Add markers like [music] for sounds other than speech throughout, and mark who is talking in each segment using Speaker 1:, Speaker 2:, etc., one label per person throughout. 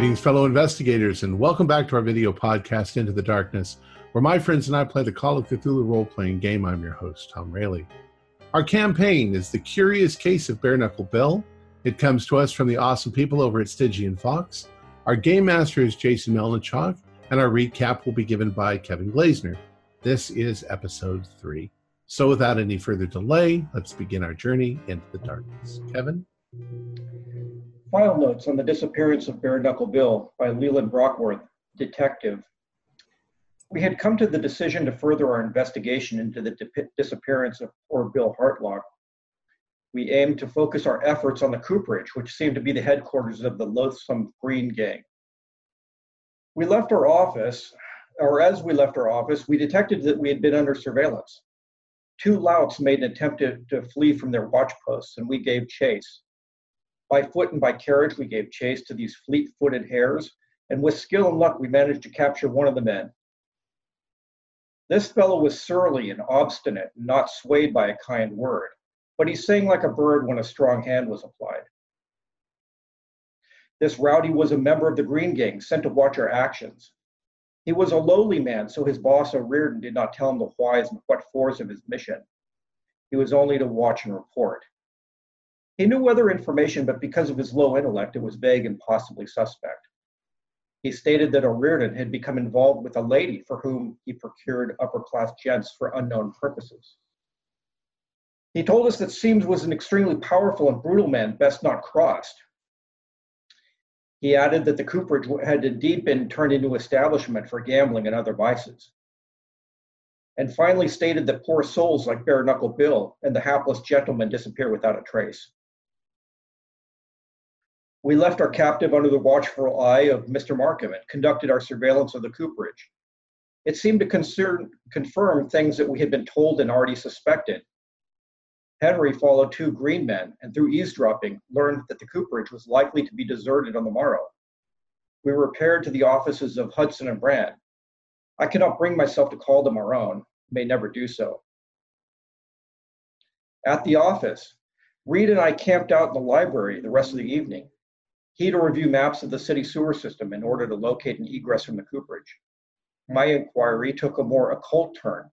Speaker 1: Greetings, fellow investigators, and welcome back to our video podcast, Into the Darkness, where my friends and I play the Call of Cthulhu role playing game. I'm your host, Tom Rayleigh. Our campaign is The Curious Case of Bare Knuckle Bill. It comes to us from the awesome people over at Stygian Fox. Our game master is Jason Melnichuk, and our recap will be given by Kevin Glazner. This is episode three. So, without any further delay, let's begin our journey into the darkness. Kevin?
Speaker 2: File notes on the disappearance of Bare Knuckle Bill by Leland Brockworth, detective. We had come to the decision to further our investigation into the di- disappearance of poor Bill Hartlock. We aimed to focus our efforts on the cooperage, which seemed to be the headquarters of the loathsome Green Gang. We left our office, or as we left our office, we detected that we had been under surveillance. Two louts made an attempt to, to flee from their watch posts, and we gave chase. By foot and by carriage, we gave chase to these fleet footed hares, and with skill and luck, we managed to capture one of the men. This fellow was surly and obstinate, and not swayed by a kind word, but he sang like a bird when a strong hand was applied. This rowdy was a member of the Green Gang, sent to watch our actions. He was a lowly man, so his boss O'Riordan did not tell him the whys and what fors of his mission. He was only to watch and report. He knew other information, but because of his low intellect, it was vague and possibly suspect. He stated that O'Riordan had become involved with a lady for whom he procured upper class gents for unknown purposes. He told us that Seames was an extremely powerful and brutal man, best not crossed. He added that the cooperage had indeed been turned into an establishment for gambling and other vices. And finally stated that poor souls like Bare Knuckle Bill and the hapless gentleman disappear without a trace. We left our captive under the watchful eye of Mr. Markham and conducted our surveillance of the cooperage. It seemed to concern, confirm things that we had been told and already suspected. Henry followed two green men and through eavesdropping learned that the cooperage was likely to be deserted on the morrow. We repaired to the offices of Hudson and Brand. I cannot bring myself to call them our own, may never do so. At the office, Reed and I camped out in the library the rest of the evening he to review maps of the city sewer system in order to locate an egress from the cooperage. My inquiry took a more occult turn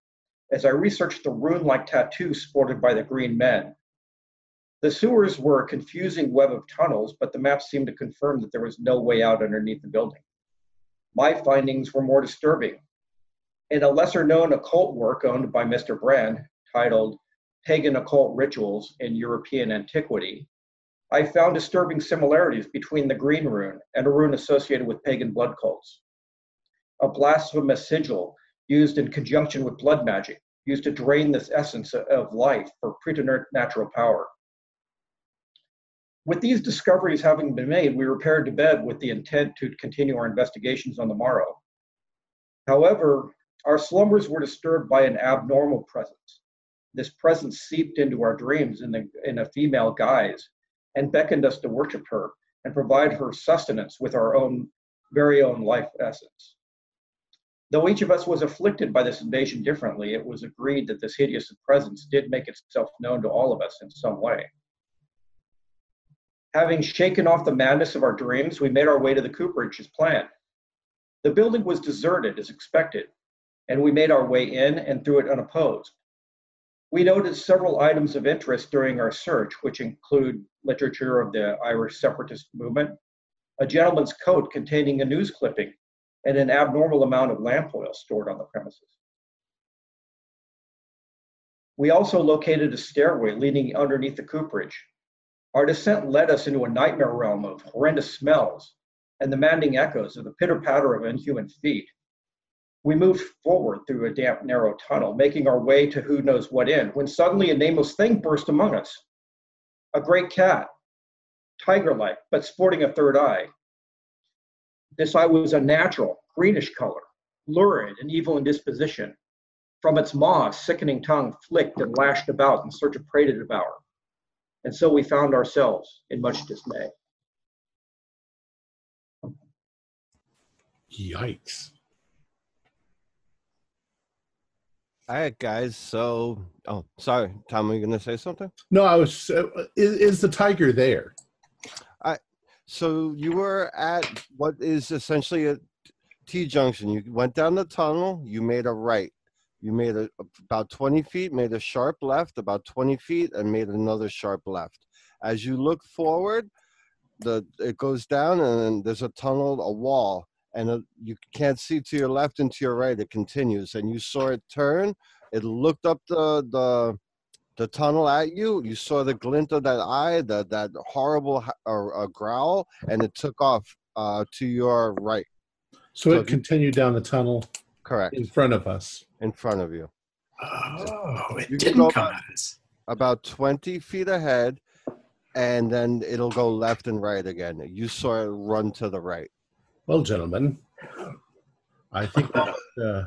Speaker 2: as I researched the rune like tattoos sported by the green men. The sewers were a confusing web of tunnels, but the maps seemed to confirm that there was no way out underneath the building. My findings were more disturbing. In a lesser known occult work owned by Mr. Brand, titled Pagan Occult Rituals in European Antiquity, I found disturbing similarities between the green rune and a rune associated with pagan blood cults. A blasphemous sigil used in conjunction with blood magic, used to drain this essence of life for preternatural power. With these discoveries having been made, we repaired to bed with the intent to continue our investigations on the morrow. However, our slumbers were disturbed by an abnormal presence. This presence seeped into our dreams in, the, in a female guise and beckoned us to worship her and provide her sustenance with our own very own life essence. Though each of us was afflicted by this invasion differently, it was agreed that this hideous presence did make itself known to all of us in some way. Having shaken off the madness of our dreams, we made our way to the cooperage as planned. The building was deserted as expected, and we made our way in and through it unopposed. We noted several items of interest during our search, which include literature of the Irish separatist movement, a gentleman's coat containing a news clipping, and an abnormal amount of lamp oil stored on the premises. We also located a stairway leading underneath the cooperage. Our descent led us into a nightmare realm of horrendous smells and the maddening echoes of the pitter patter of inhuman feet we moved forward through a damp, narrow tunnel, making our way to who knows what end, when suddenly a nameless thing burst among us. A great cat, tiger like, but sporting a third eye. This eye was a natural, greenish color, lurid and evil in disposition. From its maw, sickening tongue flicked and lashed about in search of prey to devour. And so we found ourselves in much dismay.
Speaker 1: Yikes.
Speaker 3: All right, guys. So, oh, sorry, Tom, are you going to say something?
Speaker 1: No, I was. Uh, is, is the tiger there?
Speaker 3: I So you were at what is essentially a T junction. You went down the tunnel. You made a right. You made a, about 20 feet, made a sharp left, about 20 feet, and made another sharp left. As you look forward, the it goes down, and then there's a tunnel, a wall, and uh you can't see to your left and to your right. It continues, and you saw it turn. It looked up the the the tunnel at you. You saw the glint of that eye, that that horrible h- uh, uh, growl, and it took off uh, to your right.
Speaker 1: So
Speaker 3: So
Speaker 1: it
Speaker 3: if you-
Speaker 1: continued down the tunnel
Speaker 3: Correct,
Speaker 1: in front of us.
Speaker 3: in front of you.
Speaker 4: Oh, it
Speaker 3: You
Speaker 4: didn't come at us.
Speaker 3: about 20 feet ahead and then it'll go left and right again you saw it run to the right
Speaker 1: Well, gentlemen, I think that uh,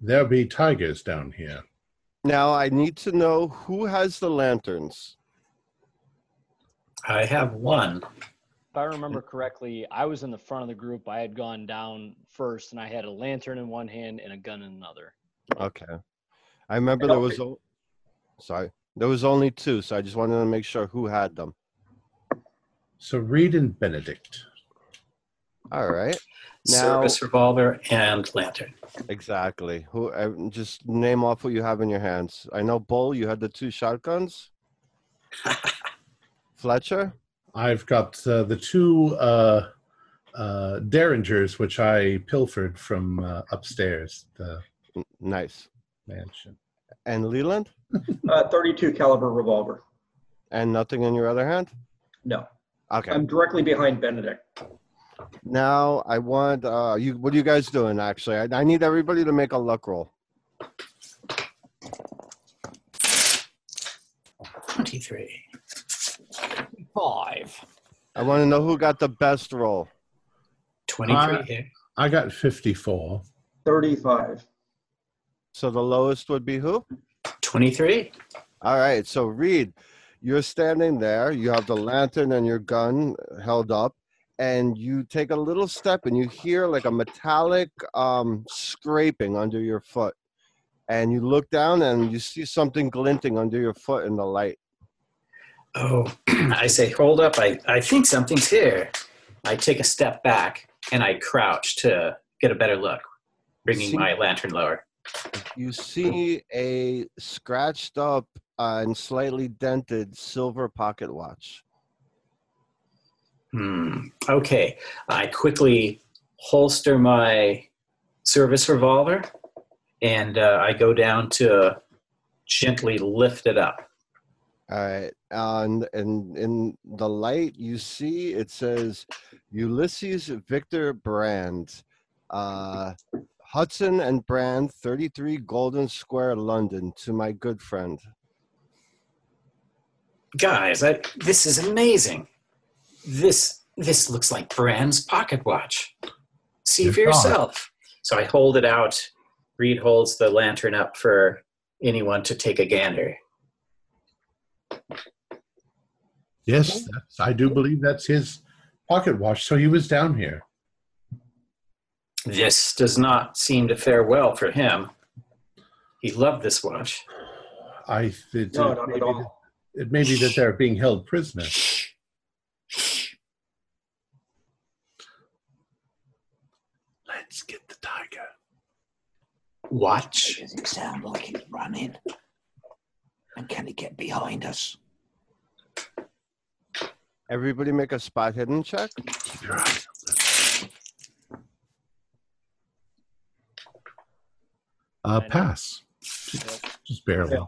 Speaker 1: there'll be tigers down here.
Speaker 3: now i need to know who has the lanterns
Speaker 4: I have one.
Speaker 5: If I remember correctly, I was in the front of the group. I had gone down first, and I had a lantern in one hand and a gun in another.
Speaker 3: okay i remember there was o- sorry there was only two so i just wanted to make sure who had them
Speaker 1: So Reed and Benedict.
Speaker 3: all right. Now-
Speaker 4: Service revolver and lantern.
Speaker 3: exactly. Who uh, just name off what you have in your hands. I know bull you had the two shotguns. [laughs] Fletcher?
Speaker 1: I've got uh, the two uh, uh, derringers, which I pilfered from uh, upstairs the
Speaker 3: N- nice.
Speaker 1: mansion.
Speaker 3: and leland? [laughs]
Speaker 2: Uh, 32 caliber revolver.
Speaker 3: and nothing in your other hand?
Speaker 2: No,
Speaker 3: okay
Speaker 2: I'm directly behind Benedict.
Speaker 3: Now I want uh you what are you guys doing actually? I, I need everybody to make a luck roll.
Speaker 4: 23.
Speaker 5: Five.
Speaker 3: I want to know who got the best roll.
Speaker 4: 23
Speaker 1: Uh,
Speaker 4: here.
Speaker 1: I got 54.
Speaker 2: 35.
Speaker 3: So the lowest would be who?
Speaker 4: 23.
Speaker 3: All right. So Reed, you're standing there, you have the lantern and your gun held up and you take a little step and you hear like a metallic um scraping under your foot. And you look down and you see something glinting under your foot in the light.
Speaker 4: Oh, [clears throat] I say, hold up. I, I think something's here. I take a step back and I crouch to get a better look, bringing
Speaker 3: See-
Speaker 4: my lantern lower.
Speaker 3: You see a scratched up uh, and slightly dented silver pocket watch.
Speaker 4: Hmm. Okay. I quickly holster my service revolver and uh, I go down to gently lift it up.
Speaker 3: All right. And, and in the light, you see it says Ulysses Victor Brand, uh, Hudson and Brand, 33 Golden Square, London, to my good friend.
Speaker 4: Guys, I, this is amazing. This this looks like Brand's pocket watch. See
Speaker 1: Good
Speaker 4: for
Speaker 1: God.
Speaker 4: yourself. So I hold it out. Reed holds the lantern up for anyone to take a gander.
Speaker 1: Yes, that's, I do believe that's his pocket watch. So he was down here.
Speaker 4: This does not seem to fare well for him. He loved this watch.
Speaker 1: I it,
Speaker 2: No, not at all.
Speaker 1: That- it may be that they're being held prisoner. Let's get the tiger.
Speaker 4: Watch.
Speaker 6: Does it sound like he's running? And can he get behind us?
Speaker 3: Everybody make a spot hidden check.
Speaker 1: Keep your eyes open. Uh, pass. Just, just barely.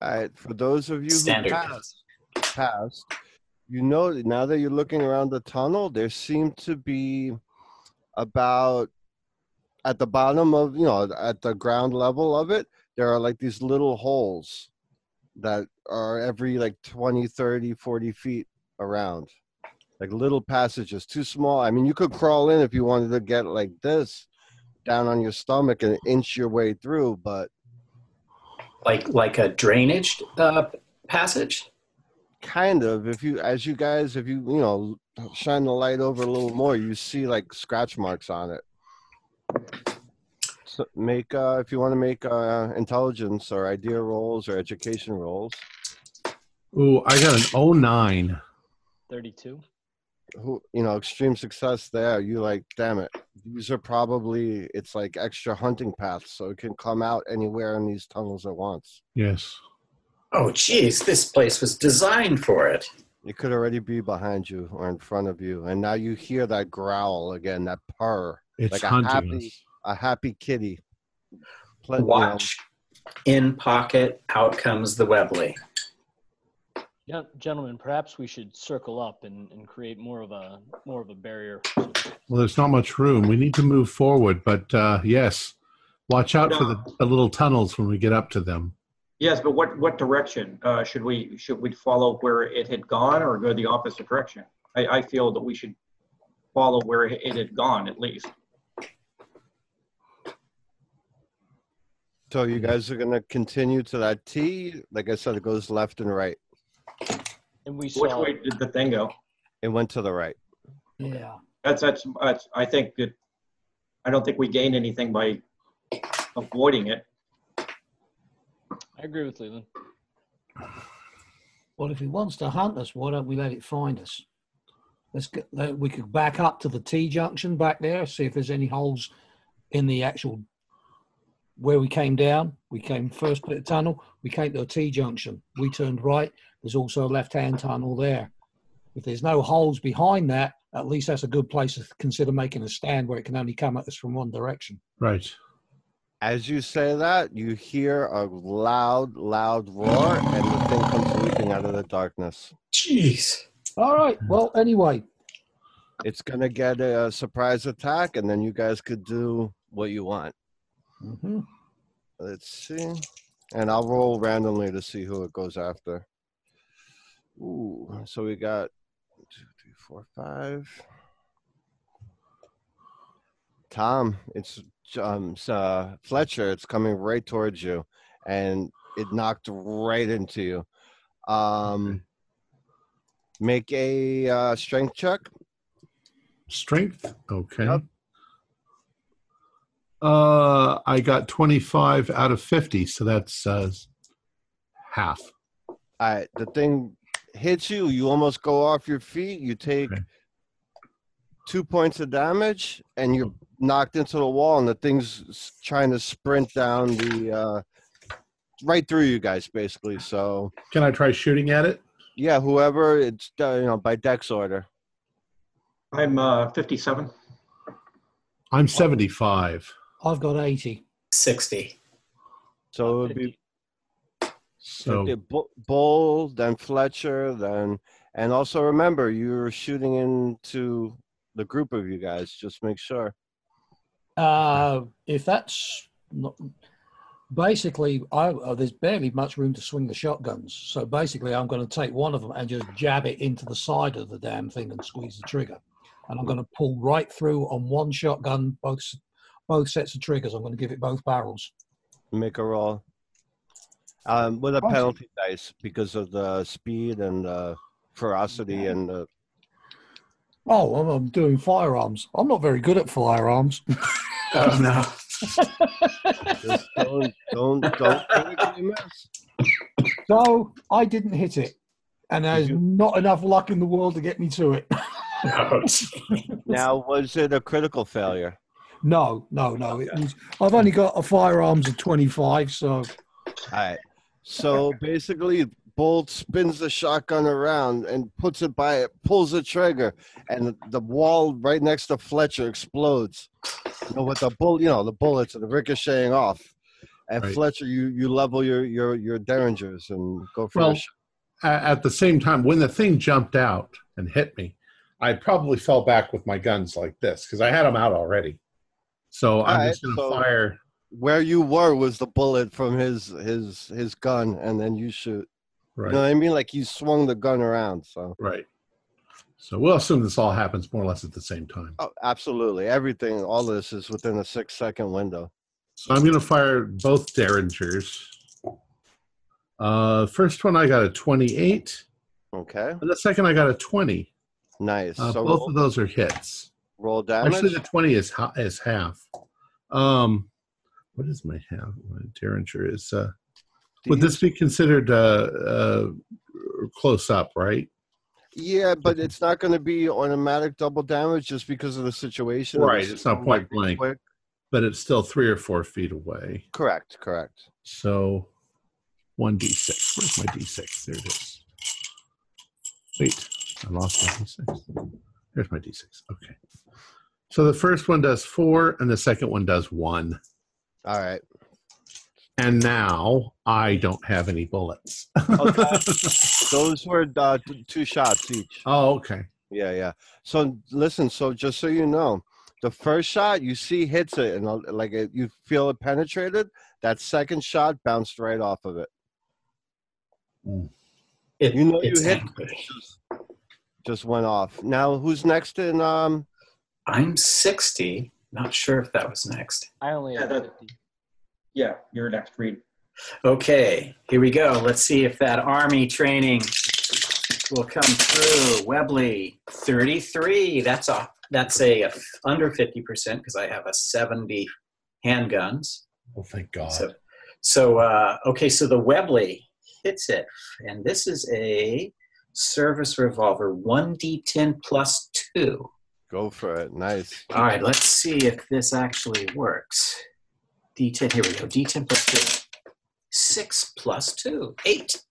Speaker 2: Yeah.
Speaker 3: All right. For those of you who
Speaker 4: Standard.
Speaker 3: passed, passed, you know now that you're looking around the tunnel, there seem to be about at the bottom of you know at the ground level of it there are like these little holes that are every like 20 30 40 feet around like little passages too small i mean you could crawl in if you wanted to get like this down on your stomach and inch your way through but
Speaker 4: Like like a drainage uh, passage.
Speaker 3: kind of if you as you guys if you you know shine the light over a little more you see like scratch marks on it so make uh if you want to make uh intelligence or idea rolls or education rolls
Speaker 1: Ooh, I got an 09.
Speaker 5: 32.
Speaker 3: who you know extreme success there you like damn it these are probably it's like extra hunting paths so it can come out anywhere in these tunnels at once
Speaker 1: Yes.
Speaker 4: Oh, geez, this place was designed for it.
Speaker 3: it could already be behind you or in front of you and now you hear that growl again that purr
Speaker 1: It's
Speaker 3: Like a
Speaker 1: hunting
Speaker 3: happy-
Speaker 1: us.
Speaker 3: a happy kitty Plen- you know,
Speaker 4: Watch. In pocket, out comes the Webley.
Speaker 5: Yeah, gentlemen, perhaps we should circle up and, and create more of a more of a barrier.
Speaker 1: Well, there's not much room. We need to move forward, but uh, yes, watch out for the, the little tunnels when we get up to them.
Speaker 2: Yes, but what, what direction? Uh, should we, should we follow where it had gone or go the opposite direction? I, I feel that we should follow where it it had gone at least.
Speaker 3: so you guys are going to continue to that t like i said it goes left and right
Speaker 5: And we
Speaker 2: Which
Speaker 5: saw
Speaker 2: way did the thing go?
Speaker 3: it went to the right
Speaker 6: Yeah.
Speaker 2: That's, that's, that's, I think that, I don't think we gain anything by avoiding it.
Speaker 5: I agree with Leland.
Speaker 6: Well, if he wants to hunt us, why don't we let it find us? Let's get, let, we could back up to the T junction back there, see if there's any holes in the actual where we came down. We came first bit of tunnel. We came to a T junction. We turned right. There's also a left hand tunnel there. If there's no holes behind that, at least that's a good place to consider making a stand where it can only come at us from one direction.
Speaker 1: Right.
Speaker 3: As you say that, you hear a loud, loud roar, and the thing comes leaping out of the darkness.
Speaker 4: Jeez.
Speaker 6: All right. Well, anyway,
Speaker 3: It's gonna get a surprise attack, and then you guys could do what you want.
Speaker 6: mhm.
Speaker 3: Let's see, and I'll roll randomly to see who it goes after. Ooh, so we got two, three, four, five. Tom, it's um, it's, uh, Fletcher. It's coming right towards you, and it knocked right into you. Um, make a uh, strength check.
Speaker 1: Strength. Okay.
Speaker 3: Yep.
Speaker 1: Uh, I got 25 out of 50, so that's uh, half.
Speaker 3: All right, the thing hits you. You almost go off your feet. You take
Speaker 1: Okay.
Speaker 3: two points of damage, and you're knocked into the wall. And the thing's trying to sprint down the uh, right through you guys, basically. So
Speaker 1: Can I try shooting at it?
Speaker 3: yeah, whoever it's uh, you know by dex order.
Speaker 2: I'm uh, 57.
Speaker 1: I'm 75.
Speaker 6: I've got 80.
Speaker 4: 60.
Speaker 3: So it would be
Speaker 1: So
Speaker 3: it'd be Bu- Bull, then Fletcher, then and also remember you're shooting into the group of you guys. Just make sure.
Speaker 6: Uh, if that's not, basically, I, uh, there's barely much room to swing the shotguns. So basically, I'm going to take one of them and just jab it into the side of the damn thing and squeeze the trigger. And I'm going to pull right through on one shotgun, both both sets of triggers. I'm going to give it both barrels.
Speaker 3: Make a roll. Um, with a penalty dice because of the speed and the ferocity and the.
Speaker 6: Oh, I'm, I'm doing firearms. I'm not very good at firearms. [laughs]
Speaker 4: Oh, no.
Speaker 3: Just don't don't don't critically miss.
Speaker 6: So I didn't hit it. And there's
Speaker 3: you-
Speaker 6: not enough luck in the world to get me to it. [laughs] [laughs]
Speaker 3: Now, was it a critical failure?
Speaker 6: No, no, no. It was, I've only got a firearms of 25, so
Speaker 3: All right. So basically, Bolt spins the shotgun around and puts it by it, pulls the trigger, and the wall right next to Fletcher explodes. You know, with the bull, you know, the bullets are ricocheting off. And
Speaker 1: Right.
Speaker 3: Fletcher, you you level your your your derringers and go for
Speaker 1: Well, at the same time, when the thing jumped out and hit me, I probably fell back with my guns like this because I had them out already. So I'm just going to
Speaker 3: so-
Speaker 1: fire.
Speaker 3: Where you were was the bullet from his his his gun, and then you shoot.
Speaker 1: Right.
Speaker 3: You know what I mean? Like you swung the gun around. So.
Speaker 1: Right. So we'll assume this all happens more or less at the same time.
Speaker 3: Oh, absolutely. Everything, all this is within a six second window.
Speaker 1: So I'm going to fire both Derringers. Uh, first one I got a 28,
Speaker 3: Okay.
Speaker 1: and the second I got a 20.
Speaker 3: Nice.
Speaker 1: Uh,
Speaker 3: so
Speaker 1: both
Speaker 3: roll,
Speaker 1: of those are hits.
Speaker 3: roll damage.
Speaker 1: Actually, the 20 is ha- is half. Um, what is my half? My Derringer is. Uh,
Speaker 3: Do
Speaker 1: would this be considered uh, uh, close up? Right.
Speaker 3: Yeah, but it's not going to be automatic double damage just because of the situation.
Speaker 1: Right, it's not point blank.
Speaker 3: quick.
Speaker 1: but it's still three or four feet away.
Speaker 3: Correct, correct.
Speaker 1: So one d6. Where's my d6? There it is. Wait, I lost my d6. There's my d6. Okay. So the first one does four, and the second one does one.
Speaker 3: All right.
Speaker 1: And now I don't have any bullets.
Speaker 3: Okay. [laughs] Those were uh, t- two shots each.
Speaker 1: oh, okay.
Speaker 3: Yeah, yeah. So listen, so just so you know, the first shot you see hits it and uh, like it, you feel it penetrated. That second shot bounced right off of it.
Speaker 4: It,
Speaker 3: You know you
Speaker 4: it's
Speaker 3: hit
Speaker 4: angry.
Speaker 3: just, just went off. Now who's next in um
Speaker 4: I'm 60. Not sure if that was next.
Speaker 5: I only
Speaker 2: Yeah,
Speaker 5: have
Speaker 2: that-
Speaker 5: 50.
Speaker 2: Yeah, you're next, Reed.
Speaker 4: Okay, here we go. Let's see if that army training will come through. Webley, 33. That's a that's a, a under 50% because I have a 70 handguns.
Speaker 1: Oh, thank God.
Speaker 4: So, so uh, okay, so the Webley hits it, and this is a service revolver, 1d10 plus 2.
Speaker 3: Go for it. Nice.
Speaker 4: All right, let's see if this actually works. D10, here we go. D10 plus 2. 6 plus 2. 8.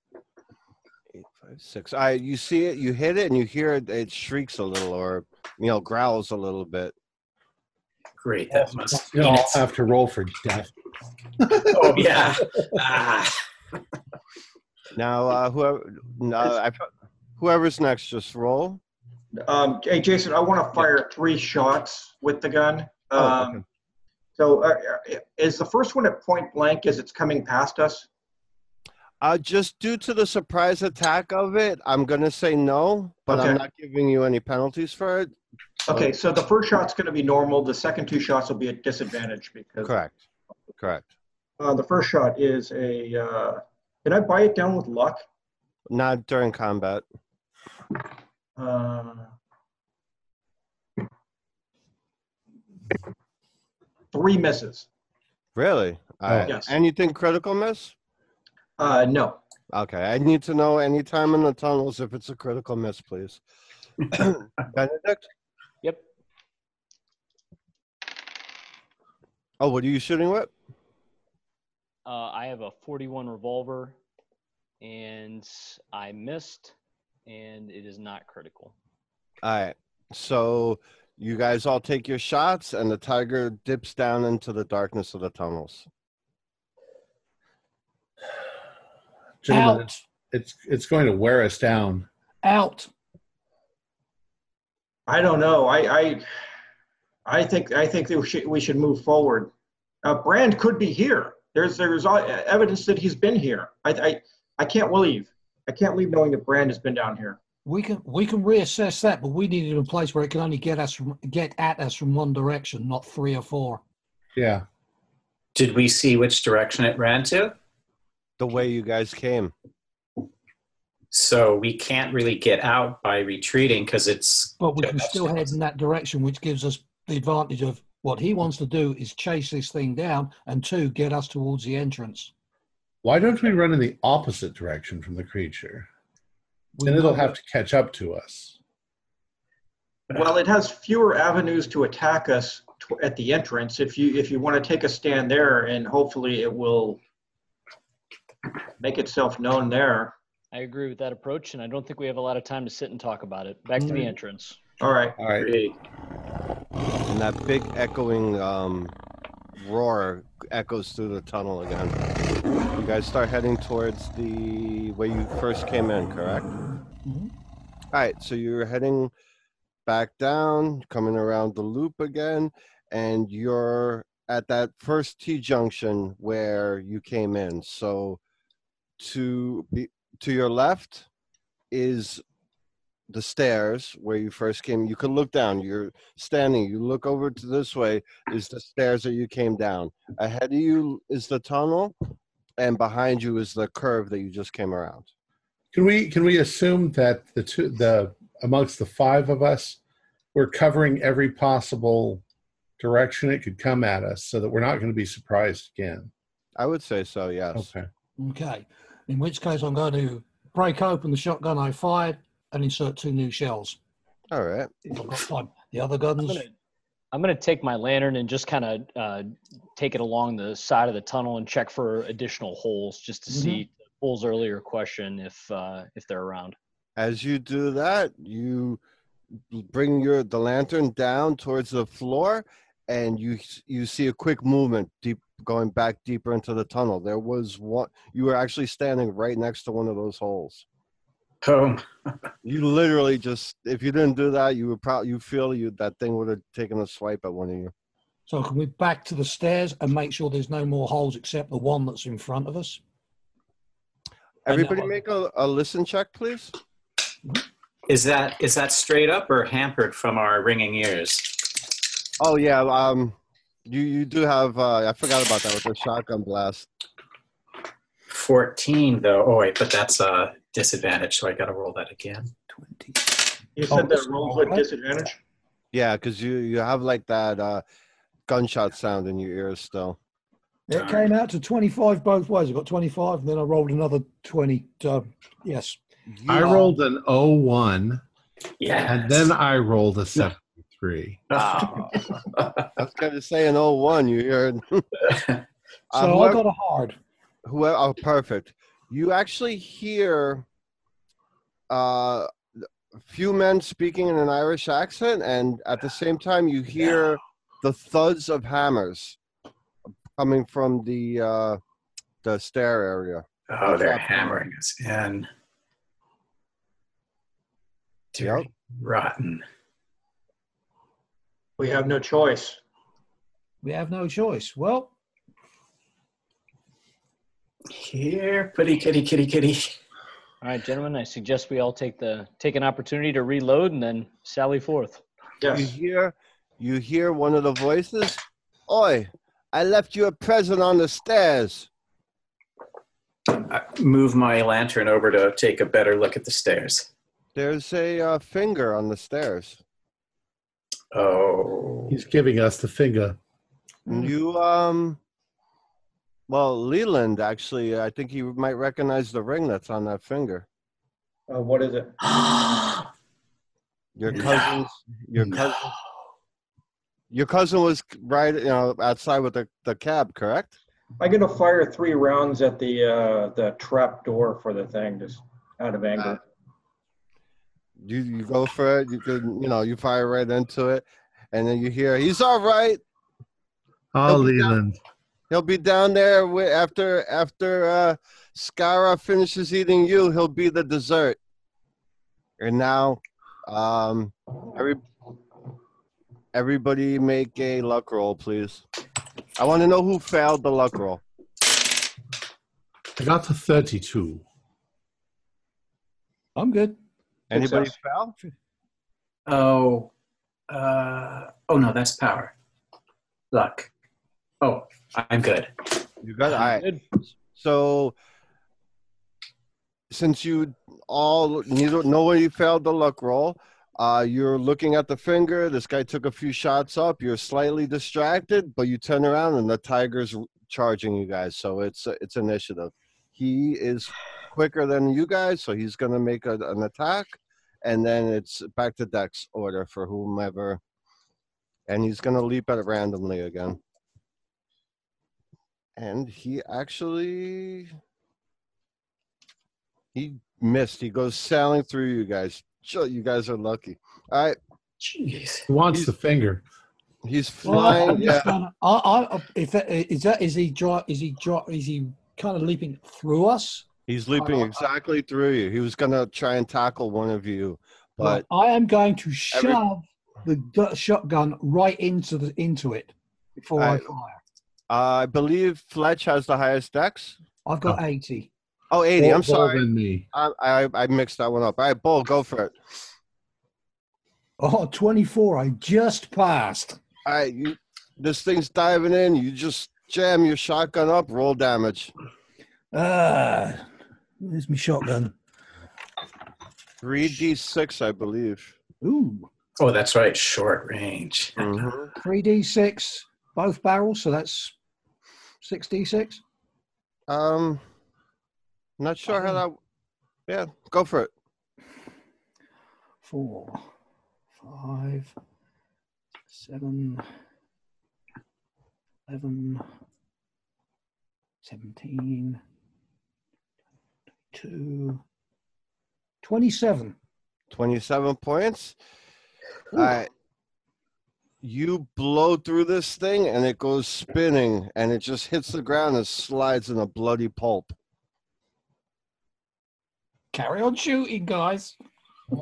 Speaker 3: Eight, five, six. I you see it, you hit it, and you hear it. It shrieks a little, or you know, growls a little bit.
Speaker 4: Great, that must
Speaker 1: You
Speaker 4: mean
Speaker 1: all
Speaker 4: it's-
Speaker 1: have to roll for death. [laughs]
Speaker 4: Oh, yeah. Ah,
Speaker 3: Now, uh, whoever, no, I, whoever's next, just roll.
Speaker 2: Um, hey, Jason, I want to fire three shots with the gun.
Speaker 3: Oh,
Speaker 2: Um,
Speaker 3: okay.
Speaker 2: So uh, is the first one at point blank as it's coming past us?
Speaker 3: Uh, just due to the surprise attack of it, I'm gonna say no, but I'm not giving you any penalties for it.
Speaker 2: Okay, so the first shot's going to be normal. The second two shots will be at disadvantage because
Speaker 3: Correct. Correct.
Speaker 2: uh, the first shot is a. Uh, can I buy it down with luck?
Speaker 3: Not during combat.
Speaker 2: Uh, three misses.
Speaker 3: Really? All right.
Speaker 2: Yes.
Speaker 3: Anything critical miss?
Speaker 2: Uh, no.
Speaker 3: Okay. I need to know any time in the tunnels if it's a critical miss, please. [coughs] Benedict?
Speaker 5: Yep.
Speaker 3: Oh, what are you shooting with?
Speaker 5: Uh, I have a 41 revolver, and I missed, and it is not critical.
Speaker 3: All right. So you guys all take your shots, and the tiger dips down into the darkness of the tunnels. [sighs]
Speaker 1: Gentlemen,
Speaker 6: Out.
Speaker 1: it's, it's it's going to wear us down.
Speaker 6: Out.
Speaker 2: I don't know. I I, I think I think that we should we should move forward. Uh, Brand could be here. There's there's evidence that he's been here. I I I can't leave. I can't leave knowing that Brand has been down here.
Speaker 6: We can we can reassess that, but we need it in a place where it can only get us from, get at us from one direction, not three or four.
Speaker 1: Yeah.
Speaker 4: Did we see which direction it ran to?
Speaker 3: The way you guys came.
Speaker 4: So we can't really get out by retreating because it's.
Speaker 6: But we can
Speaker 4: That's
Speaker 6: still head in that direction, which gives us the advantage of what he wants to do is chase this thing down, and two, get us towards the entrance.
Speaker 1: Why don't we run in the opposite direction from the creature?
Speaker 6: We
Speaker 1: Then it'll have to catch up to us.
Speaker 2: Well, it has fewer avenues to attack us tw- at the entrance. If you if you want to take a stand there, and hopefully it will make itself known there.
Speaker 5: I agree with that approach, and I don't think we have a lot of time to sit and talk about it. Back to the
Speaker 2: Mm.
Speaker 5: entrance.
Speaker 2: All right.
Speaker 1: All right.
Speaker 4: Great.
Speaker 3: And that big echoing um, roar echoes through the tunnel again. You guys start heading towards the way you first came in, correct?
Speaker 6: Mhm.
Speaker 3: All right, so you're heading back down, coming around the loop again, and you're at that first T junction where you came in. So to be to your left is the stairs where you first came. You can look down. You're standing. You look over to this way is the stairs that you came down. Ahead of you is the tunnel, and behind you is the curve that you just came around.
Speaker 1: Can we can we assume that the two the amongst the five of us, we're covering every possible direction it could come at us, so that we're not going to be surprised again.
Speaker 3: I would say so. Yes.
Speaker 1: Okay.
Speaker 6: Okay. In which case, I'm going to break open the shotgun I fired, and insert two new shells.
Speaker 3: All right.
Speaker 6: I've got time. The other
Speaker 5: I'm
Speaker 6: guns,
Speaker 5: gonna, I'm gonna take my lantern and just kind of uh, take it along the side of the tunnel and check for additional holes, just to
Speaker 6: Mhm.
Speaker 5: see Bull's earlier question if uh, if they're around.
Speaker 3: As you do that, you bring your the lantern down towards the floor, and you you see a quick movement deep going back deeper into the tunnel. There was one. You were actually standing right next to one of those holes.
Speaker 4: Oh,
Speaker 3: You literally just if you didn't do that, you would probably you feel you that thing would have taken a swipe at one of you.
Speaker 6: so can we back to the stairs and make sure there's no more holes except the one that's in front of us?
Speaker 3: Everybody make a, a listen check, please.
Speaker 4: is that is that straight up or hampered from our ringing ears?
Speaker 3: Oh yeah, um, you you do have. Uh, I forgot about that with the shotgun blast.
Speaker 4: Fourteen though. Oh wait, but that's a disadvantage, so I got to roll that again.
Speaker 6: Twenty.
Speaker 2: You
Speaker 6: Oh,
Speaker 2: said that
Speaker 6: that's
Speaker 2: rolls
Speaker 6: all
Speaker 2: with disadvantage?
Speaker 3: Yeah, because you you have like that uh, gunshot sound in your ears still.
Speaker 6: It came out to 25 both ways. I got 25, and then I rolled another 20. So, yes.
Speaker 1: I
Speaker 3: You-
Speaker 1: rolled an 01,
Speaker 4: Yeah.
Speaker 1: and then I rolled a 73. [laughs]
Speaker 4: Oh.
Speaker 3: I was gonna say an 01, You heard. [laughs]
Speaker 6: So
Speaker 3: Uh,
Speaker 6: I got a hard.
Speaker 3: whoever oh perfect you actually hear uh a few men speaking in an irish accent and at the same time you hear the thuds of hammers coming from the uh the stair area
Speaker 4: oh, they're hammering us in.
Speaker 3: Yep.
Speaker 4: Rotten.
Speaker 2: We have no choice.
Speaker 6: We have no choice. Well,
Speaker 4: Here, pretty kitty, kitty, kitty.
Speaker 5: All right, gentlemen, I suggest we all take the take an opportunity to reload and then sally forth.
Speaker 3: you hear you hear one of the voices oi i left you a present on the stairs
Speaker 4: I move my lantern over to take a better look at the stairs.
Speaker 3: there's a uh, finger on the stairs
Speaker 4: Oh.
Speaker 1: He's giving us the finger.
Speaker 3: You um well Leland actually I think you might recognize the ring that's on that finger.
Speaker 2: Uh, what is it? [gasps]
Speaker 3: Your
Speaker 4: No.
Speaker 3: your cousin your cousin was right you know outside with the, the cab, correct?
Speaker 2: I'm gonna fire three rounds at the uh, the trap door for the thing, just out of anger.
Speaker 3: You you go for it, you could you know, you fire right into it, and then you hear he's all right.
Speaker 1: Oh,
Speaker 3: He'll down-
Speaker 1: Leland.
Speaker 3: He'll be down there wi- after after uh Scara finishes eating you, he'll be the dessert. And now um every everybody make a luck roll, please. I want to know who failed the luck roll.
Speaker 1: I got to 32.
Speaker 6: I'm good.
Speaker 3: Anybody
Speaker 2: Success.
Speaker 3: fail?
Speaker 4: Oh. Uh, oh no, that's power. Luck. Oh, I'm good.
Speaker 3: You got it. All right.
Speaker 5: Good.
Speaker 3: So since you all neither nobody failed the luck roll, uh, you're looking at the finger. This guy took a few shots up. You're slightly distracted, but you turn around and the tiger's charging you guys. So it's it's initiative. He is quicker than you guys, so he's gonna make a, an attack, and then it's back to Dex order for whomever, and he's gonna leap at it randomly again. And he actually he missed. He goes sailing through you guys. Sure, You guys are lucky. All right,
Speaker 4: Jeez.
Speaker 1: He wants
Speaker 3: He's-
Speaker 1: the finger.
Speaker 3: he's flying.
Speaker 6: I'm
Speaker 3: Yeah,
Speaker 6: just gonna- I, I, if that, is that is he dri is he dri is he kind of leaping through us?
Speaker 3: he's leaping
Speaker 6: Uh,
Speaker 3: exactly through you. He was gonna try and tackle one of you, but
Speaker 6: I am going to shove
Speaker 3: Every-
Speaker 6: the gu- shotgun right into the into it before I
Speaker 3: Alright.
Speaker 6: fire.
Speaker 3: I believe Fletch has the highest dex.
Speaker 6: I've got 80.
Speaker 3: Oh, 80.
Speaker 1: More-
Speaker 3: I'm sorry.
Speaker 1: than me.
Speaker 3: I, I I mixed that one up. All right, Bull, go for it.
Speaker 6: Oh, 24. I just passed.
Speaker 3: All right, you. This thing's diving in. You just jam your shotgun up. Roll damage.
Speaker 6: Ah, where's my shotgun?
Speaker 3: Three d six, I believe.
Speaker 6: Ooh,
Speaker 4: Oh, that's right. Short range.
Speaker 3: Mhm.
Speaker 6: 3d6, both barrels. So that's 6d6.
Speaker 3: Um, not sure how that. Yeah, go for it.
Speaker 6: four, five, seven, eleven, seventeen, two, twenty-seven.
Speaker 3: 27 points. All right. You blow through this thing and it goes spinning and it just hits the ground and slides in a bloody pulp.
Speaker 6: Carry on shooting, guys. [laughs]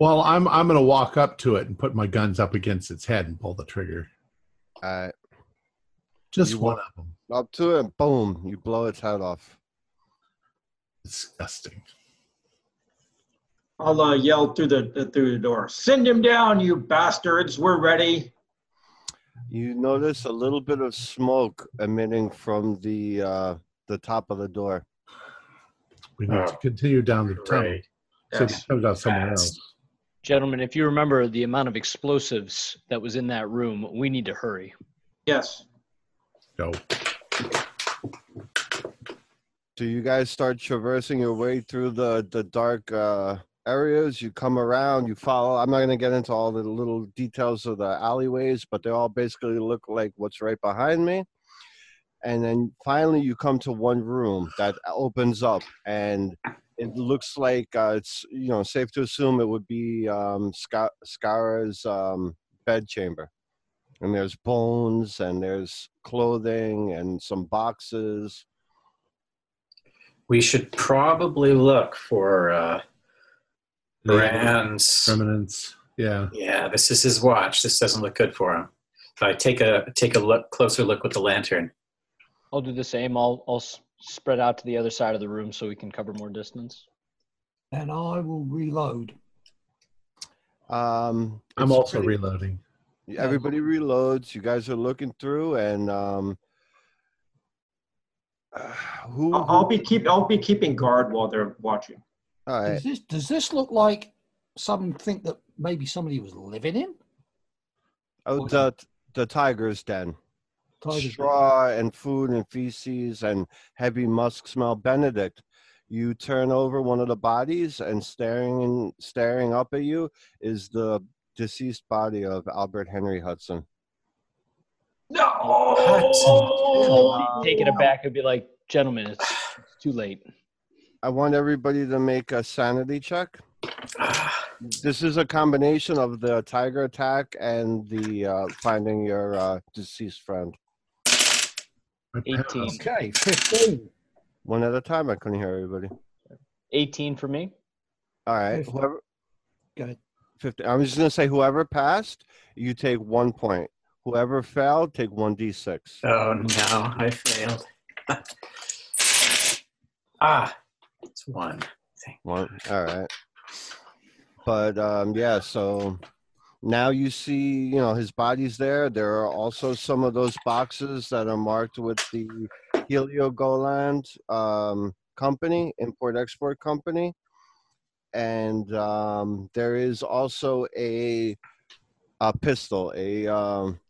Speaker 1: Well, I'm I'm gonna walk up to it and put my guns up against its head and pull the trigger.
Speaker 3: All right.
Speaker 1: Just
Speaker 3: You
Speaker 1: one of them.
Speaker 3: Up to it, boom, you blow its head off.
Speaker 1: Disgusting.
Speaker 2: I'll uh, yell through the through the door. Send him down, you bastards. We're ready.
Speaker 3: You notice a little bit of smoke emitting from the uh, the top of the door.
Speaker 1: We need to continue down the tunnel.
Speaker 4: Right.
Speaker 1: So it comes out somewhere else.
Speaker 5: Gentlemen, if you remember the amount of explosives that was in that room, we need to hurry.
Speaker 2: Yes.
Speaker 1: Go.
Speaker 3: So you guys start traversing your way through the the dark uh, areas. You come around. You follow. I'm not going to get into all the little details of the alleyways, but they all basically look like what's right behind me. And then finally, you come to one room that opens up, and it looks like uh, it's you know safe to assume it would be um, Sca- Scara's um, bed chamber. And there's bones, and there's clothing, and some boxes.
Speaker 4: We should probably look for uh, Brand's.
Speaker 1: Remnants. Yeah.
Speaker 4: Yeah, this is his watch. This doesn't look good for him. So I take a take a look closer look with the lantern.
Speaker 5: I'll do the same. I'll I'll spread out to the other side of the room so we can cover more distance.
Speaker 6: And I will reload.
Speaker 3: Um,
Speaker 1: I'm also
Speaker 3: pretty-
Speaker 1: reloading.
Speaker 3: Everybody reloads. You guys are looking through, and um, uh, who?
Speaker 2: I'll, I'll be keep I'll be keeping guard while they're watching.
Speaker 3: All right.
Speaker 6: Does this does this look like something that maybe somebody was living in?
Speaker 3: Oh, the the tiger's den.
Speaker 6: Tiger's Den.
Speaker 3: Straw and food and feces and heavy musk smell. Benedict, you turn over one of the bodies, and staring staring up at you is the deceased body of Albert Henry Hudson.
Speaker 2: No.
Speaker 5: Taking it back, it'd be like, gentlemen, it's, it's too late.
Speaker 3: I want everybody to make a sanity check. This is a combination of the tiger attack and the uh, finding your uh, deceased friend.
Speaker 5: 18.
Speaker 6: Okay, fifteen.
Speaker 3: One at a time. I couldn't hear everybody.
Speaker 5: 18 for me.
Speaker 3: All right. Whoever.
Speaker 6: Go ahead.
Speaker 3: 50. I was just gonna say whoever passed, you take one point. Whoever failed, take one d six.
Speaker 4: oh no, I failed. [laughs] ah, it's one.
Speaker 3: One. All right. But um, yeah, so now you see, you know, his body's there. There are also some of those boxes that are marked with the Heligoland um, company, import export company, and um, there is also a a pistol, a um,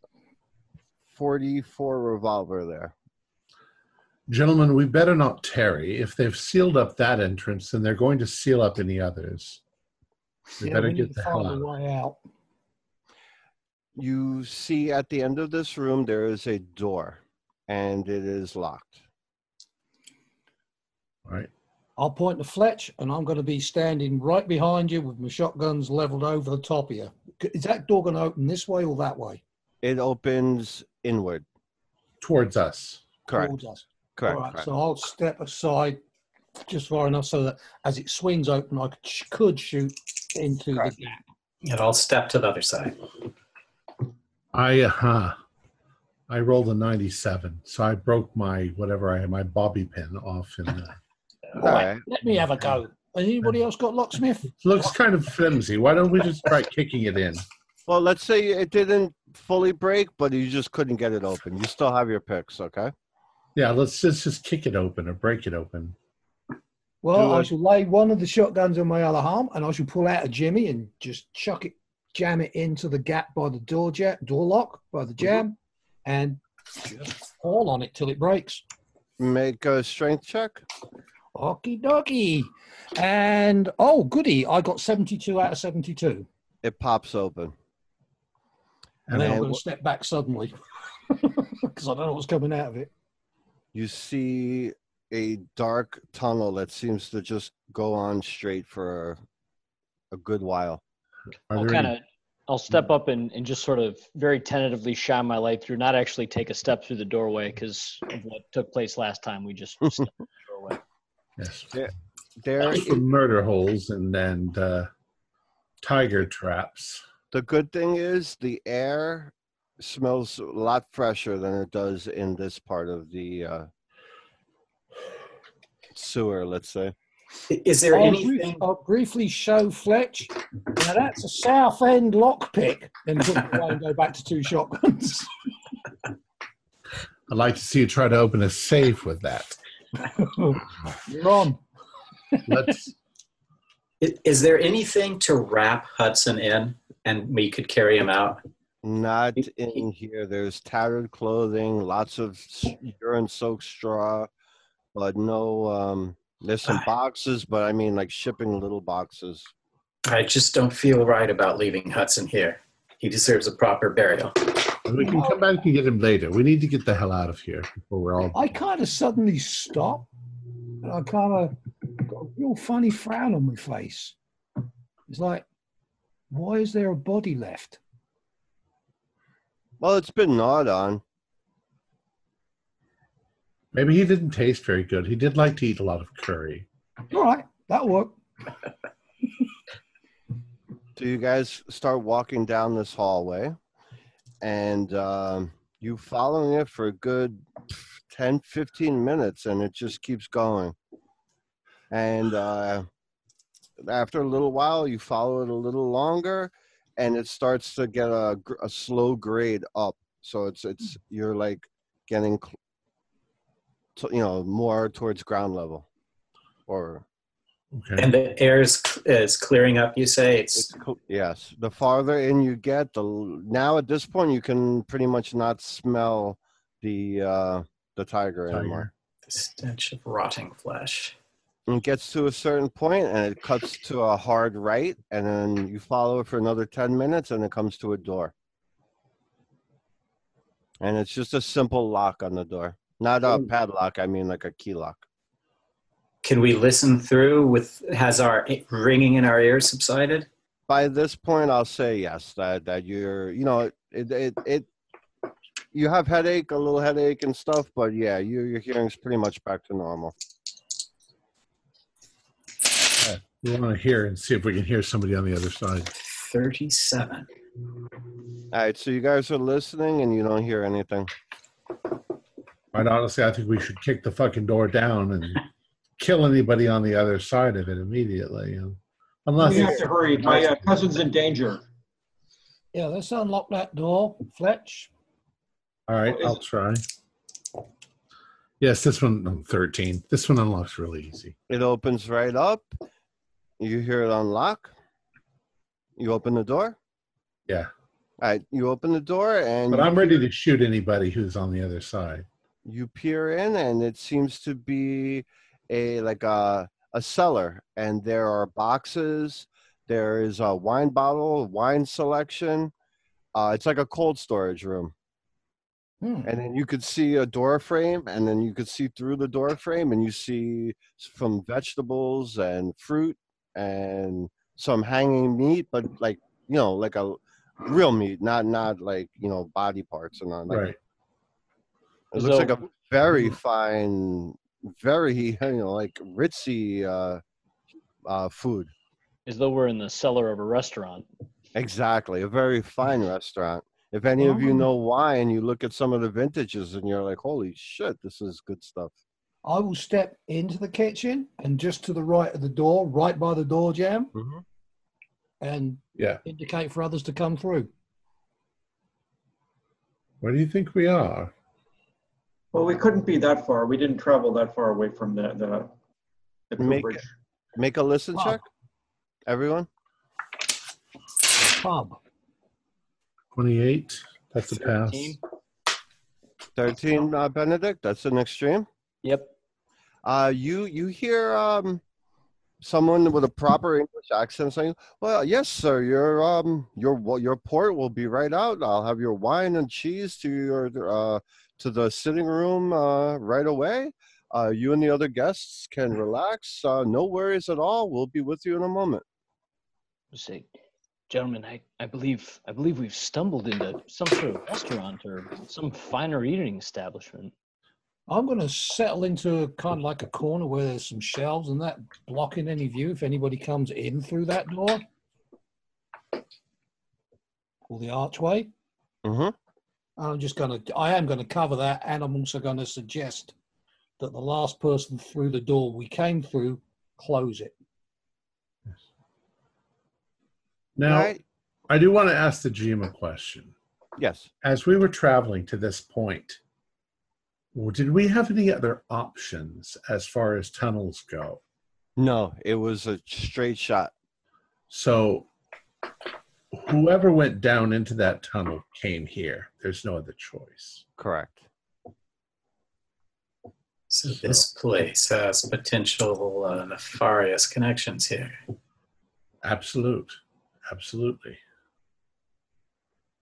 Speaker 3: 44 revolver there.
Speaker 1: Gentlemen, we better not tarry. If they've sealed up that entrance, then they're going to seal up any others. We
Speaker 6: Yeah,
Speaker 1: better
Speaker 6: we
Speaker 1: get
Speaker 6: need
Speaker 1: the hell
Speaker 6: find
Speaker 1: out.
Speaker 6: a way out.
Speaker 3: You see at the end of this room there is a door, and it is locked.
Speaker 1: All right.
Speaker 6: I'll point to Fletch, and I'm going to be standing right behind you with my shotguns leveled over the top of you. Is that door going to open this way or that way?
Speaker 3: It opens inward.
Speaker 1: Towards us.
Speaker 3: Correct.
Speaker 6: Towards us.
Speaker 3: Correct.
Speaker 6: All right,
Speaker 3: correct.
Speaker 6: so I'll step aside just far enough so that as it swings open, I could, could shoot into
Speaker 3: Correct.
Speaker 6: the gap.
Speaker 4: And I'll step to the other side.
Speaker 1: I uh, I rolled a 97, so I broke my whatever I had my bobby pin off in the. [laughs]
Speaker 3: All
Speaker 6: All right,
Speaker 3: right.
Speaker 6: let me have a go. Anybody else got locksmith?
Speaker 1: Looks kind of flimsy. Why don't we just try kicking it in?
Speaker 3: Well, let's say it didn't fully break, but you just couldn't get it open. You still have your picks, okay?
Speaker 1: Yeah, let's just just kick it open or break it open.
Speaker 6: Well,
Speaker 3: Do
Speaker 6: I
Speaker 3: it.
Speaker 6: shall lay one of the shotguns on my other arm, and I shall pull out a jimmy and just chuck it, jam it into the gap by the door ja- door lock by the mm-hmm. jam, and just fall on it till it breaks.
Speaker 3: Make a strength check.
Speaker 6: Okie dokie. And oh, goody! I got seventy-two out of seventy-two.
Speaker 3: It pops open.
Speaker 6: And then I'm going to
Speaker 3: wh-
Speaker 6: step back suddenly [laughs] because I don't know what's coming out of it.
Speaker 3: You see a dark tunnel that seems to just go on straight for a good while.
Speaker 1: Are
Speaker 5: I'll kind of, I'll step up and, and just sort of very tentatively shine my light through, not actually take a step through the doorway because of what took place last time. We just [laughs] stepped through the doorway.
Speaker 1: yes.
Speaker 3: There, are
Speaker 1: Some murder holes and then uh, tiger traps.
Speaker 3: the good thing is the air smells a lot fresher than it does in this part of the uh, sewer. Let's say.
Speaker 4: Is there
Speaker 6: I'll, brief-
Speaker 4: anything?
Speaker 6: I'll briefly show Fletch. Now that's a South End lockpick. Then put it away and go back to two shotguns. [laughs]
Speaker 1: I'd like to see you try to open a safe with that. [laughs]
Speaker 6: You're on.
Speaker 1: Let's. [laughs]
Speaker 4: i- Is there anything to wrap Hudson in, and we could carry him out?
Speaker 3: Not in here. There's tattered clothing, lots of urine-soaked straw, but no. Um, there's some boxes, but I mean, like shipping little boxes.
Speaker 4: I just don't feel right about leaving Hudson here. He deserves a proper burial.
Speaker 1: We can come back and get him later. We need to get the hell out of here before we're all.
Speaker 6: I kind of suddenly stop, and I kind of got a real funny frown on my face. It's like, why is there a body left?
Speaker 3: Well, it's been gnawed on.
Speaker 1: Maybe he didn't taste very good. He did like to eat a lot of curry.
Speaker 6: All right, that'll work.
Speaker 3: So [laughs] you guys start walking down this hallway, and um, you following it for a good 10, 15 minutes, and it just keeps going. And uh, after a little while, you follow it a little longer, and it starts to get a, a slow grade up. So it's it's you're like getting, cl- to, you know, more towards ground level, or
Speaker 1: Okay.
Speaker 4: And the air is, is clearing up, you say?
Speaker 3: It's
Speaker 4: It's
Speaker 3: co- yes. The farther in you get, the now at this point you can pretty much not smell the uh, the tiger, anymore.
Speaker 4: The stench of rotting flesh.
Speaker 3: And it gets to a certain point and it cuts to a hard right, and then you follow it for another ten minutes, and it comes to a door. And it's just a simple lock on the door, not a
Speaker 2: Mm.
Speaker 3: padlock. I mean, like a key lock.
Speaker 4: Can we listen through with, has our ringing in our ears subsided?
Speaker 3: by this point i'll say yes that that you're you know it it, it you have headache a little headache and stuff but yeah you, your hearing's pretty much back to normal
Speaker 1: We want to hear and see if we can hear somebody on the other side.
Speaker 4: 37.
Speaker 3: all right so you guys are listening and you don't hear anything
Speaker 1: Quite honestly, I think we should kick the fucking door down and [laughs] kill anybody on the other side of it immediately. You know? Unless
Speaker 2: We have to hurry. My uh, cousin's in danger.
Speaker 6: Yeah, let's unlock that door, Fletch.
Speaker 1: all right, I'll try. Yes, this one, um, 13. This one unlocks really easy.
Speaker 3: it opens right up you hear it unlock you open the door
Speaker 1: Yeah.
Speaker 3: all right you open the door and
Speaker 1: But I'm ready to shoot anybody who's on the other side.
Speaker 3: you peer in and it seems to be a like a a cellar and there are boxes there is a wine bottle wine selection uh, it's like a cold storage room
Speaker 6: Hmm.
Speaker 3: and then you could see a door frame and then you could see through the door frame and you see some vegetables and fruit and some hanging meat but like you know like a real meat not not like you know body parts and all like
Speaker 1: right.
Speaker 3: it looks like a very fine, very [laughs] you know like ritzy uh, uh, food.
Speaker 5: As though we're in the cellar of a restaurant.
Speaker 3: Exactly, a very fine restaurant. If any of you
Speaker 6: Oh.
Speaker 3: know wine, you look at some of the vintages and you're like, "Holy shit, this is good stuff."
Speaker 6: I will step into the kitchen and just to the right of the door, right by the door jam,
Speaker 3: Mm-hmm.
Speaker 6: and
Speaker 1: Yeah.
Speaker 6: indicate for others to come through.
Speaker 1: Where do you think we are?
Speaker 2: Well, we couldn't be that far. We didn't travel that far away from the, the, the
Speaker 3: Make
Speaker 2: cooperage.
Speaker 3: Make a listen
Speaker 6: Wow.
Speaker 3: check, everyone.
Speaker 6: Pub.
Speaker 1: 28. That's a pass.
Speaker 5: 13.
Speaker 3: Thirteen, uh, Benedict. That's an extreme.
Speaker 5: Yep.
Speaker 3: Uh, you you hear um, someone with a proper English accent saying, "Well, yes, sir. Your um your your port will be right out. I'll have your wine and cheese to your uh to the sitting room uh, right away. Uh, you and the other guests can relax. Uh, no worries at all. We'll be with you in a moment."
Speaker 5: Say, gentlemen, I, I believe I believe we've stumbled into some sort of restaurant or some finer eating establishment.
Speaker 6: I'm going to settle into kind of like a corner where there's some shelves and that blocking any view if anybody comes in through that door or the archway.
Speaker 3: Mm-hmm.
Speaker 6: I'm just going to, I am going to cover that, and I'm also going to suggest that the last person through the door we came through close it.
Speaker 1: Now,
Speaker 3: Right.
Speaker 1: I do want to ask the GM a question.
Speaker 3: Yes.
Speaker 1: As we were traveling to this point, well, did we have any other options as far as tunnels go?
Speaker 3: No, it was a straight shot.
Speaker 1: So, whoever went down into that tunnel came here. There's no other choice.
Speaker 3: Correct.
Speaker 4: So this place has potential uh, nefarious connections here.
Speaker 1: Absolute. Absolutely.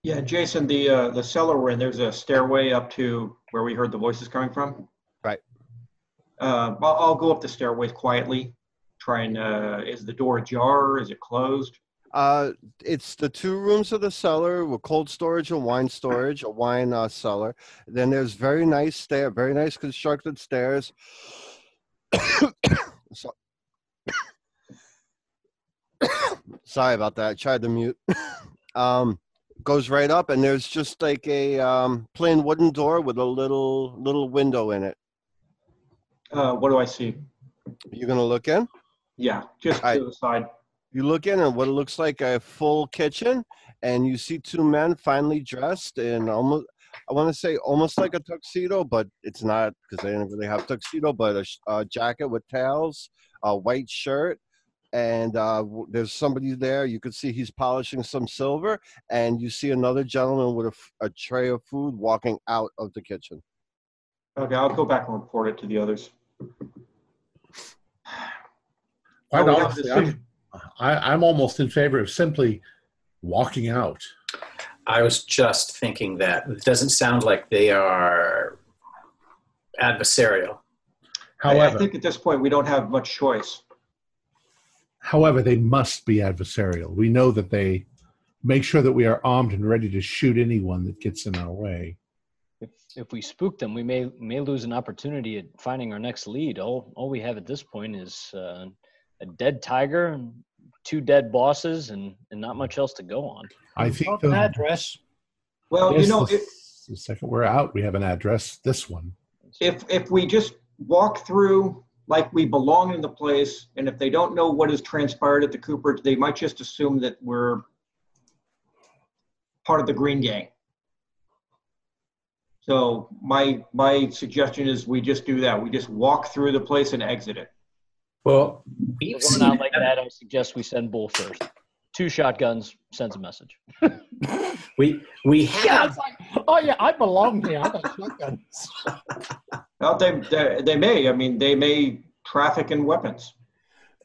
Speaker 2: Yeah, Jason, the uh, the cellar we're in, there's a stairway up to where we heard the voices coming from.
Speaker 3: Right.
Speaker 2: Uh, I'll, I'll go up the stairways quietly. Try and uh, is the door ajar? Is it closed?
Speaker 3: Uh, it's the two rooms of the cellar with cold storage and wine storage, a wine uh, cellar. Then there's very nice stair, very nice constructed stairs. [coughs] so, [coughs] sorry about that. I tried to mute. [coughs] um, goes right up, and there's just like a um, plain wooden door with a little little window in it.
Speaker 2: Uh, what do I see?
Speaker 3: You gonna look in?
Speaker 2: Yeah, just
Speaker 3: I-
Speaker 2: to the side.
Speaker 3: You look in and what it looks like a full kitchen, and you see two men finely dressed in almost, I want to say almost like a tuxedo, but it's not because they didn't really have tuxedo, but a, a jacket with tails, a white shirt, and uh, there's somebody there. You could see he's polishing some silver, and you see another gentleman with a, f- a tray of food walking out of the kitchen.
Speaker 2: Okay, I'll go back and report it to the others.
Speaker 1: Quite
Speaker 2: Oh, we have a
Speaker 1: honestly, I'm. I, I'm almost in favor of simply walking out.
Speaker 4: I was just thinking that it doesn't sound like they are adversarial.
Speaker 2: I- I think at this point we don't have much choice.
Speaker 1: However, they must be adversarial. We know that they make sure that we are armed and ready to shoot anyone that gets in our way.
Speaker 5: If if we spook them, we may may lose an opportunity at finding our next lead. All all we have at this point is uh, a dead tiger and two dead bosses, and and not much else to go on.
Speaker 1: I think
Speaker 6: Got an
Speaker 1: the,
Speaker 6: address.
Speaker 2: Well, you know,
Speaker 1: the,
Speaker 2: if,
Speaker 1: the second we're out, we have an address. This one.
Speaker 2: if if we just walk through like we belong in the place, and if they don't know what has transpired at the Cooper, they might just assume that we're part of the Green Gang. So my my suggestion is we just do that. We just walk through the place and exit it.
Speaker 4: Well, we've
Speaker 5: If we're
Speaker 4: seen
Speaker 5: not like that, I suggest we send bull first. Two shotguns sends a message. [laughs]
Speaker 4: we we have
Speaker 6: it's like, oh yeah, I belong here. I got shotguns. [laughs]
Speaker 2: Well, they, they they may. I mean, they may traffic in weapons.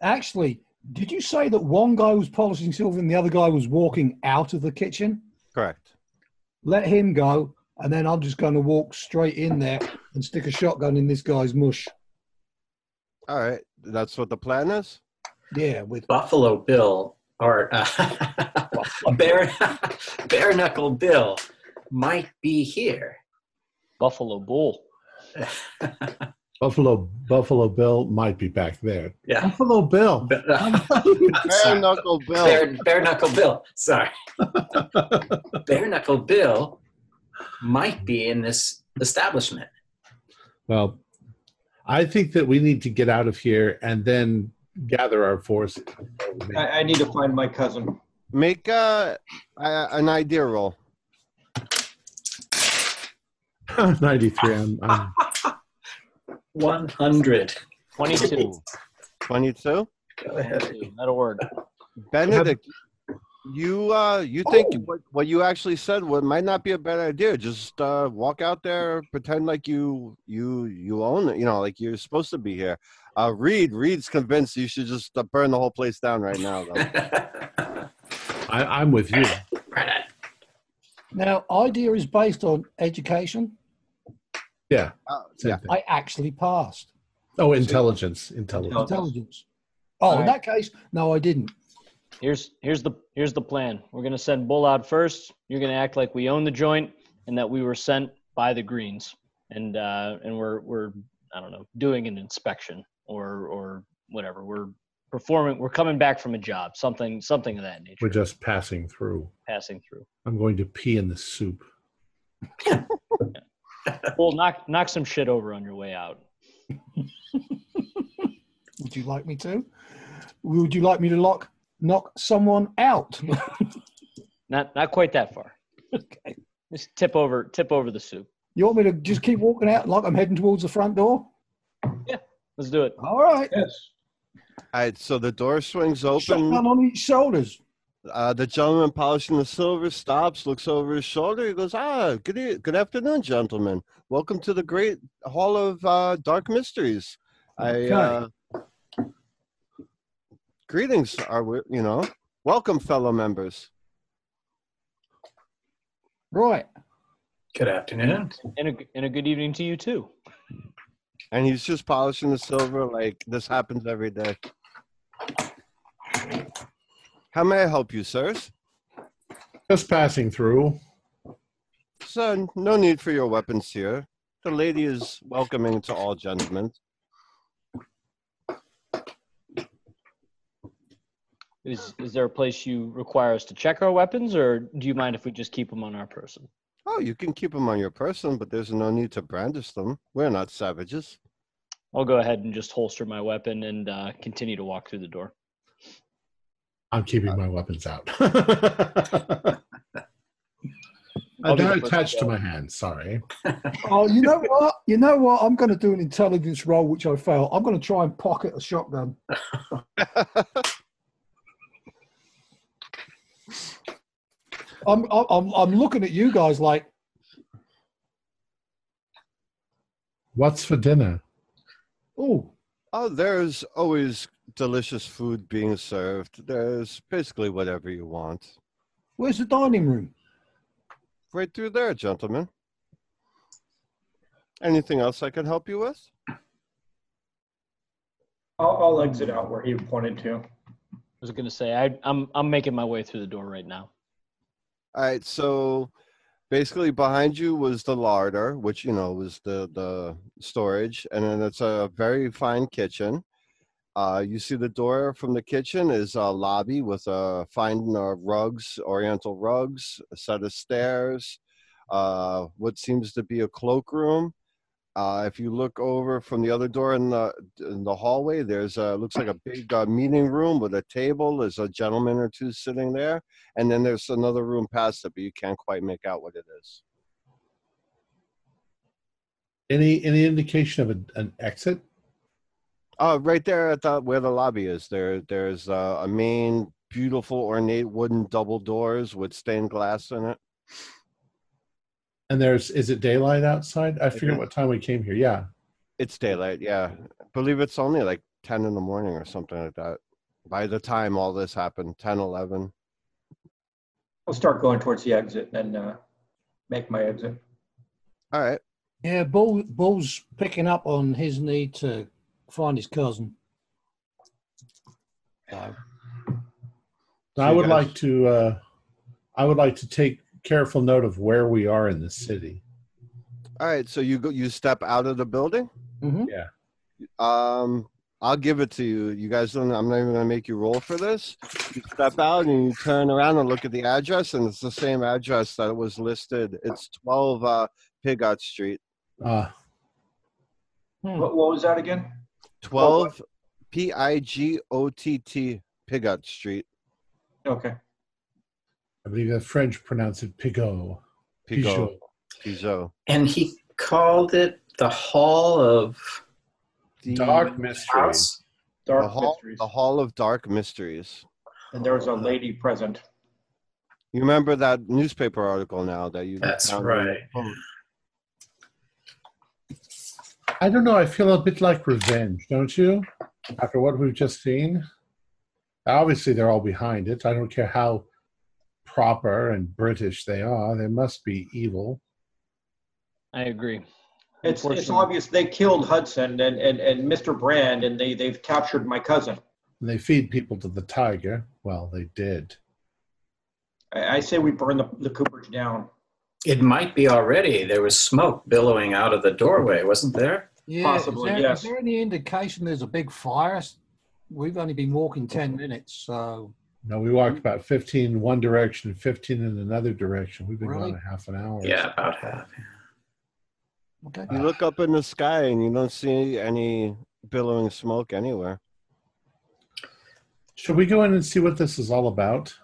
Speaker 6: Actually, did you say that one guy was polishing silver and the other guy was walking out of the kitchen?
Speaker 3: Correct.
Speaker 6: Let him go, and then I'm just going to walk straight in there and stick a shotgun in this guy's mush.
Speaker 3: All right. That's what the plan is.
Speaker 6: Yeah, with
Speaker 4: Buffalo Bill or uh, Bare Bare Knuckle Bill might be here.
Speaker 5: Buffalo Bull.
Speaker 1: Buffalo Buffalo Bill might be back there.
Speaker 4: Yeah.
Speaker 1: Buffalo Bill. [laughs]
Speaker 3: Bare knuckle Bill.
Speaker 4: Bare, bare Knuckle Bill. Sorry. [laughs] Bare Knuckle Bill might be in this establishment.
Speaker 1: Well, I think that we need to get out of here and then gather our forces.
Speaker 2: I, I need to find my cousin.
Speaker 3: Make uh, a, an idea roll. [laughs]
Speaker 1: 93. I'm, I'm, [laughs]
Speaker 4: 100.
Speaker 5: 22.
Speaker 3: 22.
Speaker 4: Go ahead.
Speaker 5: 22. That'll work.
Speaker 3: Benedict, You uh, you think
Speaker 2: Oh.
Speaker 3: what, what you actually said what might not be a bad idea. Just uh, walk out there, pretend like you you you own it. You know, like you're supposed to be here. Uh, Reed, Reed's convinced you should just uh, burn the whole place down right now. Though. [laughs]
Speaker 1: I, I'm with you.
Speaker 4: right.
Speaker 6: Now, idea is based on education.
Speaker 1: Yeah.
Speaker 3: Uh, yeah.
Speaker 6: I actually passed
Speaker 1: Oh, intelligence. Intelligence.
Speaker 6: intelligence. Oh, in
Speaker 2: Alright.
Speaker 6: that case, no, I didn't.
Speaker 5: Here's here's the here's the plan. We're gonna send Bull out first. You're gonna act like we own the joint and that we were sent by the Greens, and uh, and we're we're I don't know doing an inspection or or whatever. We're performing. We're coming back from a job. Something something of that nature.
Speaker 1: We're just passing through.
Speaker 5: passing through.
Speaker 1: I'm going to pee in the soup. [laughs]
Speaker 5: Bull, knock knock some shit over on your way out. [laughs]
Speaker 6: Would you like me to? Would you like me to lock knock someone out? [laughs]
Speaker 5: Not not quite that far.
Speaker 6: okay.
Speaker 5: Just tip over tip over the soup.
Speaker 6: You want me to just keep walking out like I'm heading towards the front door?
Speaker 5: Let's do it.
Speaker 6: All right.
Speaker 2: Yes.
Speaker 3: All right, so the door swings
Speaker 6: Shotgun
Speaker 3: open.
Speaker 6: on each shoulders.
Speaker 3: Uh, the gentleman polishing the silver stops, looks over his shoulder. He goes, "Ah, good e- good afternoon, gentlemen. Welcome to the Great Hall of uh, Dark Mysteries. I uh, greetings are we- you know welcome, fellow members.
Speaker 6: Right.
Speaker 4: Good afternoon.
Speaker 5: And a and a good evening to you too.
Speaker 3: And he's just polishing the silver like this happens every day. How may I help you, sirs?
Speaker 1: Just passing through.
Speaker 3: Son, no need for your weapons here. The lady is welcoming to all gentlemen.
Speaker 5: Is is there a place you require us to check our weapons, or do you mind if we just keep them on our person?
Speaker 3: Oh, you can keep them on your person, but there's no need to brandish them. We're not savages.
Speaker 5: I'll go ahead and just holster my weapon and uh, continue to walk through the door.
Speaker 1: I'm keeping my weapons out. [laughs]
Speaker 5: I'll be
Speaker 1: They're attached
Speaker 5: to
Speaker 1: to my hand. Sorry. [laughs]
Speaker 6: Oh, you know what? You know what? I'm going to do an intelligence roll, which I fail. I'm going to try and pocket a shotgun. [laughs] I'm, I'm, I'm looking at you guys like,
Speaker 1: What's for dinner?
Speaker 6: oh,
Speaker 3: oh, there's always delicious food being served. There's basically whatever you want.
Speaker 6: where's the dining room?
Speaker 3: Right through there, gentlemen. Anything else I can help you with?
Speaker 2: I'll, I'll exit out where he pointed to.
Speaker 5: I was going to say I, I'm I'm making my way through the door right now.
Speaker 3: All right, so basically behind you was the larder, which you know was the the storage, and then it's a very fine kitchen. Uh, you see the door from the kitchen is a lobby with a fine uh, rugs, Oriental rugs, a set of stairs, uh, what seems to be a cloakroom. Uh, if you look over from the other door in the in the hallway, there's a looks like a big uh, meeting room with a table. There's a gentleman or two sitting there, and then there's another room past it, but you can't quite make out what it is.
Speaker 1: Any any indication of a, an exit?
Speaker 3: Uh, right there at the where the lobby is, there there's uh, a main beautiful ornate wooden double doors with stained glass in it.
Speaker 1: And there's is it daylight outside? I forget what time we came here. Yeah.
Speaker 3: It's daylight, yeah. I believe it's only like 10 in the morning or something like that. By the time all this happened, 10, 11.
Speaker 2: I'll start going towards the exit and uh, make my exit.
Speaker 3: All right.
Speaker 6: Yeah, Bull, Bull's picking up on his need to find his cousin. So,
Speaker 1: I
Speaker 3: So you
Speaker 1: would
Speaker 3: guys-
Speaker 1: like to uh I would like to take careful note of where we are in the city.
Speaker 3: All right. So you go, you step out of the building.
Speaker 6: mhm.
Speaker 3: Um, I'll give it to you. You guys don't. I'm not even gonna make you roll for this. You step out and you turn around and look at the address, and it's the same address that was listed. It's 12 uh, Pigot Street.
Speaker 1: Uh
Speaker 6: Hmm.
Speaker 2: What, what was that again?
Speaker 3: 12 P I G O T T Pigot Street.
Speaker 2: Okay.
Speaker 1: I believe the French pronounce it Pigot.
Speaker 3: Pigot. Pigot.
Speaker 4: And he called it the Hall of
Speaker 3: The,
Speaker 1: Dark mystery.
Speaker 4: House.
Speaker 2: Dark
Speaker 3: the hall,
Speaker 2: mysteries.
Speaker 3: the Hall of Dark Mysteries.
Speaker 2: And there was a lady present.
Speaker 3: You remember that newspaper article now that you
Speaker 4: That's
Speaker 3: found on your
Speaker 4: right.
Speaker 1: I don't know. I feel a bit like revenge, don't you? After what we've just seen. Obviously, they're all behind it. I don't care how proper and British they are. They must be evil.
Speaker 5: I agree.
Speaker 2: It's, it's obvious they killed Hudson and, and, and Mr. Brand, and they, they've captured my cousin.
Speaker 1: They feed people to the tiger. Well, they did.
Speaker 2: I, I say we burn the, the Cooperage down.
Speaker 4: It might be already. There was smoke billowing out of the doorway, wasn't there?
Speaker 6: Yeah,
Speaker 2: Possibly,
Speaker 6: is there,
Speaker 2: yes.
Speaker 6: is there any indication there's a big fire? We've only been walking 10 minutes, so
Speaker 1: No, we walked about 15 in one direction, 15 in another direction. We've been
Speaker 6: Really?
Speaker 1: going a half an hour.
Speaker 4: Yeah, about half.
Speaker 6: okay.
Speaker 3: You look up in the sky and you don't see any billowing smoke anywhere.
Speaker 1: Should we go in and see what this is all about?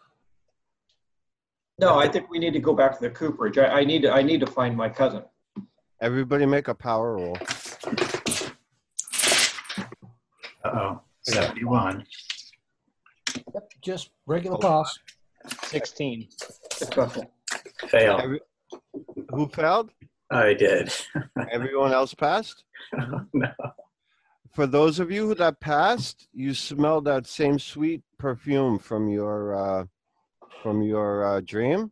Speaker 2: No, I think we need to go back to the Cooperage. I, I need to, I need to find my cousin.
Speaker 3: Everybody make a power roll.
Speaker 4: Uh oh. 71.
Speaker 6: Yep, just regular pass.
Speaker 5: 16.
Speaker 2: Successful.
Speaker 4: Fail.
Speaker 3: Every, who failed?
Speaker 4: I did. [laughs]
Speaker 3: Everyone else passed? [laughs]
Speaker 4: no.
Speaker 3: For those of you who that passed, you smell that same sweet perfume from your uh, from your uh, dream.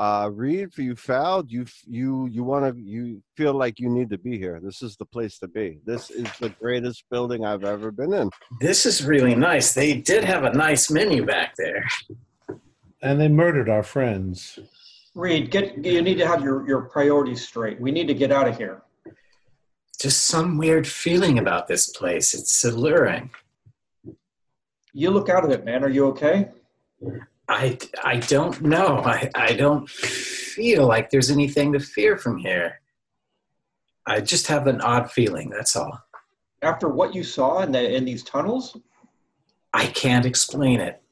Speaker 3: Uh, Reed, for you failed, you you you want to you feel like you need to be here. This is the place to be. This is the greatest building I've ever been in.
Speaker 4: This is really nice. They did have a nice menu back there.
Speaker 1: And they murdered our friends.
Speaker 2: Reed, get, you need to have your, your priorities straight. We need to get out of here.
Speaker 4: Just some weird feeling about this place. It's alluring.
Speaker 2: You look out of it, man. Are you okay?
Speaker 4: I, I don't know. I, I don't feel like there's anything to fear from here. I just have an odd feeling, that's all.
Speaker 2: After what you saw in, the, in these tunnels?
Speaker 4: I can't explain it.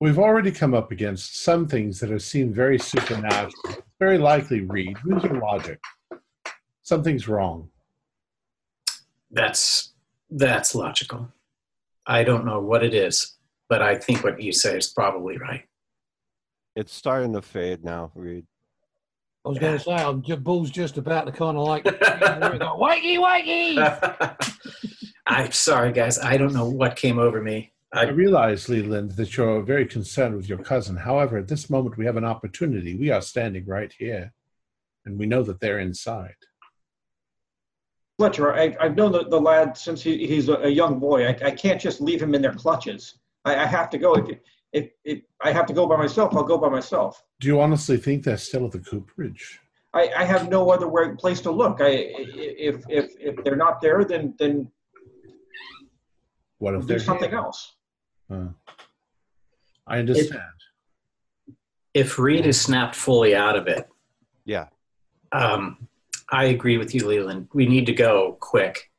Speaker 1: We've already come up against some things that have seemed very supernatural. Very likely, Reed, use your logic. Something's wrong.
Speaker 4: That's that's logical. I don't know what it is, but I think what you say is probably right.
Speaker 3: It's starting to fade now, Reed.
Speaker 6: I was going to say, I'm just, Bull's just about to kind of like, go, [laughs] wakey, wakey! [laughs]
Speaker 4: I'm sorry, guys. I don't know what came over me.
Speaker 1: I
Speaker 4: I,
Speaker 1: realize, Leland, that you're very concerned with your cousin. However, at this moment, we have an opportunity. We are standing right here, and we know that they're inside.
Speaker 2: Fletcher, I, I've known the, the lad since he, he's a, a young boy. I, I can't just leave him in their clutches. I, I have to go. If, if, if I have to go by myself, I'll go by myself.
Speaker 1: Do you honestly think they're still at the cooperage?
Speaker 2: I, I have no other way, place to look. I, if, if, if they're not there, then, then
Speaker 1: What
Speaker 2: we'll
Speaker 1: if
Speaker 2: do
Speaker 1: they're
Speaker 2: something
Speaker 1: here?
Speaker 2: else.
Speaker 1: Uh, I understand.
Speaker 4: if Reed is snapped fully out of it,
Speaker 3: Yeah.
Speaker 4: um, I agree with you, Leland. We need to go quick.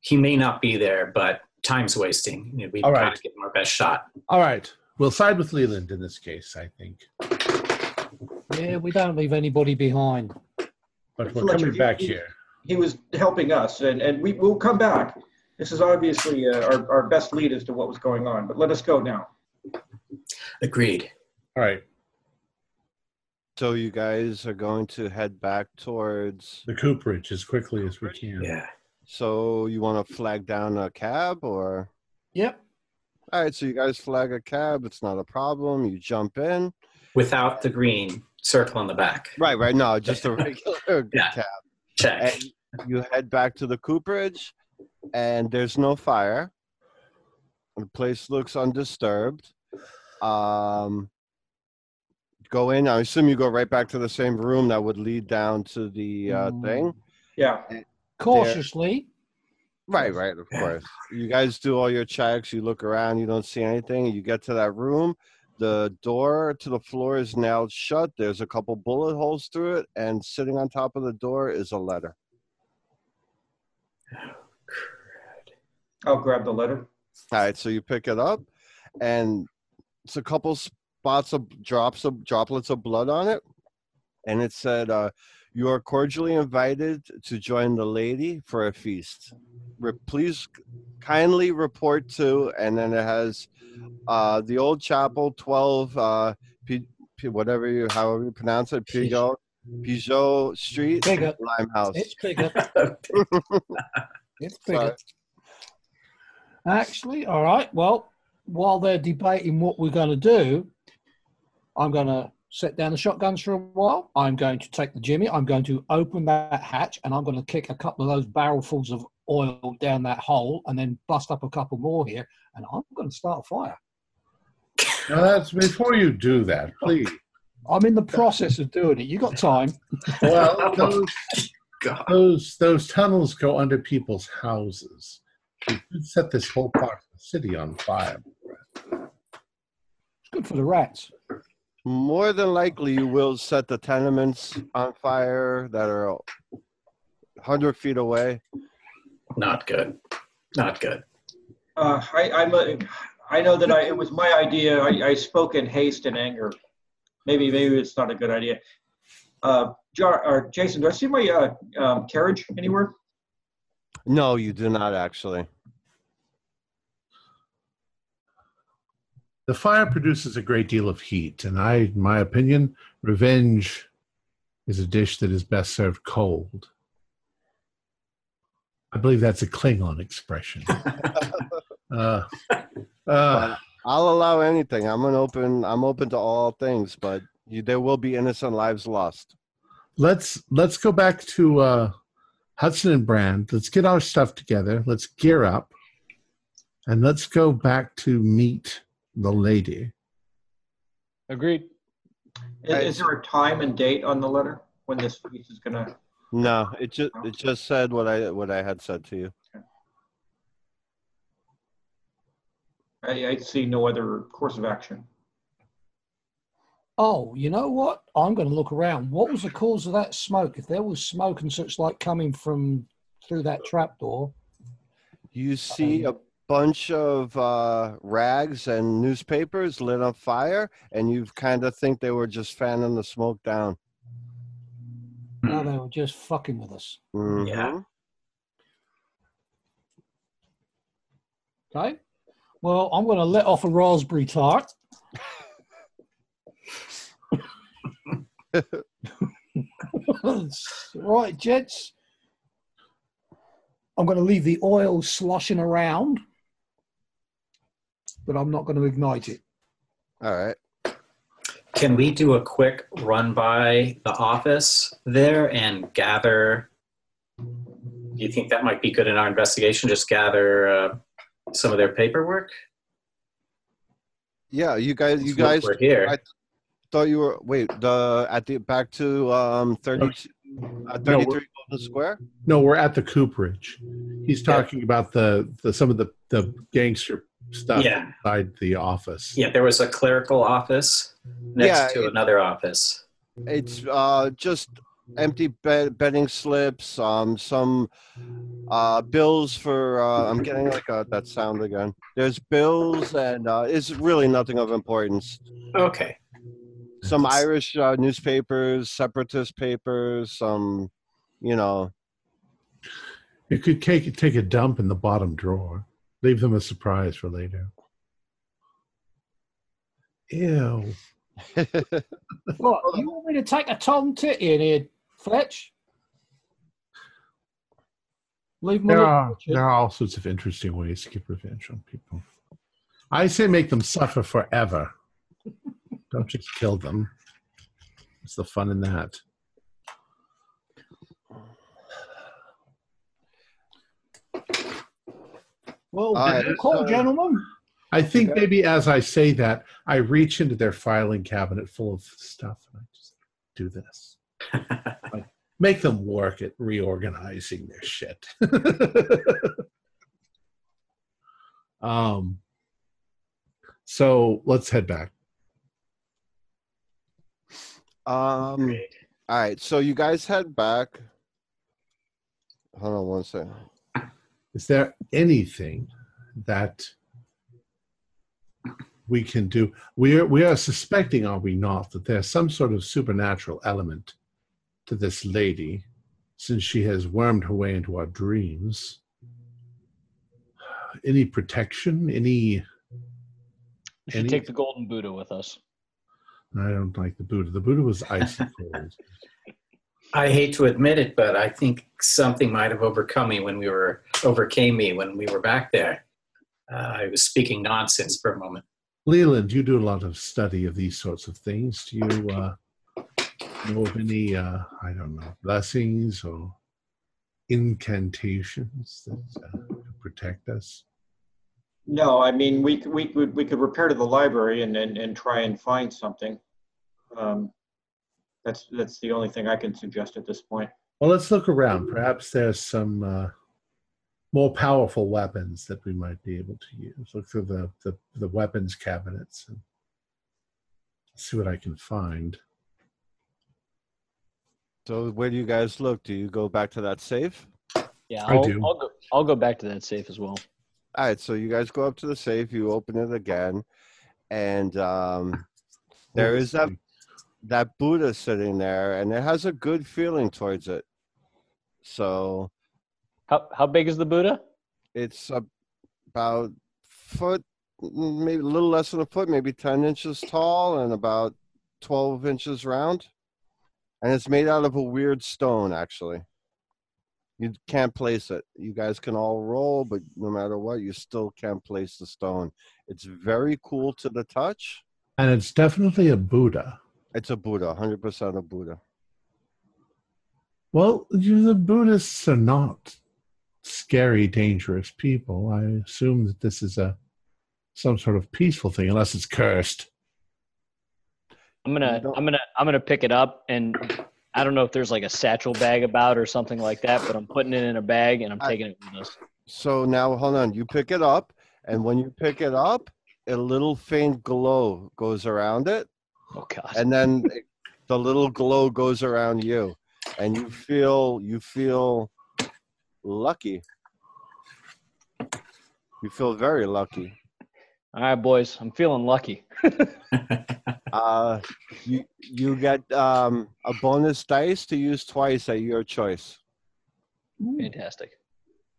Speaker 4: He may not be there, but time's wasting. You know, We've
Speaker 1: All
Speaker 4: got to give him our best shot.
Speaker 1: All right, we'll side with Leland in this case, I think.
Speaker 6: Yeah, we don't leave anybody behind.
Speaker 1: But we're
Speaker 2: Fletcher,
Speaker 1: coming
Speaker 2: you-
Speaker 1: back
Speaker 2: you-
Speaker 1: here.
Speaker 2: He was helping us, and, and we will come back. This is obviously uh, our, our best lead as to what was going on, but let us go now.
Speaker 4: Agreed.
Speaker 1: All right,
Speaker 3: So you guys are going to head back towards.
Speaker 1: the cooperage as quickly as we can.
Speaker 4: Yeah.
Speaker 3: So you want to flag down a cab or?
Speaker 6: Yep.
Speaker 3: All right, so you guys flag a cab. It's not a problem. You jump in.
Speaker 4: Without the green circle on the back.
Speaker 3: Right, right. No, just a [laughs] regular
Speaker 4: Yeah.
Speaker 3: cab.
Speaker 4: Check.
Speaker 3: And you head back to the cooperage, and there's no fire. The place looks undisturbed. Um, go in. I assume you go right back to the same room that would lead down to the uh,
Speaker 6: Mm.
Speaker 3: thing.
Speaker 2: Yeah.
Speaker 6: Cautiously.
Speaker 3: Right, right, of course. You guys do all your checks, you look around, you don't see anything, you get to that room, the door to the floor is nailed shut, there's a couple bullet holes through it, and sitting on top of the door is a letter.
Speaker 2: I'll grab the letter.
Speaker 3: All right, so you pick it up, and it's a couple spots of drops of droplets of blood on it, and it said, uh, You are cordially invited to join the lady for a feast. Re- please kindly report to, and then it has uh, the old chapel, 12, uh, P, P, whatever you, however you pronounce it, Pigot, Pigot Street. Limehouse.
Speaker 6: It's bigger. [laughs] It's. Actually, all right. Well, while they're debating what we're going to do, I'm going to set down the shotguns for a while. I'm going to take the Jimmy. I'm going to open that hatch and I'm going to kick a couple of those barrelfuls of oil down that hole and then bust up a couple more here. And I'm going to start a fire.
Speaker 1: Now that's before you do that, please.
Speaker 6: I'm in the process of doing it. You got time?
Speaker 1: Well, [laughs] oh
Speaker 4: those
Speaker 1: those those tunnels go under people's houses. You could set this whole part of the city on fire.
Speaker 6: It's good for the rats.
Speaker 3: More than likely, you will set the tenements on fire that are 100 feet away.
Speaker 4: Not good. Not good.
Speaker 2: Uh, I, I'm a, I know that I, it was my idea. I, I spoke in haste and anger. Maybe, maybe it's not a good idea. Uh, Jar, or Jason, do I see my uh, um, carriage anywhere?
Speaker 3: No, you do not actually.
Speaker 1: The fire produces a great deal of heat, and I, in my opinion, revenge is a dish that is best served cold. I believe that's a Klingon expression. [laughs] uh, uh,
Speaker 3: I'll allow anything. I'm an open. I'm open to all things, but you, there will be innocent lives lost.
Speaker 1: let's let's go back to uh, Hudson and Brand. Let's get our stuff together. Let's gear up, and let's go back to meet the lady.
Speaker 5: Agreed.
Speaker 2: Is, is there a time and date on the letter when this piece is gonna?
Speaker 3: No, it just it just said what I what I had said to you.
Speaker 2: I, I see no other course of action.
Speaker 6: Oh, you know what? I'm going to look around. What was the cause of that smoke? If there was smoke and such like coming from through that trapdoor,
Speaker 3: You see um, a bunch of uh, rags and newspapers lit on fire, and you kind of think they were just fanning the smoke down.
Speaker 6: no, they were just fucking with us.
Speaker 3: Mhm.
Speaker 4: Yeah.
Speaker 6: Okay. Well, I'm going to let off a raspberry tart. [laughs] right, gents. I'm going to leave the oil sloshing around, but I'm not going to ignite it.
Speaker 3: All right.
Speaker 4: Can we do a quick run by the office there and gather? Do you think that might be good in our investigation? Just gather uh, some of their paperwork.
Speaker 3: Yeah, you guys. You guys
Speaker 4: we're here.
Speaker 3: I- thought you were wait the at the back to um 30, uh, 33 Golden Square.
Speaker 1: No, we're at the cooperage. He's talking about the, the some of the, the gangster stuff
Speaker 4: Yeah.
Speaker 1: inside the office.
Speaker 4: Yeah, there was a clerical office next
Speaker 3: Yeah,
Speaker 4: to
Speaker 3: it-
Speaker 4: another office.
Speaker 3: It's uh just empty bed, betting slips, um some uh bills for uh I'm getting like a, that sound again. There's bills and uh it's really nothing of importance.
Speaker 4: Okay.
Speaker 3: Some Irish uh, newspapers, separatist papers, some you know.
Speaker 1: You could take take a dump in the bottom drawer. Leave them a surprise for later. Ew. [laughs]
Speaker 6: What? You want me to take a Tom Titty in here, Fletch? Leave
Speaker 1: There are, there are all sorts of interesting ways to get revenge on people. I say make them suffer forever. [laughs] Don't just kill them. What's the fun in that?
Speaker 6: Well,
Speaker 3: All right,
Speaker 6: good call,
Speaker 3: so-
Speaker 6: gentlemen.
Speaker 1: I think maybe as I say that, I reach into their filing cabinet full of stuff and I just do this. [laughs] Like, make them work at reorganizing their shit. [laughs] um, so let's head back.
Speaker 3: Um all right, so you guys head back. Hold on one second.
Speaker 1: Is there anything that we can do? We are we are suspecting, are we not, that there's some sort of supernatural element to this lady, since she has wormed her way into our dreams, any protection? Any?
Speaker 5: We should
Speaker 1: Any-
Speaker 5: take the golden Buddha with us.
Speaker 1: I don't like the Buddha. The Buddha was icy cold. [laughs]
Speaker 4: I hate to admit it, but I think something might have overcome me when we were overcame me when we were back there. Uh, I was speaking nonsense for a moment.
Speaker 1: Leland, you do a lot of study of these sorts of things. Do you uh, know of any, uh, I don't know, blessings or incantations that uh, protect us?
Speaker 2: No, I mean, we, could- we could, we could repair to the library and, and, and try and find something. Um, That's, that's the only thing I can suggest at this point.
Speaker 1: Well, let's look around. Perhaps there's some uh, more powerful weapons that we might be able to use. Look through the, the, the weapons cabinets and see what I can find.
Speaker 3: So where do you guys look? Do you go back to that safe?
Speaker 5: Yeah,
Speaker 1: I
Speaker 5: I'll,
Speaker 1: do.
Speaker 5: I'll go. I'll go back to that safe as well.
Speaker 3: All right, so you guys go up to the safe, you open it again, and um, [laughs] there is that that Buddha sitting there, and it has a good feeling towards it. So
Speaker 5: How how big is the Buddha?
Speaker 3: it's a, about foot, maybe a little less than a foot, maybe ten inches tall, and about twelve inches round, and it's made out of a weird stone, actually. You can't place it. You guys can all roll, but no matter what, you still can't place the stone. It's very cool to the touch.
Speaker 1: And it's definitely a Buddha.
Speaker 3: It's a Buddha, 100% a Buddha.
Speaker 1: Well, the Buddhists are not scary, dangerous people. I assume that this is a some sort of peaceful thing, unless it's cursed.
Speaker 5: I'm gonna I'm gonna I'm gonna pick it up and I don't know if there's like a satchel bag about or something like that, but I'm putting it in a bag and I'm
Speaker 3: I-
Speaker 5: taking it with us.
Speaker 3: So now, hold on. You pick it up, and when you pick it up, a little faint glow goes around it,
Speaker 5: Oh God.
Speaker 3: and then the little glow goes around you, and you feel you feel lucky. You feel very lucky.
Speaker 5: All right, boys. I'm feeling lucky. [laughs]
Speaker 3: Uh, you you get um, a bonus dice to use twice at your choice.
Speaker 5: Fantastic.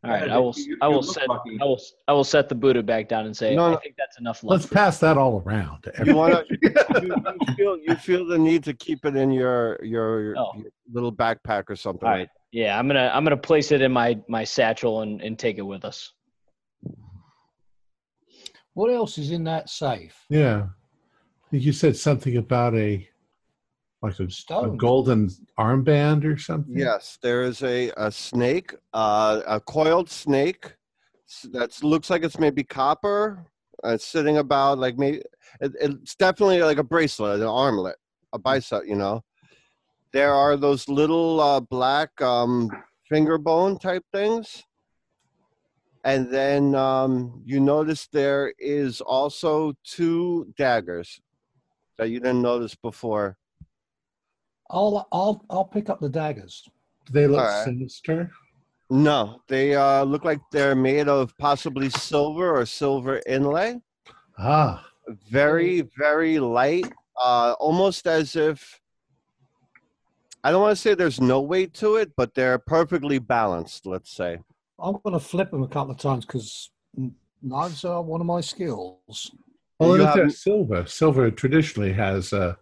Speaker 5: All
Speaker 2: Yeah,
Speaker 5: right,
Speaker 2: but
Speaker 5: I will.
Speaker 2: you-
Speaker 5: I will set.
Speaker 2: lucky.
Speaker 5: I will. I will set the Buddha back down and say,
Speaker 3: No,
Speaker 5: I think that's enough luck.
Speaker 1: Let's pass that all around. To
Speaker 3: You
Speaker 1: everyone.
Speaker 3: want to you, you feel you feel the need to keep it in your your,
Speaker 5: Oh.
Speaker 3: your little backpack or something.
Speaker 5: All
Speaker 3: like.
Speaker 5: Yeah, I'm gonna. I'm gonna place it in my my satchel and and take it with us.
Speaker 6: What else is in that safe?
Speaker 1: yeah, I think you said something about a like a, a golden armband or something.
Speaker 3: Yes, there is a, a snake, uh, a coiled snake that looks like it's maybe copper. Uh, it's sitting about like maybe it, it's definitely like a bracelet, an armlet, a bicep. You know, there are those little uh, black um, finger bone type things, and then um, you notice there is also two daggers that you didn't notice before.
Speaker 6: I'll I'll I'll pick up the daggers.
Speaker 1: Do they look
Speaker 3: Alright.
Speaker 1: sinister?
Speaker 3: No, they uh, look like they're made of possibly silver or silver inlay.
Speaker 1: Ah,
Speaker 3: Very, very light, uh, almost as if I don't want to say there's no weight to it, but they're perfectly balanced. Let's say.
Speaker 6: I'm going to flip them a couple of times because knives are one of my skills.
Speaker 1: well,
Speaker 3: You
Speaker 1: if they're silver, silver traditionally has a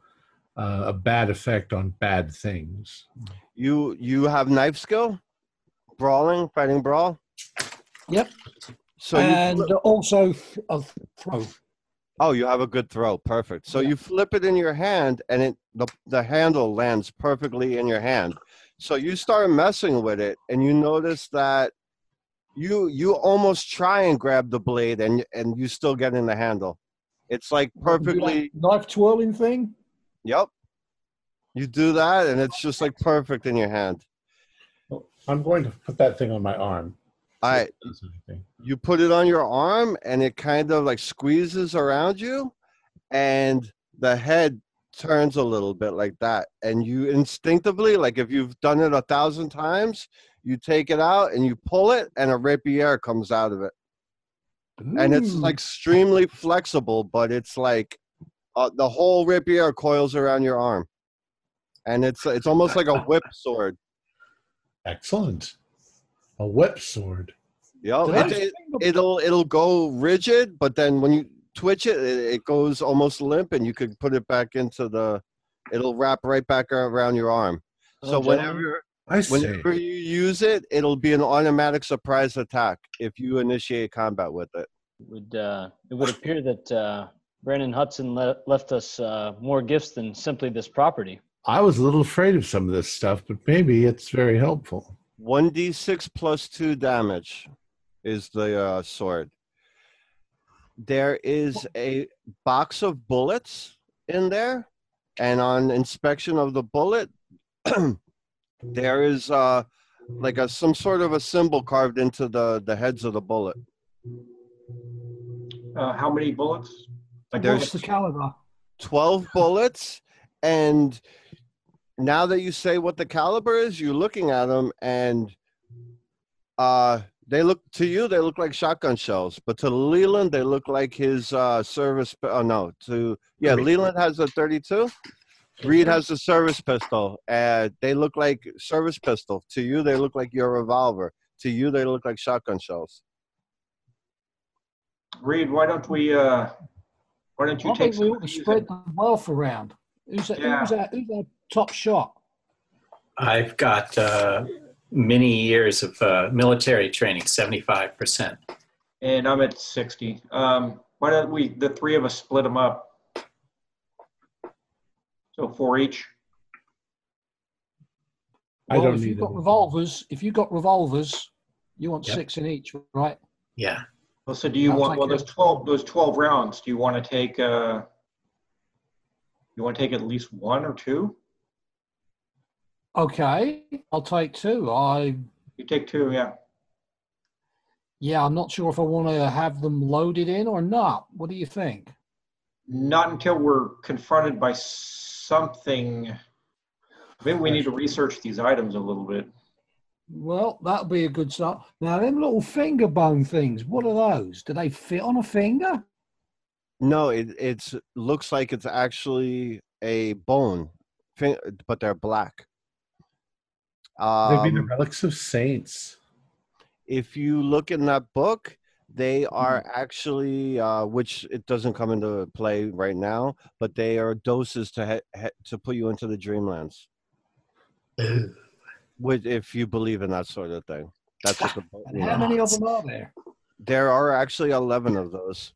Speaker 1: a a bad effect on bad things.
Speaker 3: You you have knife skill, brawling, fighting brawl.
Speaker 6: Yep.
Speaker 3: So
Speaker 6: and
Speaker 3: flip-
Speaker 6: also a throw.
Speaker 3: oh, you have a good throw. Perfect. So
Speaker 6: Yeah.
Speaker 3: you flip it in your hand, and it the the handle lands perfectly in your hand. So you start messing with it, and you notice that you you almost try and grab the blade, and and you still get in the handle. It's like perfectly.
Speaker 6: knife twirling thing.
Speaker 3: Yep. You do that, and it's just like perfect in your hand.
Speaker 1: I'm going to put that thing on my arm.
Speaker 3: All right.
Speaker 1: Does anything.
Speaker 3: you put it on your arm and it kind of like squeezes around you and the head turns a little bit like that and you instinctively like if you've done it a thousand times you take it out and you pull it and a rapier comes out of it and it's like extremely flexible but it's like uh, the whole rapier coils around your arm and it's it's almost like a whip [laughs] sword.
Speaker 1: Excellent. A whip sword.
Speaker 3: Yep.
Speaker 6: Did
Speaker 3: it, it, it'll it'll go rigid, but then when you twitch it, it, it goes almost limp, and you could put it back into the. It'll wrap right back around your arm. So
Speaker 5: Well,
Speaker 3: whenever
Speaker 1: I see.
Speaker 3: whenever you use it, it'll be an automatic surprise attack if you initiate combat with it.
Speaker 5: would uh, it would appear that uh, Brandon Hudson le- left us uh, more gifts than simply this property.
Speaker 1: I was a little afraid of some of this stuff, but maybe it's very helpful.
Speaker 3: One d six plus two damage is the uh, sword. There is a box of bullets in there, and on inspection of the bullet, [clears throat] there is uh, like a some sort of a symbol carved into the the heads of the bullet.
Speaker 2: Uh, how many bullets? Like
Speaker 3: There's-
Speaker 6: What's the caliber?
Speaker 3: 12 [laughs] bullets and now that you say what the caliber is you're looking at them and uh they look to you they look like shotgun shells but to leland they look like his uh service oh no to yeah leland has a. 32 reed has a service pistol and they look like service pistol. To you they look like your revolver. To you they look like shotgun shells.
Speaker 2: Reed, why don't we, uh, why don't you
Speaker 6: I
Speaker 2: take
Speaker 6: think we ought to spread the wealth around. Who's, that,
Speaker 2: Yeah.
Speaker 6: who's, our, who's our top shot?
Speaker 4: I've got uh, many years of uh, military training, 75%.
Speaker 2: and I'm at 60. Um, why don't we, the three of us split them up? So four each.
Speaker 1: I don't
Speaker 6: if you've got revolvers, if you've got revolvers, you want
Speaker 4: Yep.
Speaker 6: six in each, right?
Speaker 4: Yeah.
Speaker 2: Well, so do you
Speaker 6: I'll
Speaker 2: want,
Speaker 6: take
Speaker 2: well,
Speaker 6: it.
Speaker 2: those 12, those 12 rounds, do you want to take, uh, you want to take at least one or two?
Speaker 6: Okay, I'll take two. I
Speaker 2: You take two, yeah.
Speaker 6: yeah, I'm not sure if I want to have them loaded in or not. What do you think?
Speaker 2: Not until we're confronted by something. Maybe we need to research these items a little bit.
Speaker 6: Well, that'll be a good start. Now, them little finger bone things, what are those? Do they fit on a finger?
Speaker 3: No, it it's looks like it's actually a bone, but they're black.
Speaker 1: They'd be the
Speaker 3: Um,
Speaker 1: relics of saints.
Speaker 3: if you look in that book, they are
Speaker 1: Mm-hmm.
Speaker 3: actually, uh, which it doesn't come into play right now, but they are doses to he- he- to put you into the dreamlands. [clears throat] With if you believe in that sort of thing, that's what the [laughs] book.
Speaker 6: And how
Speaker 3: know.
Speaker 6: many of them are there?
Speaker 3: There are actually 11 of those.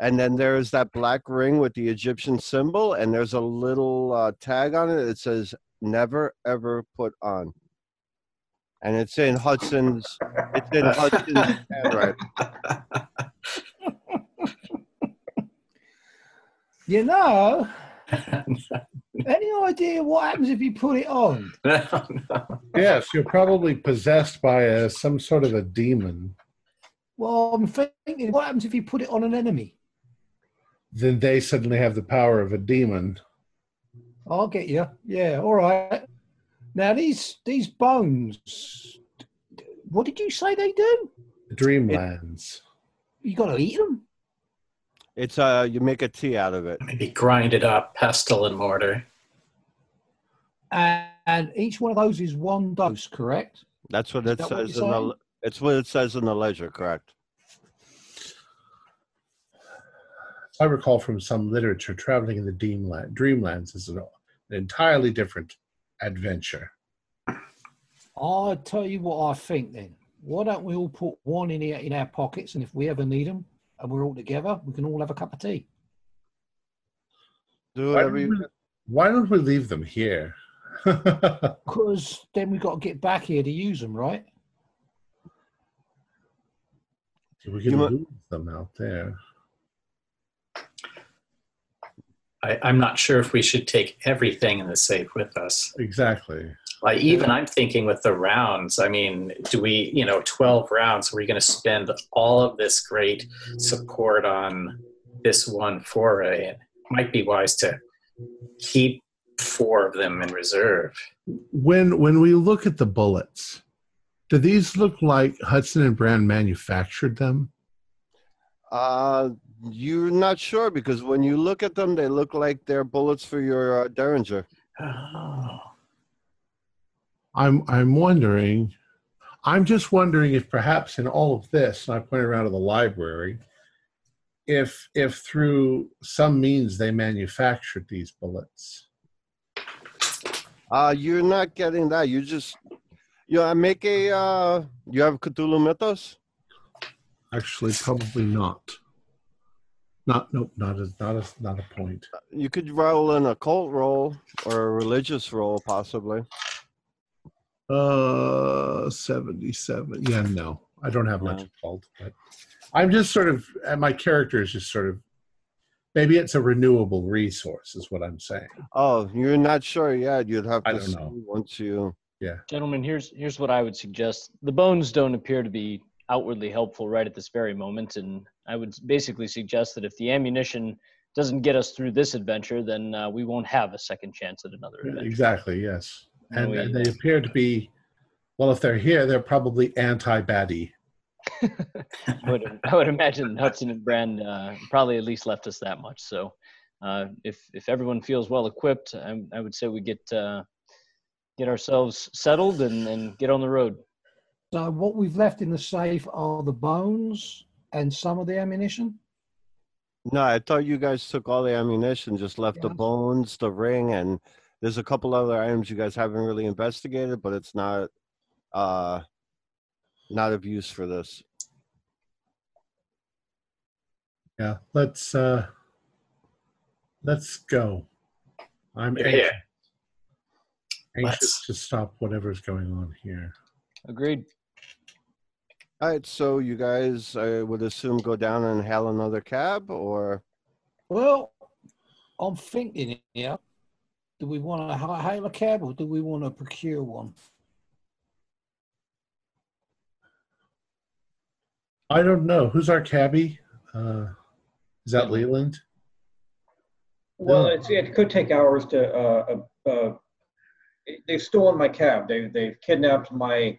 Speaker 3: And then there's that black ring with the Egyptian symbol, and there's a little uh, tag on it that says "Never ever put on." And it's in Hudson's. It's in Hudson's [laughs] handwriting.
Speaker 6: You know, [laughs] any idea what happens if you put it on? [laughs]
Speaker 4: no, no.
Speaker 1: Yes, you're probably possessed by a, some sort of a demon.
Speaker 6: Well, I'm thinking, what happens if you put it on an enemy?
Speaker 1: Then they suddenly have the power of a demon.
Speaker 6: I'll get you. Yeah, all right. Now these these bones. What did you say they do?
Speaker 1: Dreamlands.
Speaker 6: You got to eat them.
Speaker 3: It's uh, you make a tea out of it.
Speaker 4: Maybe grind it up, pestle and mortar.
Speaker 6: And, and each one of those is one dose, correct?
Speaker 3: That's what
Speaker 6: Is
Speaker 3: it
Speaker 6: that
Speaker 3: says
Speaker 6: you're
Speaker 3: in the. It's what it says in the ledger. Correct.
Speaker 1: I recall from some literature, traveling in the Dreamland, Dreamlands is an, an entirely different adventure.
Speaker 6: I'll tell you what I think then. Why don't we all put one in here in our pockets, and if we ever need them, and we're all together, we can all have a cup of tea.
Speaker 3: Do
Speaker 1: Why
Speaker 3: whatever
Speaker 1: don't, we, why don't we leave them here? [laughs]
Speaker 6: Because then we've got to get back here to use them, right?
Speaker 1: we
Speaker 3: You
Speaker 1: can
Speaker 3: mu-
Speaker 1: lose them out there.
Speaker 4: I, I'm not sure if we should take everything in the safe with us.
Speaker 1: Exactly.
Speaker 4: Like even I'm thinking with the rounds. I mean, do we, you know, 12 rounds? Are we going to spend all of this great support on this one foray? It might be wise to keep four of them in reserve.
Speaker 1: When when we look at the bullets, do these look like Hudson and Brand manufactured them?
Speaker 3: Uh, you're not sure because when you look at them, they look like they're bullets for your uh, Derringer.
Speaker 1: I'm I'm wondering. I'm just wondering if perhaps in all of this, and I pointed around to the library, if if through some means they manufactured these bullets.
Speaker 3: Uh, you're not getting that. You just, you uh, make a, uh, you have Cthulhu Mythos?
Speaker 1: Actually, probably not. Not nope, not a not a not a point.
Speaker 3: You could roll an occult roll or a religious roll, possibly.
Speaker 1: Uh, seventy-seven. Yeah, no, I don't have much
Speaker 3: No.
Speaker 1: occult, but I'm just sort of, and my character is just sort of. Maybe it's a renewable resource, is what I'm saying.
Speaker 3: Oh, you're not sure yet. You'd have to
Speaker 1: I don't
Speaker 3: see
Speaker 1: know.
Speaker 3: once you. Yeah.
Speaker 5: Gentlemen, here's here's what I would suggest. The bones don't appear to be outwardly helpful right at this very moment, and I would basically suggest that if the ammunition doesn't get us through this adventure, then uh, we won't have a second chance at another adventure.
Speaker 1: Exactly. Yes, and,
Speaker 5: we-
Speaker 1: and they appear to be. Well, if they're here, they're probably anti-baddie.
Speaker 5: I [laughs] would, I would imagine Hudson and Brand uh, probably at least left us that much. So, uh, if if everyone feels well equipped, I, I would say we get uh, get ourselves settled and, and get on the road.
Speaker 6: So what we've left in the safe are the bones and some of the ammunition.
Speaker 3: No, I thought you guys took all the ammunition, just left the bones, the ring, and there's a couple other items you guys haven't really investigated, but it's not, uh, not of use for this.
Speaker 1: Yeah, let's uh let's go. I'm
Speaker 4: Yeah.
Speaker 1: anxious, anxious
Speaker 4: Let's-
Speaker 1: to stop whatever's going on here.
Speaker 5: Agreed.
Speaker 3: All right, so you guys, I would assume, go down and hail another cab, or
Speaker 6: Well, I'm thinking here. Do we want to hail a cab or do we want to procure one?
Speaker 1: I don't know. Who's our cabbie? Uh is that Leland?
Speaker 2: Well,
Speaker 1: Yeah.
Speaker 2: it's, it could take hours to, uh, uh, uh, they've stolen my cab. They, they've kidnapped my,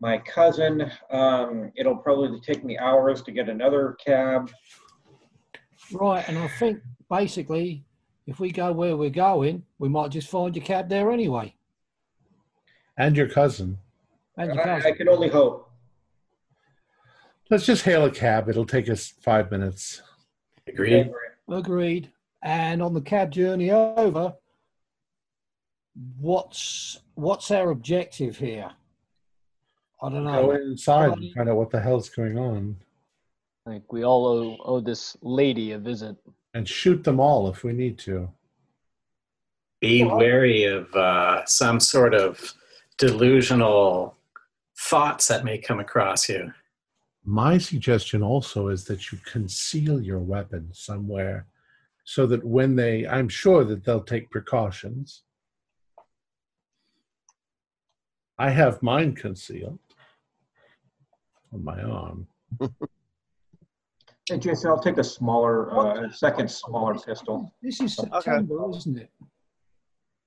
Speaker 2: my cousin. Um, it'll probably take me hours to get another cab.
Speaker 6: Right, and I think basically, if we go where we're going, we might just find your cab there anyway.
Speaker 1: And your cousin.
Speaker 6: And your
Speaker 2: I, I can only hope.
Speaker 1: Let's just hail a cab. It'll take us five minutes.
Speaker 4: Agreed.
Speaker 6: Agreed. And on the cab journey over, what's what's our objective here? I don't know.
Speaker 1: Go
Speaker 6: know.
Speaker 1: inside and find out what the hell's going on.
Speaker 5: I think we all owe, owe this lady a visit.
Speaker 1: And shoot them all if we need to.
Speaker 4: Be wary of uh, some sort of delusional thoughts that may come across you.
Speaker 1: My suggestion also is that you conceal your weapon somewhere so that when they, I'm sure that they'll take precautions. I have mine concealed on my arm. [laughs]
Speaker 2: Hey, Jason, I'll take a smaller, uh, a second smaller pistol.
Speaker 6: This is September, isn't it?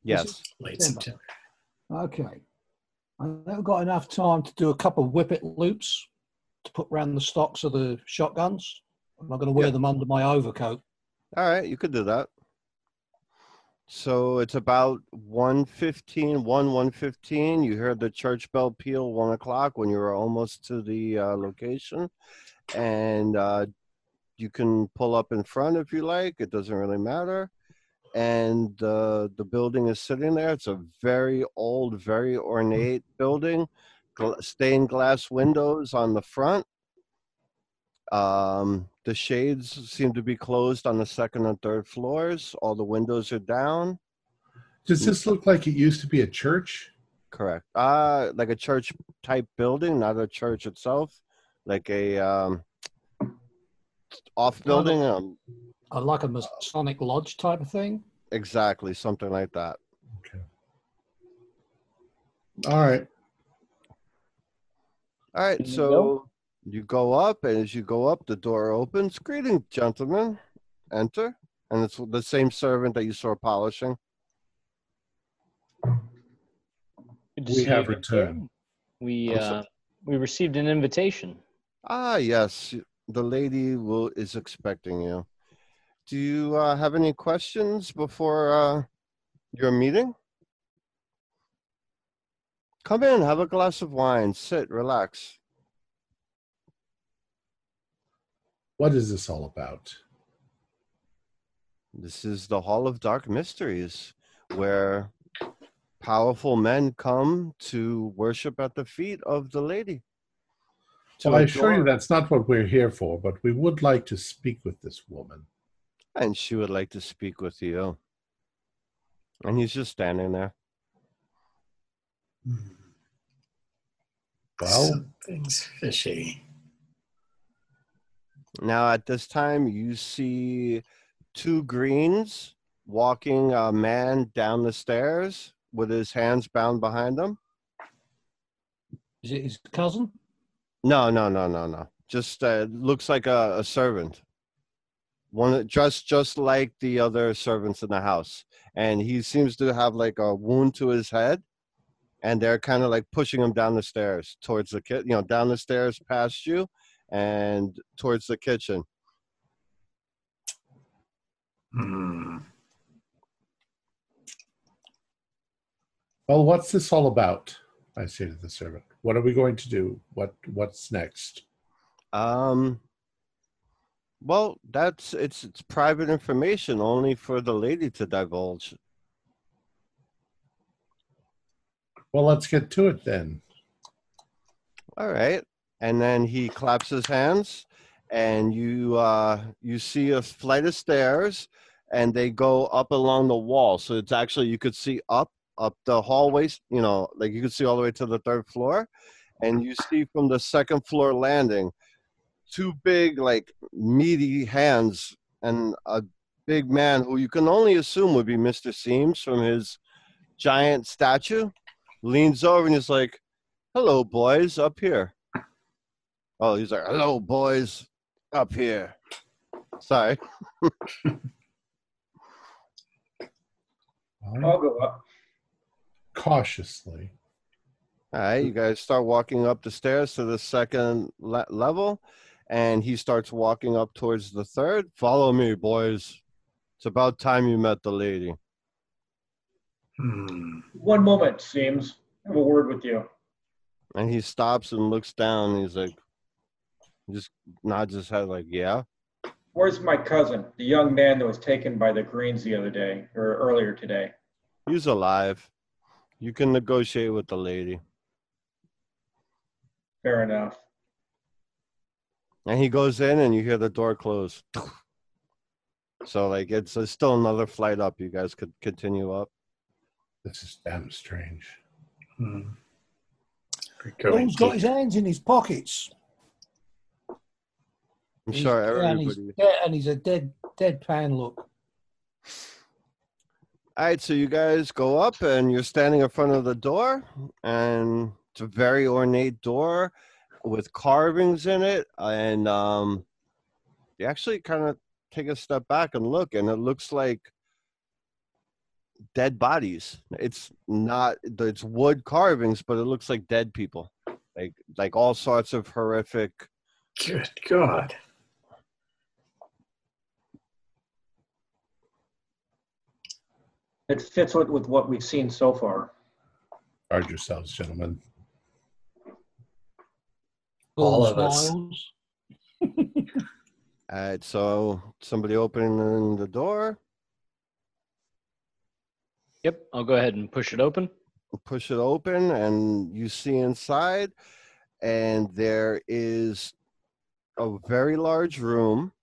Speaker 3: yes,
Speaker 4: Late
Speaker 6: September.
Speaker 4: September.
Speaker 6: Okay. I have got enough time to do a couple of whippet loops to put round the stocks of the shotguns. I'm not going to wear
Speaker 3: Yeah.
Speaker 6: them under my overcoat.
Speaker 3: all right, you could do that. So it's about 1.15, 1, 1.15. You heard the church bell peal 1 o'clock when you were almost to the uh, location. And uh, you can pull up in front if you like. It doesn't really matter. And uh, the building is sitting there. It's a very old, very ornate building. Gl- stained glass windows on the front. Um, the shades seem to be closed on the second and third floors. All the windows are down.
Speaker 1: Does this look like it used to be a church?
Speaker 3: Correct. Uh, like a church type building, not a church itself. Like a um, off building. Um,
Speaker 6: I like a Masonic lodge type of thing.
Speaker 3: exactly, something like that.
Speaker 1: Okay. All right.
Speaker 3: All right,
Speaker 5: Can
Speaker 3: so
Speaker 5: go?
Speaker 3: you go up, and as you go up, the door opens. Greeting, gentlemen. Enter. And it's the same servant that you saw polishing.
Speaker 1: We have returned.
Speaker 5: We uh, we received an invitation.
Speaker 3: Ah, yes. The lady will is expecting you. Do you uh, have any questions before uh, your meeting? Come in, have a glass of wine, sit, relax.
Speaker 1: What is this all about?
Speaker 3: This is the Hall of Dark Mysteries, where powerful men come to worship at the feet of the lady. To
Speaker 1: Well, I assure you that's not what we're here for, but we would like to speak with this woman.
Speaker 3: And she would like to speak with you. And he's just standing there. Hmm.
Speaker 1: Well,
Speaker 4: Something's fishy.
Speaker 3: Now, at this time, you see two greens walking a man down the stairs with his hands bound behind him.
Speaker 6: Is it his cousin?
Speaker 3: No, no, no, no, no. Just uh, looks like a, a servant. One dressed just like the other servants in the house, and he seems to have like a wound to his head, and they're kind of like pushing him down the stairs towards the kit, you know, down the stairs past you, and towards the kitchen.
Speaker 4: Hmm.
Speaker 1: well, what's this all about? I say to the servant. What are we going to do? What What's next?
Speaker 3: Um. Well, that's it's it's private information only for the lady to divulge.
Speaker 1: Well, let's get to it then.
Speaker 3: All right. And then he claps his hands and you uh you see a flight of stairs and they go up along the wall. So it's actually you could see up up the hallways, you know, like you can see all the way to the third floor and you see from the second floor landing two big like meaty hands and a big man who you can only assume would be Mr. Seams from his giant statue leans over and he's like, "Hello, boys, up here." Oh, he's like, "Hello, boys, up here." Sorry. [laughs]
Speaker 2: I'll go up.
Speaker 1: Cautiously.
Speaker 3: All right, you guys start walking up the stairs to the second le- level, and he starts walking up towards the third. Follow me, boys. It's about time you met the lady.
Speaker 4: Hmm.
Speaker 2: One moment, Seams. I have a word with you.
Speaker 3: And he stops and looks down. And he's like, just nods his head, like, "Yeah."
Speaker 2: Where's my cousin, the young man that was taken by the Greens the other day, or earlier today?
Speaker 3: He's alive. You can negotiate with the lady.
Speaker 2: Fair enough.
Speaker 3: And he goes in, and you hear the door close. So, like, it's, it's still another flight up. You guys could continue up.
Speaker 1: This is damn strange.
Speaker 4: Hmm. We're going
Speaker 6: Who's got his hands in his pockets?
Speaker 3: I'm
Speaker 6: He's-
Speaker 3: sure
Speaker 6: yeah, and he's,
Speaker 3: everybody.
Speaker 6: and he's a dead deadpan look.
Speaker 3: All right, so you guys go up and you're standing in front of the door, and it's a very ornate door with carvings in it. And um, you actually kind of take a step back and look, and it looks like dead bodies. It's not, it's wood carvings, but it looks like dead people, like like all sorts of horrific.
Speaker 4: Good God.
Speaker 2: It fits with, with what we've seen so far.
Speaker 1: Guard yourselves, gentlemen.
Speaker 4: All
Speaker 6: All
Speaker 4: of us. [laughs]
Speaker 3: All right, so somebody opening the door,
Speaker 5: Yep, I'll go ahead and push it open.
Speaker 3: push it open and you see inside and there is a very large room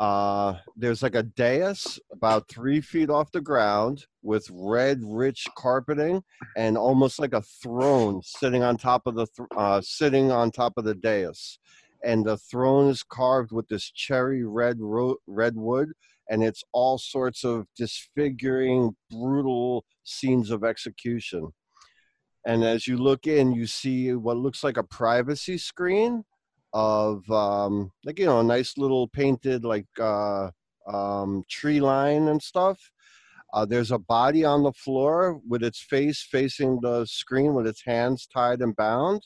Speaker 3: uh there's like a dais about three feet off the ground with red rich carpeting and almost like a throne sitting on top of the th- uh sitting on top of the dais and the throne is carved with this cherry red ro- red wood and it's all sorts of disfiguring, brutal scenes of execution. And as you look in, you see what looks like a privacy screen of, um, like you know, a nice little painted like uh, um, tree line and stuff. Uh, there's a body on the floor with its face facing the screen with its hands tied and bound.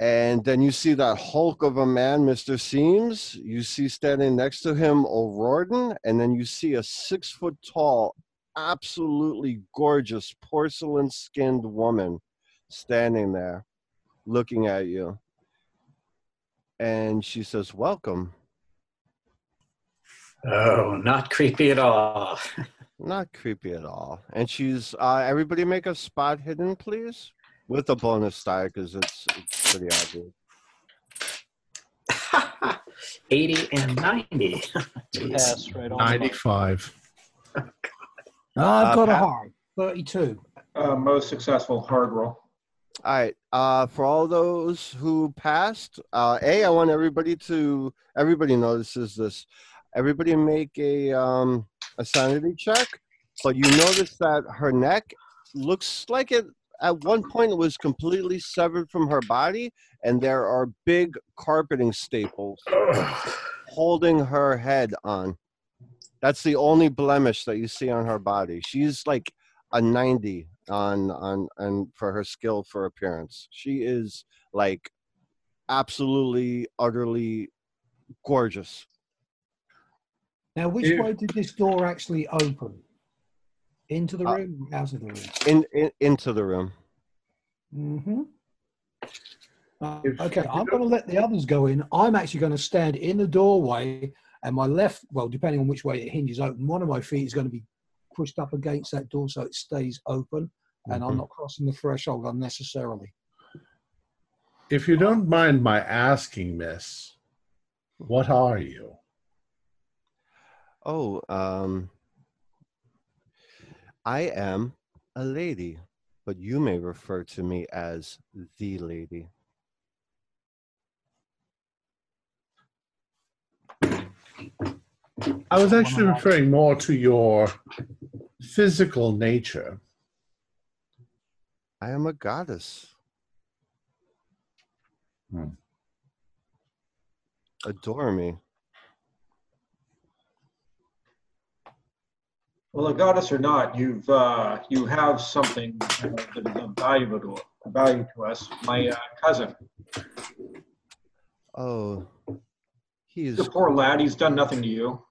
Speaker 3: And then you see that hulk of a man, Mr. Seams. You see standing next to him O'Riordan, and then you see a six foot tall absolutely gorgeous porcelain skinned woman standing there looking at you. And she says, Welcome.
Speaker 4: Oh, not creepy at all. [laughs]
Speaker 3: Not creepy at all. And she's, uh, everybody make a spot hidden, please, with a bonus die because it's, it's pretty obvious. [laughs]
Speaker 4: 80 and 90. [laughs] Jeez.
Speaker 5: Pass right on. the mark.
Speaker 1: 95.
Speaker 6: I've
Speaker 3: Uh,
Speaker 6: got a hard 32.
Speaker 2: Uh, most successful hard roll.
Speaker 3: All right. Uh, for all those who passed, uh, a I want everybody to everybody notices this. Everybody make a um, a sanity check, but you notice that her neck looks like it at one point it was completely severed from her body, and there are big carpeting staples [clears throat] holding her head on. That's the only blemish that you see on her body. She's like a 90 on on and for her skill for appearance. She is like absolutely utterly gorgeous.
Speaker 6: Now, which
Speaker 2: Yeah.
Speaker 6: way did this door actually open? Into the
Speaker 3: Uh,
Speaker 6: room? or Out of the room?
Speaker 3: In, in into the room.
Speaker 6: Mm-hmm. Uh, okay, I'm going to let the others go in. I'm actually going to stand in the doorway, and my left, well, depending on which way it hinges open, one of my feet is going to be pushed up against that door so it stays open, and I'm
Speaker 3: Mhm.
Speaker 6: not crossing the threshold unnecessarily.
Speaker 1: If you don't mind my asking, miss, what are you?
Speaker 3: Oh, um I am a lady, but you may refer to me as the lady.
Speaker 1: I was actually referring more to your physical nature.
Speaker 3: I am a goddess.
Speaker 1: Hmm.
Speaker 3: Adore me.
Speaker 2: Well, a goddess or not, you've uh, you have something uh, that is of value to value to us. My uh, cousin,
Speaker 3: Oh, he is
Speaker 2: the poor lad, he's done nothing to you.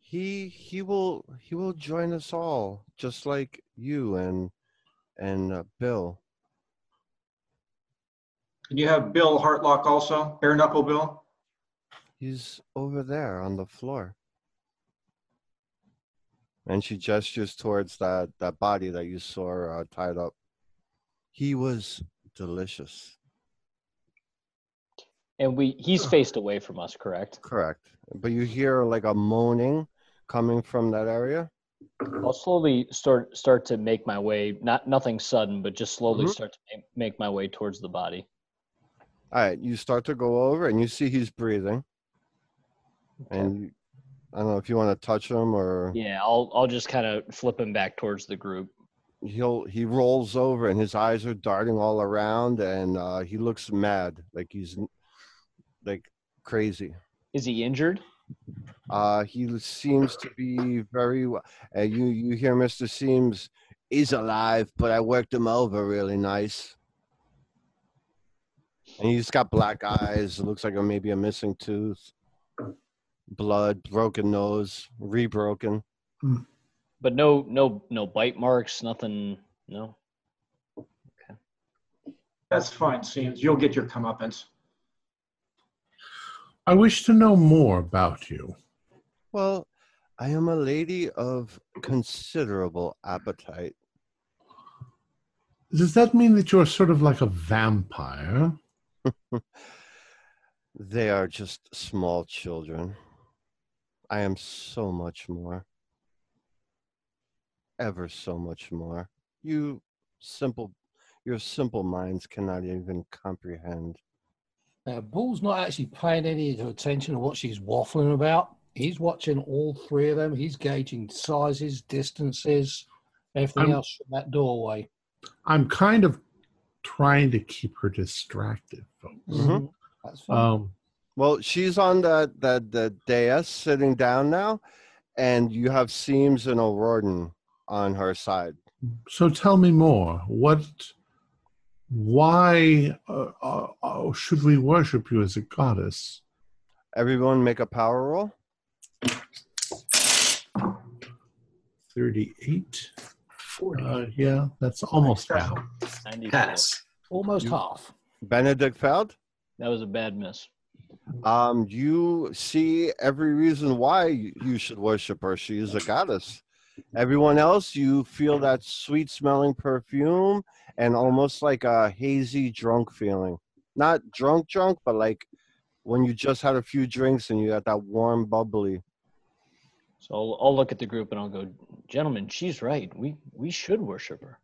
Speaker 3: He he will he will join us all just like you and and uh, bill.
Speaker 2: And you have Bill Hartlock also, bare knuckle Bill.
Speaker 3: he's over there on the floor. And she gestures towards that that body that you saw uh, tied up. He was delicious
Speaker 5: And we he's faced away from us, correct?
Speaker 3: correct but you hear like a moaning coming from that area
Speaker 5: I'll slowly start start to make my way, not nothing sudden, but just slowly
Speaker 3: Mhm.
Speaker 5: start to make, make my way towards the body.
Speaker 3: all right you start to go over and you see he's breathing and you, i don't know if you want to touch him or
Speaker 5: Yeah, I'll I'll just kind of flip him back towards the group.
Speaker 3: he'll he rolls over and his eyes are darting all around and uh he looks mad like he's like crazy
Speaker 5: Is he injured?
Speaker 3: uh he seems to be very well. uh, you you hear mr Seams he's alive but i worked him over really nice and he's got black eyes it looks like a, maybe a missing tooth blood broken nose rebroken
Speaker 5: But no no no bite marks, nothing. No. Okay.
Speaker 2: That's fine, Seams. You'll get your comeuppance.
Speaker 1: I wish to know more about you.
Speaker 3: Well, I am a lady of considerable appetite.
Speaker 1: Does that mean that you're sort of like a vampire? [laughs]
Speaker 3: They are just small children. I am so much more. Ever so much more. You simple, your simple minds cannot even comprehend.
Speaker 6: Now, Bull's not actually paying any attention to what she's waffling about. He's watching all three of them. He's gauging sizes, distances, everything
Speaker 1: I'm-
Speaker 6: else from that doorway.
Speaker 1: I'm kind of trying to keep her distracted, folks.
Speaker 3: Mhm.
Speaker 6: That's fine.
Speaker 1: Um,
Speaker 3: Well, she's on that that the dais sitting down now, and you have Seams and O'Riordan on her side.
Speaker 1: so tell me more. What? Why uh, uh, uh, should we worship you as a goddess?
Speaker 3: Everyone make a power roll.
Speaker 1: 38.
Speaker 6: 40.
Speaker 1: Uh, yeah, that's almost half.
Speaker 5: 94.
Speaker 4: Pass.
Speaker 6: Almost
Speaker 3: you-
Speaker 6: half.
Speaker 3: Benedict failed.
Speaker 5: That was a bad miss.
Speaker 3: Um, you see every reason why you you should worship her. She is a goddess. Everyone else, you feel that sweet smelling perfume and almost like a hazy drunk feeling. Not drunk, drunk, but like when you just had a few drinks and you got that warm, bubbly.
Speaker 5: So I'll, I'll look at the group and I'll go, gentlemen, she's right. We we should worship her.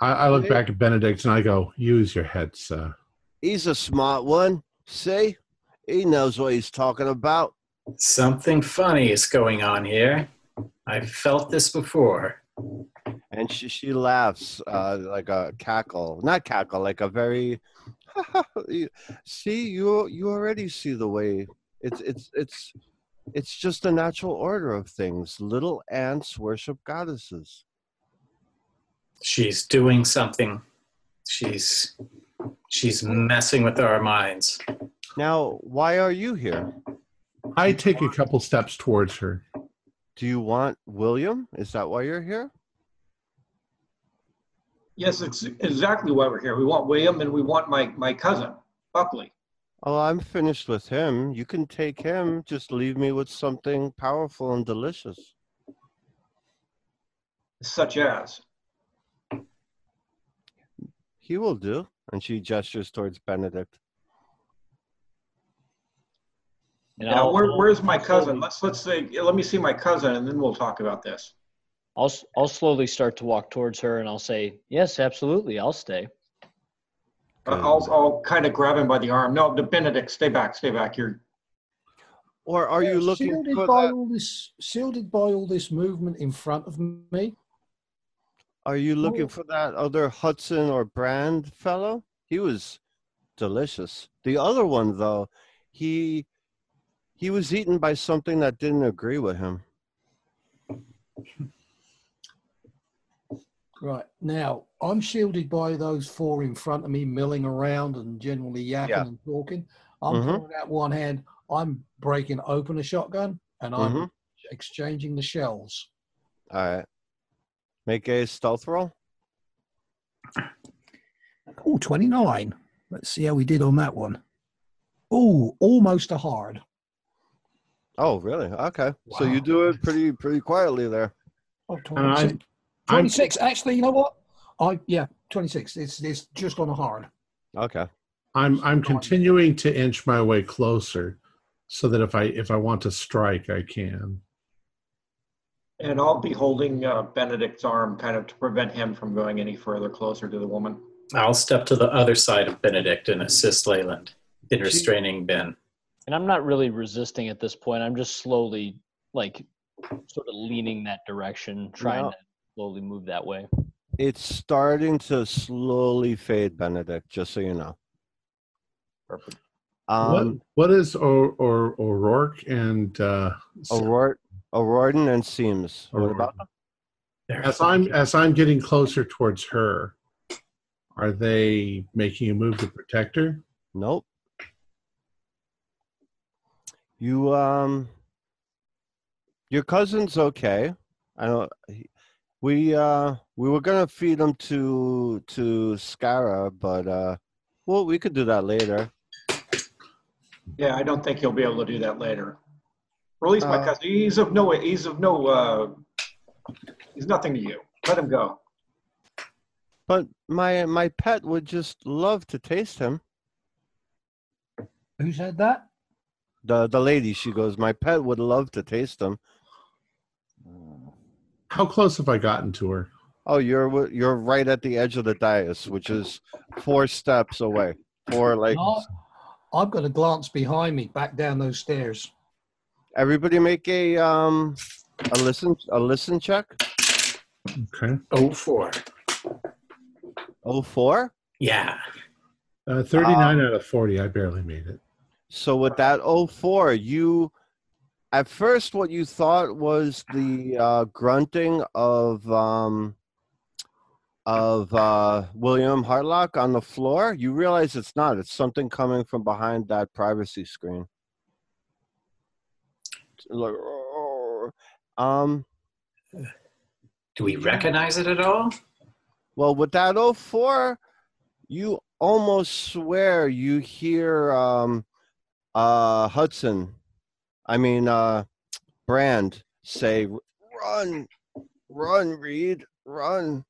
Speaker 1: I, I look back at Benedict and I go, use your head, sir.
Speaker 3: He's a smart one. See? He knows what he's talking about.
Speaker 4: Something funny is going on here. I've felt this before.
Speaker 3: And she, she laughs uh, like a cackle. Not cackle, like a very [laughs] see you you already see the way it's it's it's it's just a natural order of things. Little ants worship goddesses.
Speaker 4: She's doing something. She's she's messing with our minds.
Speaker 3: Now, why are you here?
Speaker 1: I take a couple steps towards her.
Speaker 3: Do you want William? Is that why you're here?
Speaker 2: Yes, it's exactly why we're here. We want William and we want my, my cousin, Buckley.
Speaker 3: Oh, I'm finished with him. You can take him. Just leave me with something powerful and delicious.
Speaker 2: Such as,
Speaker 3: He will do. And she gestures towards Benedict.
Speaker 5: And
Speaker 2: now, where, where's my cousin? Let's, let's say, let me see my cousin and then we'll talk about this.
Speaker 5: I'll s- I'll slowly start to walk towards her and I'll say, yes, absolutely, I'll stay.
Speaker 2: Uh, I'll, I'll kind of grab him by the arm. No, the Benedict, stay back, stay back. You're,
Speaker 3: Or are you looking
Speaker 6: shielded
Speaker 3: for
Speaker 6: by
Speaker 3: that?
Speaker 6: all this shielded by all this movement in front of me?
Speaker 3: Are you looking
Speaker 6: Oh.
Speaker 3: for that other Hudson or Brand fellow? He was delicious. The other one, though, he he was eaten by something that didn't agree with him.
Speaker 6: Right now, I'm shielded by those four in front of me, milling around and generally yapping
Speaker 3: Yeah.
Speaker 6: and talking. I'm
Speaker 3: Mhm.
Speaker 6: pulling out one hand. I'm breaking open a shotgun and I'm
Speaker 3: Mhm.
Speaker 6: exchanging the shells.
Speaker 3: All right. Make a stealth roll.
Speaker 6: Oh, 29. Let's see how we did on that one. Oh, almost a hard.
Speaker 3: Oh, really? Okay. So you do it pretty pretty quietly there.
Speaker 6: Oh,
Speaker 1: And I'm,
Speaker 6: 26.
Speaker 1: I'm
Speaker 6: Actually, you know what? I yeah, 26. It's it's just on a hard.
Speaker 3: Okay.
Speaker 1: I'm I'm continuing to inch my way closer so that if I if I want to strike, I can.
Speaker 2: and I'll be holding uh, Benedict's arm kind of to prevent him from going any further closer to the woman.
Speaker 4: I'll step to the other side of Benedict and assist Leland in restraining Ben.
Speaker 5: And I'm not really resisting at this point. I'm just slowly, like, sort of leaning that direction, trying
Speaker 3: No.
Speaker 5: to slowly move that way.
Speaker 3: It's starting to slowly fade, Benedict, just so you know.
Speaker 5: Perfect.
Speaker 3: Um
Speaker 1: what what is or or O'Rourke and uh,
Speaker 3: O'Rourke, O'Riordan and Seams. What about them?
Speaker 1: As I'm as I'm getting closer towards her? Are they making a move to protect her?
Speaker 3: Nope. You um your cousin's okay. I don't he- we uh we were gonna feed him to to Scara, but uh well we could do that later.
Speaker 2: Yeah, I don't think he'll be able to do that later. Release my
Speaker 3: Uh,
Speaker 2: cousin. He's of no. He's of no. Uh, he's nothing to you. Let him go.
Speaker 3: But my my pet would just love to taste him.
Speaker 6: Who said that?
Speaker 3: The the lady, she goes, My pet would love to taste him.
Speaker 1: How close have I gotten to her?
Speaker 3: Oh, you're you're right at the edge of the dais, which is four steps away. Four like
Speaker 6: I've got to glance behind me, back down those stairs.
Speaker 3: everybody make a um a listen a listen check.
Speaker 1: Okay,
Speaker 4: Oh, four.
Speaker 3: Oh four.
Speaker 4: Yeah.
Speaker 1: uh, thirty nine out of forty. I barely made it.
Speaker 3: So with that oh four, you at first what you thought was the uh, grunting of um of uh, William Hartlock on the floor. You realize it's not. It's something coming from behind that privacy screen. Like, "Oh," Um,
Speaker 4: Do we recognize it at all?
Speaker 3: well, with that 04, you almost swear you hear um, uh, Hudson, I mean, uh, Brand say, run, run, Reed, run.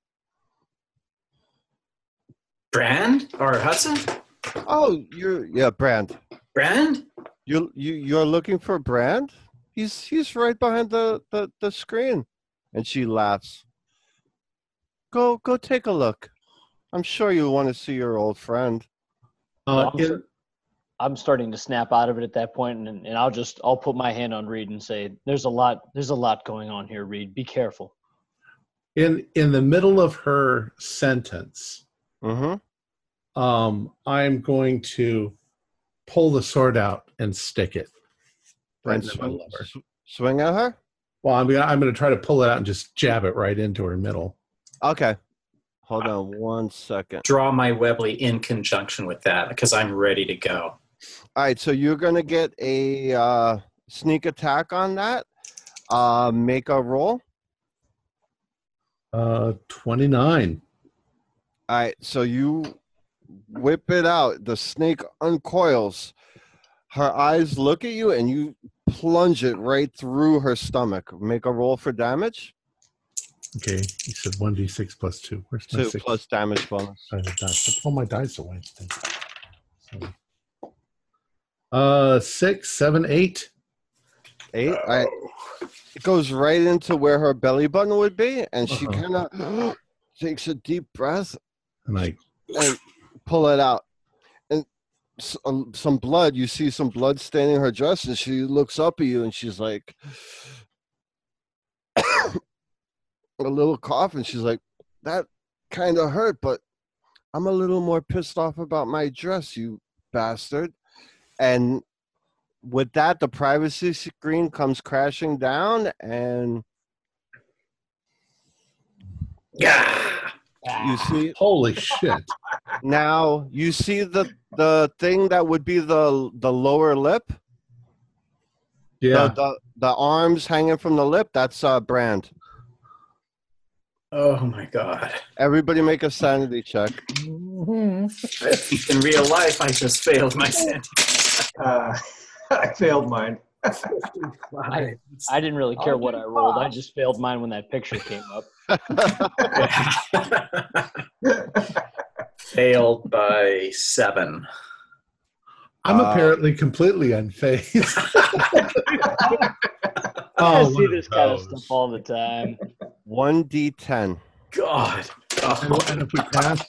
Speaker 4: Brand or Hudson?
Speaker 3: Oh, you're, yeah, Brand.
Speaker 4: Brand?
Speaker 3: You you you're looking for Brand? He's he's right behind the, the, the screen. And she laughs. Go go take a look. I'm sure you want to see your old friend.
Speaker 1: Uh,
Speaker 5: I'm
Speaker 1: in-
Speaker 5: sure- I'm starting to snap out of it at that point, and, and I'll just I'll put my hand on Reed and say, "There's a lot there's a lot going on here, Reed. Be careful."
Speaker 1: in in the middle of her sentence,
Speaker 3: Mm-hmm.
Speaker 1: um, I'm going to pull the sword out and stick it. Right
Speaker 3: And
Speaker 1: into my
Speaker 3: swing,
Speaker 1: lover.
Speaker 3: sw- swing at her?
Speaker 1: Well, I'm gonna I'm gonna try to pull it out and just jab it right into her middle.
Speaker 3: Okay. Hold on one second.
Speaker 4: Draw my Webley in conjunction with that because I'm ready to go.
Speaker 3: All right, so you're gonna get a uh, sneak attack on that. Uh, make a roll.
Speaker 1: Uh, 29.
Speaker 3: All right, so you whip it out. The snake uncoils. Her eyes look at you, and you plunge it right through her stomach. Make a roll for damage.
Speaker 1: Okay, you said 1d6 plus 2. Where's my
Speaker 3: Two
Speaker 1: 6
Speaker 3: plus damage bonus.
Speaker 1: I pull my dice away. So, uh, six, seven, eight.
Speaker 3: Eight. All right. It goes right into where her belly button would be, and she
Speaker 1: Uh-huh.
Speaker 3: kind of [gasps] takes a deep breath
Speaker 1: And I,
Speaker 3: and pull it out. And s- um, some blood, you see some blood staining her dress, and she looks up at you and she's like, [coughs] a little cough, and she's like, That kind of hurt, but I'm a little more pissed off about my dress, you bastard. And with that, the privacy screen comes crashing down, and
Speaker 4: Yeah.
Speaker 3: you see [laughs]
Speaker 1: holy shit.
Speaker 3: now you see the the thing that would be the the lower lip
Speaker 1: Yeah.
Speaker 3: the, the the arms hanging from the lip that's uh Brand
Speaker 4: Oh my God.
Speaker 3: everybody make a sanity check. [laughs]
Speaker 4: In real life, I just failed my sanity.
Speaker 2: Uh, [laughs] I failed mine.
Speaker 5: I, I didn't really care what I rolled. I just failed mine when that picture came up. [laughs]
Speaker 4: failed by seven.
Speaker 1: I'm
Speaker 3: Uh,
Speaker 1: apparently completely unfazed. [laughs]
Speaker 5: I
Speaker 1: oh,
Speaker 5: see this
Speaker 1: of
Speaker 5: kind of stuff all the time.
Speaker 3: 1d10
Speaker 4: God.
Speaker 1: And,
Speaker 4: Oh,
Speaker 1: and if we pass,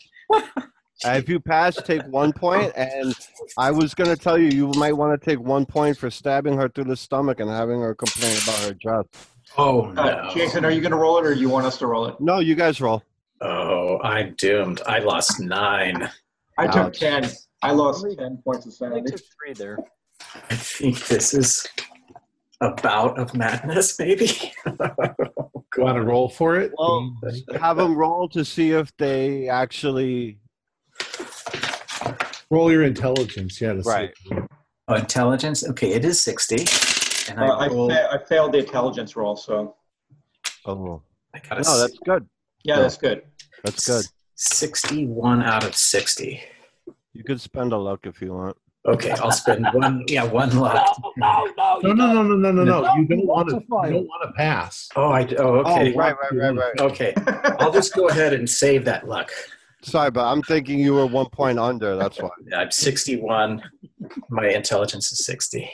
Speaker 3: if you pass take one point. point and i was going to tell you you might want to take one point for stabbing her through the stomach and having her complain about her dress
Speaker 4: oh
Speaker 2: Uh. Jason, are you going to roll it, or do you want us to roll it?
Speaker 3: no you guys roll
Speaker 4: Oh, I'm doomed. I lost nine.
Speaker 2: I took
Speaker 3: Ouch.
Speaker 2: ten. I lost ten points of sanity.
Speaker 5: I took three there.
Speaker 4: I think this is a bout of madness, maybe. [laughs]
Speaker 1: want to roll for it?
Speaker 3: Well, have them roll to see if they actually
Speaker 1: roll your intelligence. Yeah, to see.
Speaker 3: Right.
Speaker 4: Oh, intelligence? Okay, it is 60. And I,
Speaker 2: Uh, I,
Speaker 4: rolled,
Speaker 2: fa- I failed the intelligence roll, so
Speaker 3: oh
Speaker 4: I got a
Speaker 3: no that's good
Speaker 2: yeah, that's good.
Speaker 3: that's good
Speaker 4: 61 out of 60.
Speaker 3: you could spend a luck if you want
Speaker 4: Okay, I'll spend [laughs] one. Yeah, one luck.
Speaker 6: No, no,
Speaker 1: No, no, no, no, no, no, no.
Speaker 6: No,
Speaker 1: You don't want
Speaker 6: want
Speaker 1: to.
Speaker 6: to.
Speaker 1: You don't want to pass.
Speaker 4: Oh, I. Oh, okay.
Speaker 3: oh right right right right
Speaker 4: Okay, I'll just go ahead and save that luck.
Speaker 3: Sorry, but I'm thinking you were one point under. That's why.
Speaker 4: I'm 61. My intelligence is 60.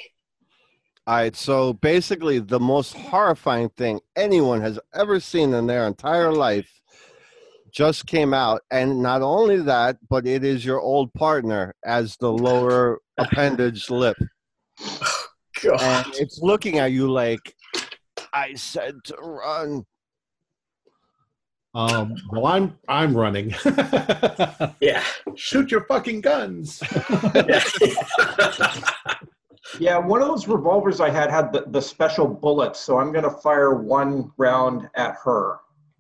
Speaker 3: All right. So basically, the most horrifying thing anyone has ever seen in their entire life just came out, and not only that, but it is your old partner as the lower appendage lip, [laughs]
Speaker 4: God.
Speaker 3: and it's looking at you like, "I said to run."
Speaker 1: Um, well, I'm I'm running. [laughs]
Speaker 4: Yeah.
Speaker 1: Shoot your fucking guns.
Speaker 4: yeah. [laughs]
Speaker 2: Yeah, one of those revolvers I had had the, the special bullets, so I'm going to fire one round at her.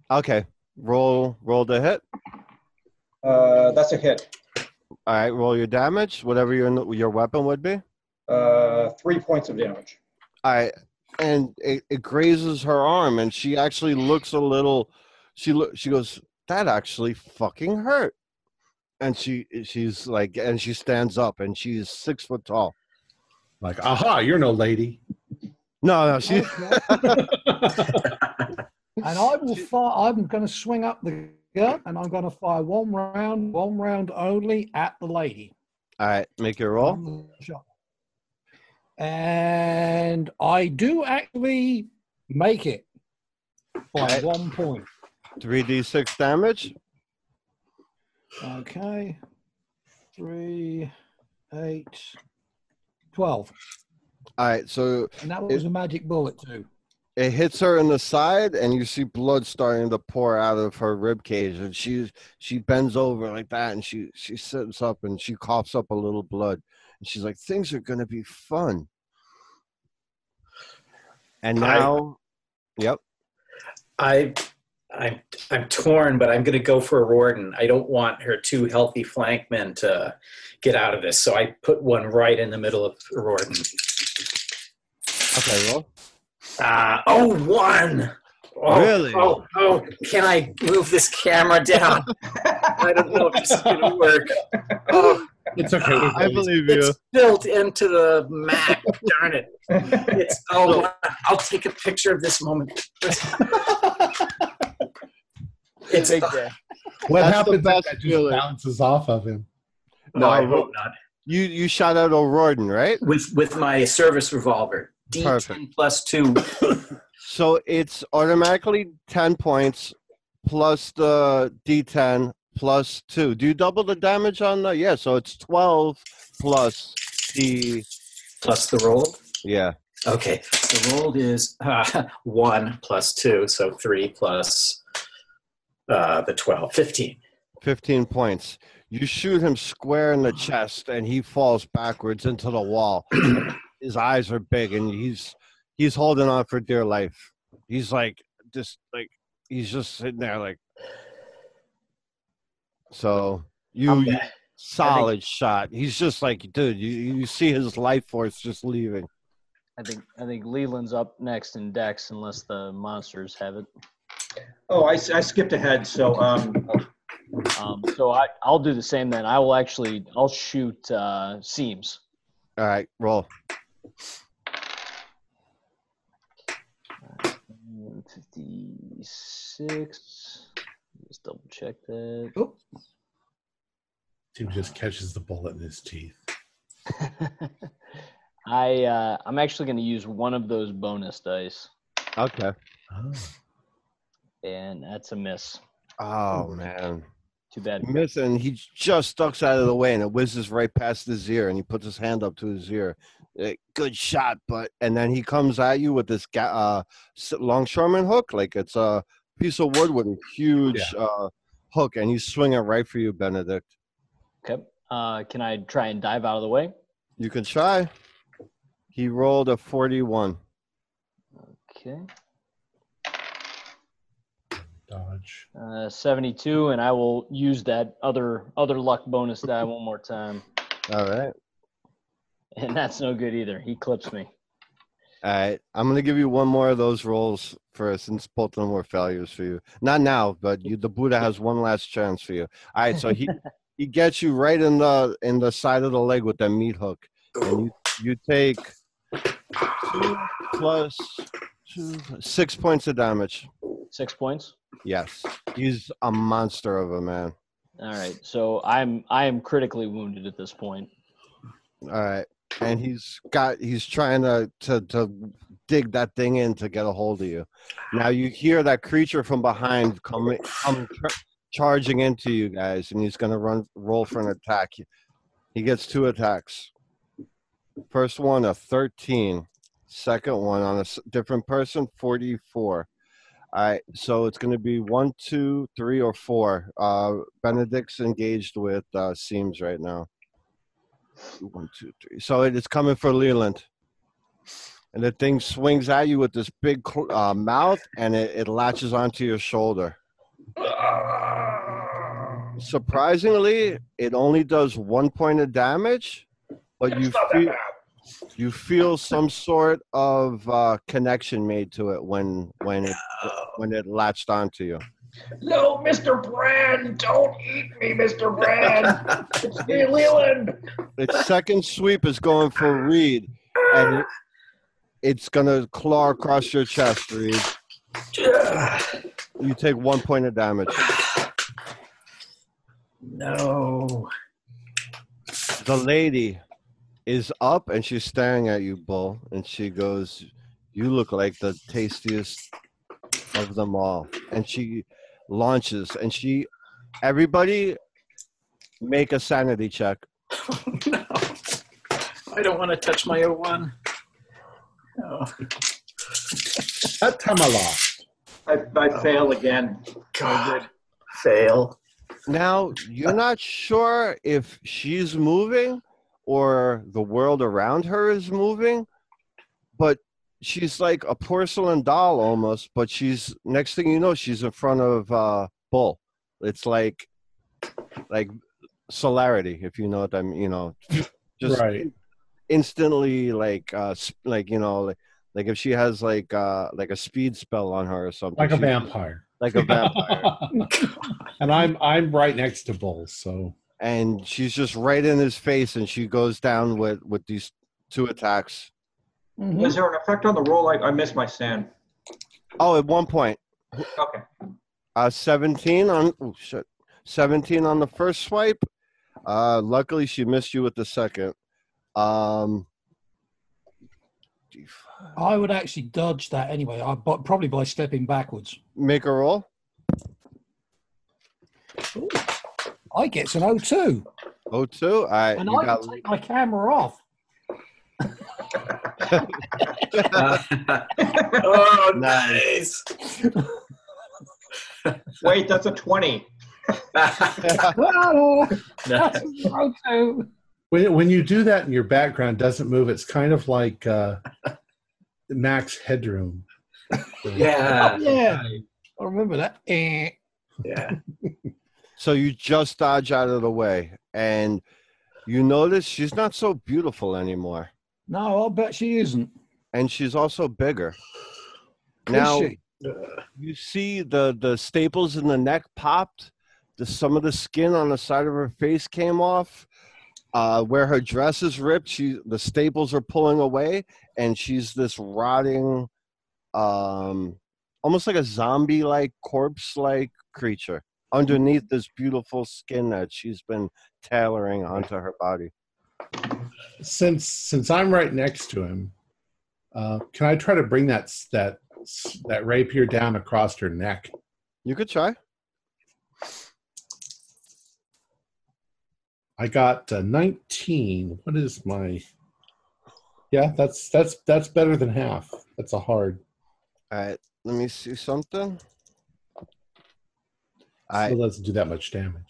Speaker 3: Okay. Roll roll the hit.
Speaker 2: Uh, that's a hit.
Speaker 3: All right. Roll your damage, whatever your your weapon would be.
Speaker 2: Uh, three points of damage.
Speaker 3: All right. and it, it grazes her arm, and she actually looks a little. She look. She goes, "That actually fucking hurt." And she she's like, and she stands up, and she's six foot tall.
Speaker 1: Like, aha, you're no lady.
Speaker 3: No, no, she. [laughs]
Speaker 6: And I will fire. I'm going to swing up the gun, and I'm going to fire one round, one round only at the lady.
Speaker 3: All right, make your roll.
Speaker 6: shot. And I do actually make it by one point.
Speaker 3: Three d six damage.
Speaker 6: Okay. Three, eight, twelve.
Speaker 3: All right, so
Speaker 6: And that was a magic bullet too.
Speaker 3: it hits her in the side and you see blood starting to pour out of her rib cage and she she bends over like that and she she sits up and she coughs up a little blood and she's like things are gonna be fun and
Speaker 4: I-
Speaker 3: now yep
Speaker 4: I, I, I'm torn, but I'm going to go for Riordan. I don't want her two healthy flankmen to get out of this, so I put one right in the middle of Riordan.
Speaker 3: okay well
Speaker 4: Uh, oh, one. Oh,
Speaker 3: Really?
Speaker 4: Oh, oh, can I move this camera down? I don't know if this is going to work. Oh,
Speaker 1: It's okay.
Speaker 3: i believe you
Speaker 4: it's built into the Mac. Darn it. It's, oh, I'll take a picture of this moment. [laughs] It's
Speaker 5: Big day.
Speaker 1: what
Speaker 3: That's the
Speaker 1: happens if that just
Speaker 3: feeling.
Speaker 1: bounces off of him?
Speaker 4: No, I
Speaker 3: No,
Speaker 4: hope not.
Speaker 3: you you shot out o'rourke right
Speaker 4: With with my service revolver. D10
Speaker 3: Perfect.
Speaker 4: plus two. [coughs]
Speaker 3: so it's automatically 10 points plus the d10 plus 2 do you double the damage on the yeah so it's 12 plus the
Speaker 4: plus the roll.
Speaker 3: yeah
Speaker 4: Okay, the roll is uh, [laughs] one plus two, so three plus uh, the 12, 15.
Speaker 3: 15 points. You shoot him square in the [sighs] chest and he falls backwards into the wall. [clears throat] His eyes are big and he's he's holding on for dear life. He's like just like he's just sitting there like so you,
Speaker 4: I'm
Speaker 3: you
Speaker 4: back.
Speaker 3: solid shot. He's just like dude, you, you see his life force just leaving.
Speaker 5: I think I think Leland's up next in Dex unless the monsters have it.
Speaker 2: Oh, I, I skipped ahead. So um,
Speaker 5: Um, so I I'll do the same then. I will actually I'll shoot uh, seams.
Speaker 3: All right, roll.
Speaker 5: Fifty six. Just double check that.
Speaker 6: Oh,
Speaker 1: Tim just catches the bullet in his teeth. [laughs]
Speaker 5: I uh, I'm actually going to use one of those bonus dice,
Speaker 3: Okay.
Speaker 1: Oh.
Speaker 5: And that's a miss.
Speaker 3: Oh man.
Speaker 5: Too bad.
Speaker 3: Missing, he just ducks out of the way and it whizzes right past his ear and he puts his hand up to his ear Eh, good shot but and then he comes at you with this ga- uh s- longshoreman hook like it's a piece of wood with a huge uh hook and he's swinging right for you benedict
Speaker 5: Okay. Uh, can I try and dive out of the way?
Speaker 3: you can try he rolled a 41
Speaker 5: Okay.
Speaker 1: Dodge.
Speaker 5: Uh, 72, and I will use that other other luck bonus die one more time,
Speaker 3: all right.
Speaker 5: And that's no good either. He clips me.
Speaker 3: all right. I'm gonna give you one more of those rolls for since both of them were failures for you. Not now but you the buddha has one last chance for you. All right so he [laughs] he gets you right in the in the side of the leg with that meat hook. And you you take two plus two six points of damage
Speaker 5: Six points.
Speaker 3: yes. He's a monster of a man.
Speaker 5: All right. So I'm I am critically wounded at this point.
Speaker 3: all right. And he's got he's trying to to to dig that thing in to get a hold of you. Now you hear that creature from behind come come tr- charging into you guys and he's gonna run roll for an attack. He gets two attacks. First one a 13 second one on a different person 44 all right so it's going to be one two three or four uh benedict's engaged with uh seams right now. One two three so it is coming for leland. And the thing swings at you with this big uh, mouth and it, it latches onto your shoulder. Surprisingly it only does one point of damage but you feel you feel some sort of uh, connection made to it when when it when it latched onto you.
Speaker 2: No, Mr. Brand, don't eat me, Mr. Brand. [laughs] it's me, Leland.
Speaker 3: Its second sweep is going for Reed, and it, it's gonna claw across your chest, Reed. You take one point of damage. [sighs]
Speaker 4: no.
Speaker 3: The lady is up and she's staring at you, Bull, and she goes, "You look like the tastiest of them all." And she launches, and she, everybody, make a sanity check. [laughs]
Speaker 4: no. I don't want to touch my O1. No. [laughs]
Speaker 1: That time I lost.
Speaker 2: I, I oh. fail again.
Speaker 4: God. Fail.
Speaker 3: Now you're not sure if she's moving or the world around her is moving, but she's like a porcelain doll almost. But she's next thing you know, she's in front of uh, Bull. It's like like celerity, if you know what I mean. You know, just
Speaker 1: Right.
Speaker 3: instantly like uh like you know like, like if she has like uh like a speed spell on her or something
Speaker 1: Like a vampire.
Speaker 3: like a vampire [laughs]
Speaker 1: and I'm I'm right next to Bull, so
Speaker 3: and she's just right in his face and she goes down with with these two attacks
Speaker 6: Mhm.
Speaker 2: Was there an effect on the roll? I, I missed my sand.
Speaker 3: oh at one point
Speaker 2: Okay.
Speaker 3: uh 17 on oh shit 17 on the first swipe uh luckily she missed you with the second um
Speaker 6: I would actually dodge that anyway. I but probably by stepping backwards.
Speaker 3: make a roll
Speaker 6: I get an O2,
Speaker 3: oh two all right
Speaker 6: and I
Speaker 3: got
Speaker 6: can take my camera off. [laughs]
Speaker 4: oh, nice.
Speaker 2: Wait, that's a 20. [laughs]
Speaker 6: That's an O2.
Speaker 1: when when you do that and your background doesn't move, it's kind of like uh, max headroom.
Speaker 4: yeah.
Speaker 6: Yeah, I remember that. Eh.
Speaker 4: Yeah.
Speaker 3: So you just dodge out of the way, and you notice she's not so beautiful anymore,
Speaker 6: No, I'll bet she isn't.
Speaker 3: and she's also bigger.
Speaker 6: Is
Speaker 3: Now
Speaker 6: she?
Speaker 3: you see the the staples in the neck popped. The some of the skin on the side of her face came off. Uh, where her dress is ripped, she the staples are pulling away, and she's this rotting, um, almost like a zombie-like corpse-like creature underneath this beautiful skin that she's been tailoring onto her body.
Speaker 1: Since since I'm right next to him, uh, can I try to bring that that that rapier down across her neck?
Speaker 3: You could try.
Speaker 1: I got uh, 19. What is my? Yeah, that's that's that's better than half. That's a hard.
Speaker 3: All right, let me see something.
Speaker 1: Still
Speaker 3: right,
Speaker 1: doesn't do that much damage.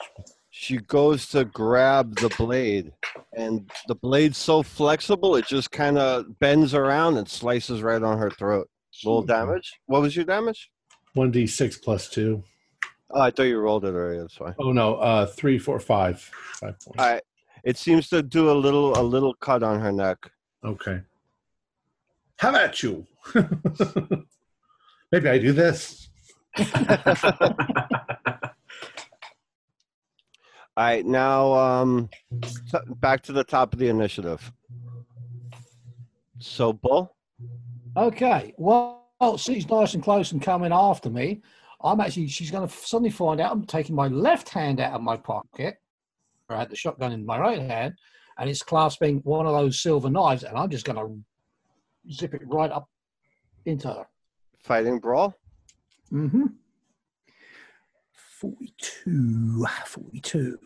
Speaker 3: she goes to grab the blade, and the blade's so flexible it just kind of bends around and slices right on her throat. Little damage. What was your damage?
Speaker 1: One d six plus two.
Speaker 3: Oh, I thought you rolled it already. That's fine.
Speaker 1: Oh no, uh, three, four, five, five points.
Speaker 3: All right. It seems to do a little a little cut on her neck.
Speaker 1: Okay. How about you? [laughs] Maybe I do this. [laughs] [laughs]
Speaker 3: All right, now um, t- back to the top of the initiative. So, Bull,
Speaker 6: Okay. Well, she's nice and close and coming after me. I'm actually, she's going to suddenly find out I'm taking my left hand out of my pocket. I had the shotgun in my right hand, and it's clasping one of those silver knives, and I'm just going to zip it right up into her.
Speaker 3: fighting brawl.
Speaker 6: Mm-hmm. 42. 42.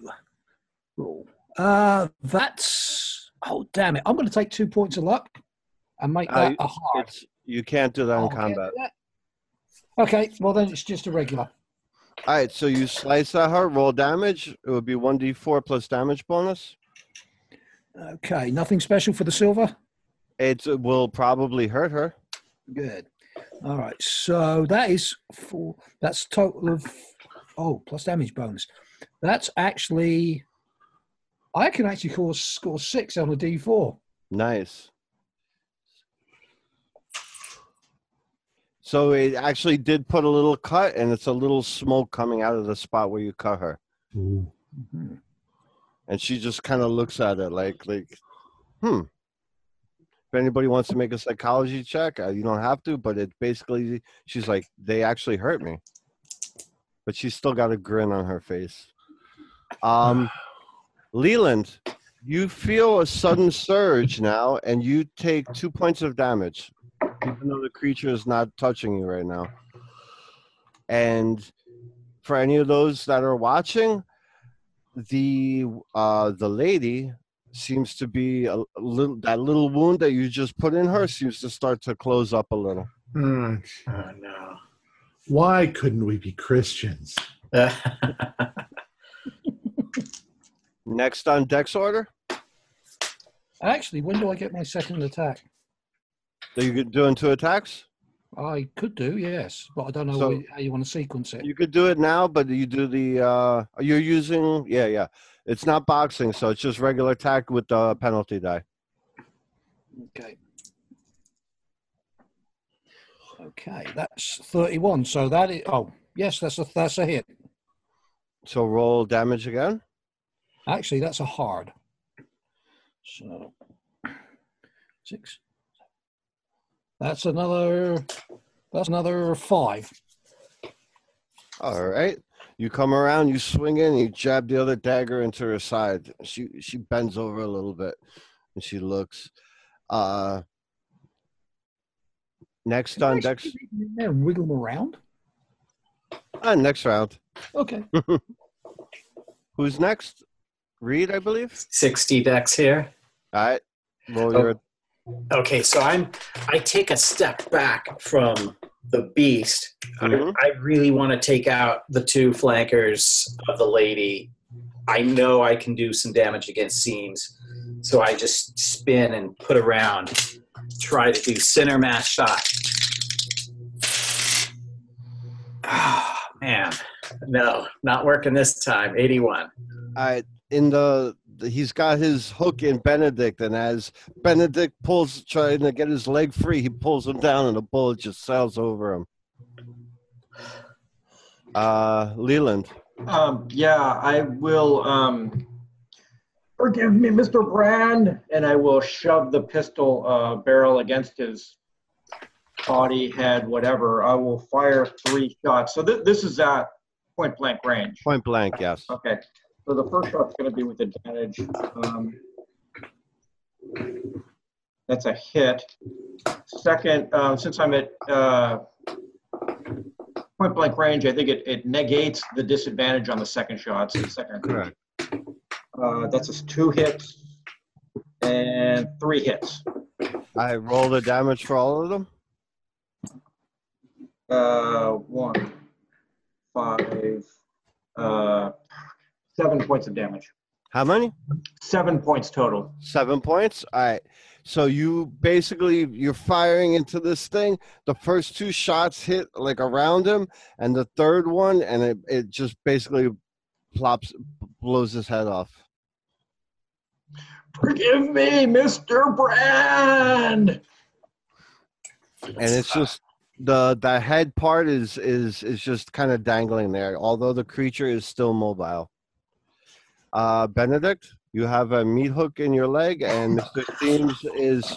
Speaker 6: Roll. Uh, that's, oh, damn it. I'm going to take two points of luck and make
Speaker 3: Uh,
Speaker 6: that a hard.
Speaker 3: You can't do that in
Speaker 6: Oh,
Speaker 3: combat.
Speaker 6: that? Okay, well, then it's just a regular.
Speaker 3: All right, so you slice at her, roll damage. It would be one d four plus damage bonus.
Speaker 6: Okay, nothing special for the silver?
Speaker 3: It will probably hurt her.
Speaker 6: Good. All right, so that is four. That's total of Oh, plus damage bonus. That's actually, I can actually score, score six on a D4.
Speaker 3: Nice. So it actually did put a little cut, and it's a little smoke coming out of the spot where you cut her.
Speaker 6: Mm-hmm.
Speaker 3: And she just kind of looks at it like, like, hmm. If anybody wants to make a psychology check, uh, you don't have to, but it basically, she's like, they actually hurt me but she's still got a grin on her face. Um, [sighs] Leland, you feel a sudden surge now, and you take two points of damage, even though the creature is not touching you right now. And for any of those that are watching, the uh, the lady seems to be a, little that little wound that you just put in her seems to start to close up a little.
Speaker 1: Ah,
Speaker 4: Oh no.
Speaker 1: Why couldn't we be Christians? [laughs]
Speaker 3: Next on Dex order,
Speaker 6: Actually, when do I get my second attack?
Speaker 3: are you doing two attacks?
Speaker 6: I could do, yes, but I don't know
Speaker 3: So-
Speaker 6: how you want to sequence it.
Speaker 3: You could do it now, but you do the uh you're using yeah, yeah. It's not boxing, so it's just regular attack with the penalty die.
Speaker 6: Okay. Okay, that's 31. So that is, oh, yes, that's a, that's a hit.
Speaker 3: So roll damage again.
Speaker 6: Actually, that's a hard. So, six. That's another, that's another five.
Speaker 3: All right. You come around, you swing in, you jab the other dagger into her side. She she bends over a little bit and she looks. Uh next
Speaker 6: Can
Speaker 3: on
Speaker 6: actually
Speaker 3: Dex
Speaker 6: there and wiggle them around?
Speaker 3: uh, next round.
Speaker 6: Okay. [laughs]
Speaker 3: Who's next? Reed, I believe.
Speaker 4: 60 Dex here.
Speaker 3: All right. Roll
Speaker 4: Oh.
Speaker 3: your
Speaker 4: Okay, so I'm I take a step back from the beast. I-
Speaker 3: Mhm.
Speaker 4: I, really want to take out the two flankers of the lady. I know I can do some damage against seams, so I just spin and put around, try to do center mass shot. Ah, man, no, not working this time. 81.
Speaker 3: I in the, the he's got his hook in Benedict, and as Benedict pulls trying to get his leg free, he pulls him down, and the bullet just sails over him. Uh, Leland.
Speaker 2: Um, yeah, I will. Um, forgive me, Mr. Brand, and I will shove the pistol uh, barrel against his body, head, whatever. I will fire three shots. So th- this is at point blank range.
Speaker 3: Point blank, yes.
Speaker 2: Okay. So the first shot's going to be with advantage. Um, that's a hit. Second, uh, since I'm at uh, point blank range, I think it, it negates the disadvantage on the second shot. So the second.
Speaker 3: Correct.
Speaker 2: Uh, that's a two hits and three hits.
Speaker 3: I roll the damage for all of them.
Speaker 2: Uh, one, five, uh, seven points of damage.
Speaker 3: How many?
Speaker 2: Seven points total.
Speaker 3: Seven points. All right. So you basically you're firing into this thing. The first two shots hit like around him, and the third one, and it, it just basically plops blows his head off.
Speaker 2: Forgive me, Mr. Brand.
Speaker 3: and it's just the the head part is is is just kind of dangling there although the creature is still mobile uh benedict you have a meat hook in your leg and mr Seams [laughs] is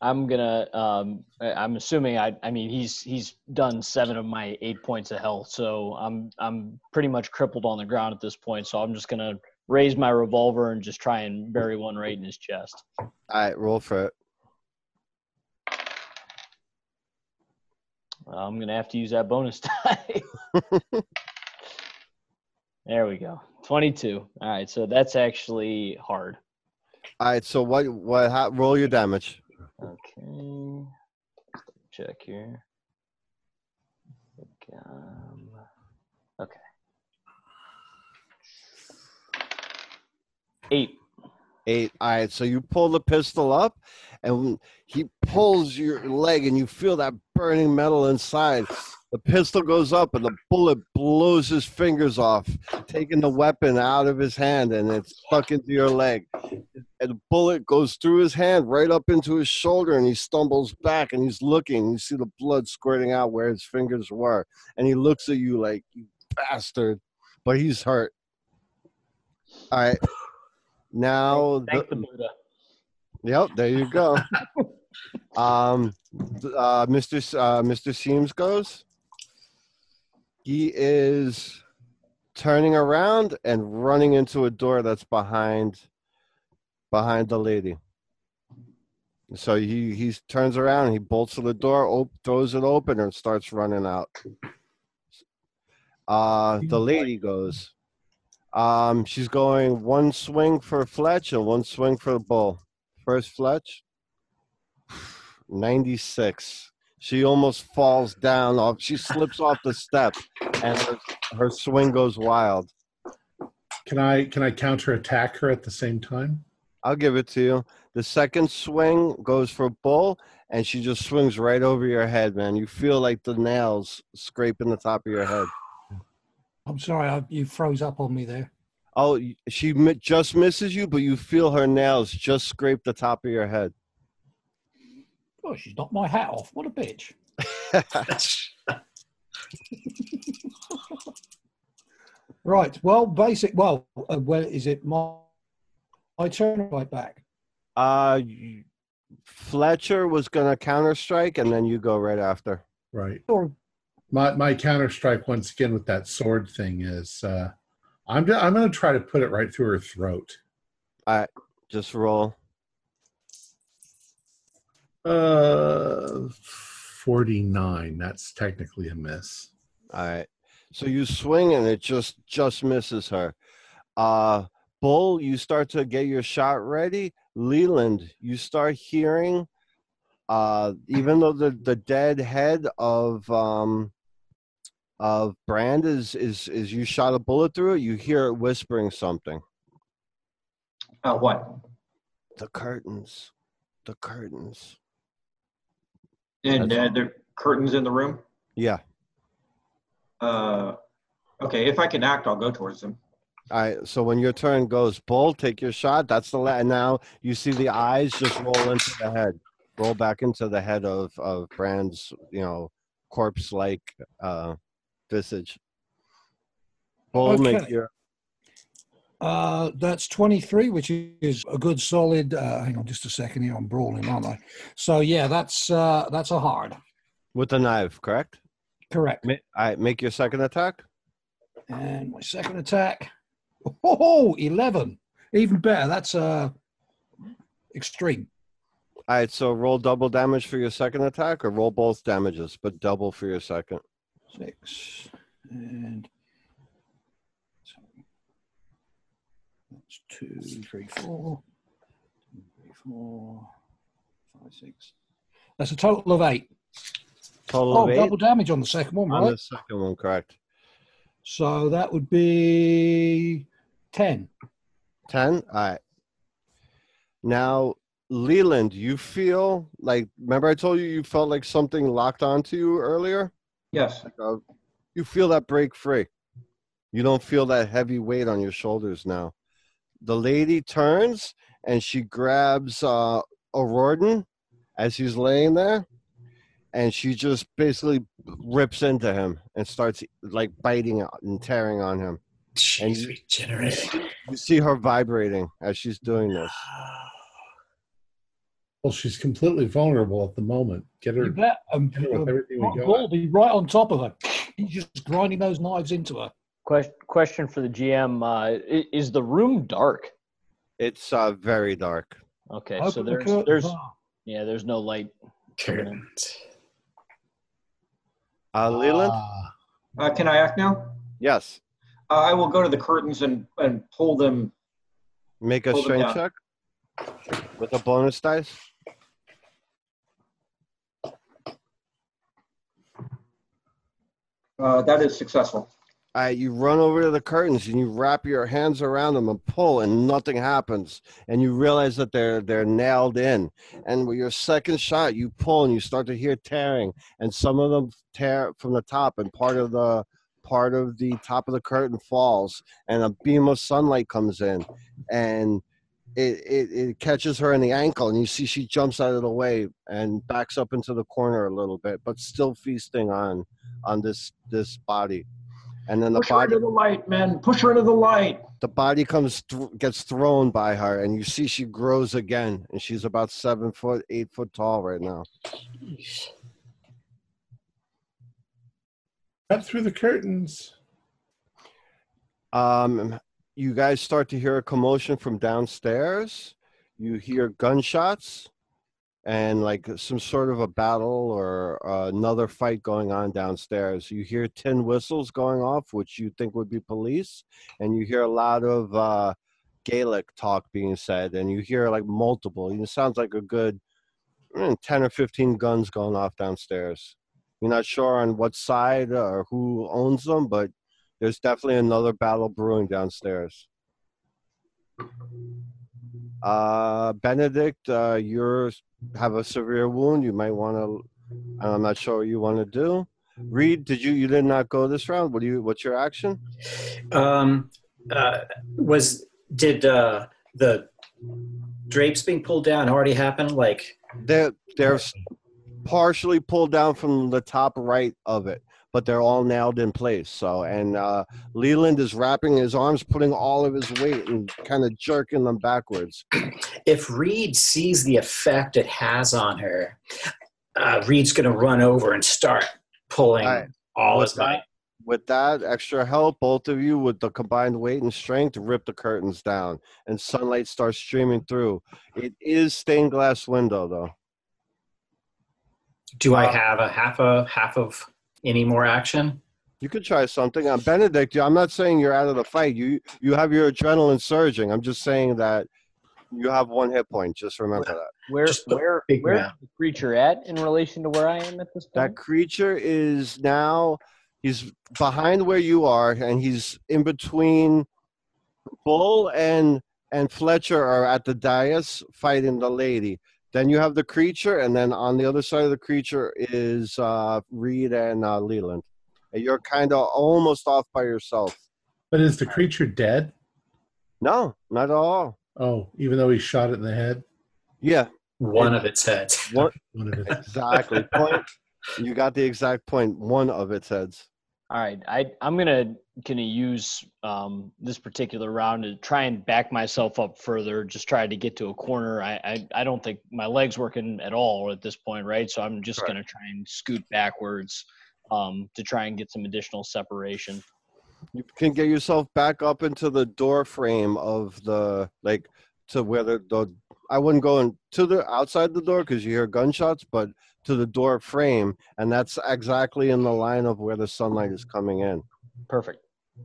Speaker 5: I'm gonna. Um, I- I'm assuming. I. I mean, he's he's done seven of my eight points of health, so I'm I'm pretty much crippled on the ground at this point. So I'm just gonna raise my revolver and just try and bury one right in his chest.
Speaker 3: all right roll for it
Speaker 5: I'm gonna have to use that bonus [laughs] die. [laughs] there we go. 22. All right, so that's actually hard.
Speaker 3: all right so what what how, roll your damage
Speaker 5: Okay. Check here. Um, Eight.
Speaker 3: eight all right so you pull the pistol up and he pulls your leg and you feel that burning metal inside the pistol goes up and the bullet blows his fingers off taking the weapon out of his hand and it's stuck into your leg and the bullet goes through his hand right up into his shoulder, and he stumbles back, and he's looking. You see the blood squirting out where his fingers were, and he looks at you like you bastard, but he's hurt. All right, now
Speaker 5: Thank
Speaker 3: the-
Speaker 5: the Buddha.
Speaker 3: Yep, there you go. [laughs] um, uh, Mr. S- Uh, Mr. Seams goes. He is turning around and running into a door that's behind behind the lady. So he he turns around, he bolts to the door, op- throws it open, and starts running out. Uh, the lady goes. Um, she's going one swing for Fletch and one swing for the bull. First Fletch, 96. She almost falls down off. She slips off the step, and her, her swing goes wild.
Speaker 1: Can I can I counter attack her at the same time?
Speaker 3: I'll give it to you. The second swing goes for bull, and she just swings right over your head, man. You feel like the nails scraping the top of your head.
Speaker 6: I'm sorry, I, you froze up on me there.
Speaker 3: Oh, she mi- just misses you, but you feel her nails just scrape the top of your head.
Speaker 6: Oh, she's knocked my hat off. What a bitch. [laughs] Right. Well, basic. Well, uh, well, is it my my turn right back?
Speaker 3: Uh, Fletcher was gonna counter strike, and then you go right after.
Speaker 1: Right.
Speaker 6: Or
Speaker 1: My my counter strike once again with that sword thing is uh, I'm ju- I'm going to try to put it right through her throat.
Speaker 3: Alright, just roll.
Speaker 1: Uh, forty nine. That's technically a miss.
Speaker 3: All right. So you swing, and it just just misses her. Uh, Bull, you start to get your shot ready. Leland, you start hearing. Uh, even though the the dead head of um of Brand is is is you shot a bullet through it, you hear it whispering something.
Speaker 2: Uh, what?
Speaker 3: The curtains, the curtains.
Speaker 2: And uh, there curtains in the room?
Speaker 3: Yeah.
Speaker 2: Uh, okay, if I can act, I'll go towards them.
Speaker 3: All right. So when your turn goes, Bull, take your shot. That's the la- now you see the eyes just roll into the head, roll back into the head of of Brand's, you know, corpse-like uh, visage.
Speaker 6: Okay.
Speaker 3: your
Speaker 6: uh, that's 23, which is a good solid. Uh, hang on just a second here. I'm brawling, aren't I? So yeah, that's uh, that's a hard.
Speaker 3: with the knife, correct?
Speaker 6: Correct.
Speaker 3: Ma- All right. Make your second attack.
Speaker 6: And my second attack. Oh, 11. Even better. That's uh, extreme.
Speaker 3: All right. So roll double damage for your second attack, or roll both damages, but double for your second.
Speaker 6: Six. And that's two, three, four. Two, three, four, five, six. That's a total of eight.
Speaker 3: Total
Speaker 6: Oh,
Speaker 3: of eight
Speaker 6: double damage on the second one,
Speaker 3: on the second one, correct?
Speaker 6: So that would be 10.
Speaker 3: 10 all right now leland you feel like remember i told you you felt like something locked onto you earlier
Speaker 2: Yes.
Speaker 3: Uh, you feel that break free. You don't feel that heavy weight on your shoulders now. The lady turns and she grabs uh O'Riordan as he's laying there and she just basically rips into him and starts like biting and tearing on him.
Speaker 4: Jeez,
Speaker 3: you-
Speaker 4: regenerating.
Speaker 3: you see her vibrating as she's doing this
Speaker 1: Well, she's completely vulnerable at the moment. Get her
Speaker 6: You bet. Um,
Speaker 1: Hit her with everything we go
Speaker 6: Bull be right on top of her. He's just grinding those knives into her.
Speaker 5: Question, question for the GM: uh, Is the room dark?
Speaker 3: It's uh, very dark.
Speaker 5: Okay,
Speaker 6: Open
Speaker 5: so
Speaker 6: the
Speaker 5: there's
Speaker 6: curtains.
Speaker 5: there's
Speaker 6: Ah.
Speaker 5: yeah, there's no light.
Speaker 4: Curtains.
Speaker 3: Uh, Leland?
Speaker 1: Ah,
Speaker 2: Uh, can I act now?
Speaker 3: yes.
Speaker 2: Uh, I will go to the curtains and, and pull them.
Speaker 3: Make a
Speaker 2: Hold it
Speaker 3: strength
Speaker 2: down.
Speaker 3: check with a bonus dice.
Speaker 2: Uh, that is successful.
Speaker 3: Right, you run over to the curtains and you wrap your hands around them and pull, and nothing happens. And you realize that they're they're nailed in. And with your second shot, you pull and you start to hear tearing, and some of them tear from the top, and part of the part of the top of the curtain falls, and a beam of sunlight comes in, and it, it it catches her in the ankle, and you see she jumps out of the way and backs up into the corner a little bit, but still feasting on on this this body. And then the
Speaker 2: Push her
Speaker 3: body
Speaker 2: into the light, man. Push her into the light.
Speaker 3: the body comes th- gets thrown by her, and you see she grows again, and she's about seven foot, eight foot tall right now.
Speaker 1: Up through the curtains.
Speaker 3: Um, you guys start to hear a commotion from downstairs. You hear gunshots and like some sort of a battle or uh, another fight going on downstairs. You hear tin whistles going off, which you think would be police, and you hear a lot of uh, Gaelic talk being said, and you hear like multiple. It sounds like a good mm, 10 or 15 guns going off downstairs. You're not sure on what side or who owns them, but there's definitely another battle brewing downstairs. Uh, Benedict, uh, you have a severe wound. You might want to. I'm not sure what you want to do. Reed, did you? You did not go this round. What do you? What's your action?
Speaker 4: Um, uh, was did uh, the drapes being pulled down already happen? Like,
Speaker 3: They're they're partially pulled down from the top right of it, but they're all nailed in place. So, and uh, Leland is wrapping his arms, putting all of his weight and kind of jerking them backwards.
Speaker 4: if Reed sees the effect it has on her, uh, Reed's going to run over and start pulling
Speaker 3: All right.
Speaker 4: all his might.
Speaker 3: With that extra help, both of you, with the combined weight and strength, rip the curtains down, and sunlight starts streaming through. It is stained glass window, though.
Speaker 4: Do I
Speaker 3: Uh,
Speaker 4: have a half a half of any more action?
Speaker 3: You could try something. Uh, Benedict, I'm not saying you're out of the fight. You you have your adrenaline surging. I'm just saying that you have one hit point. Just remember that.
Speaker 5: Where
Speaker 4: Just
Speaker 5: where where's
Speaker 4: map.
Speaker 5: the creature at in relation to where I am at this point?
Speaker 3: That creature is now he's behind where you are, and he's in between. Bull and and Fletcher are at the dais fighting the lady. Then you have the creature, and then on the other side of the creature is uh, Reed and uh, Leland. And you're kind of almost off by yourself.
Speaker 1: But is the creature dead?
Speaker 3: No, not at all.
Speaker 1: Oh, even though he shot it in the head?
Speaker 3: Yeah,
Speaker 4: One of its heads. [laughs]
Speaker 3: one,
Speaker 1: One of it.
Speaker 3: exactly. point. You got the exact point. One of its heads.
Speaker 5: All right, I I'm gonna gonna use um, this particular round to try and back myself up further. Just try to get to a corner. I I, I don't think my legs working at all at this point, right? So I'm just
Speaker 3: Correct.
Speaker 5: gonna try and scoot backwards um, to try and get some additional separation.
Speaker 3: You can get yourself back up into the door frame of the like to where the, the I wouldn't go in to the outside the door because you hear gunshots, but to the door frame, and that's exactly in the line of where the sunlight is coming in.
Speaker 5: Perfect.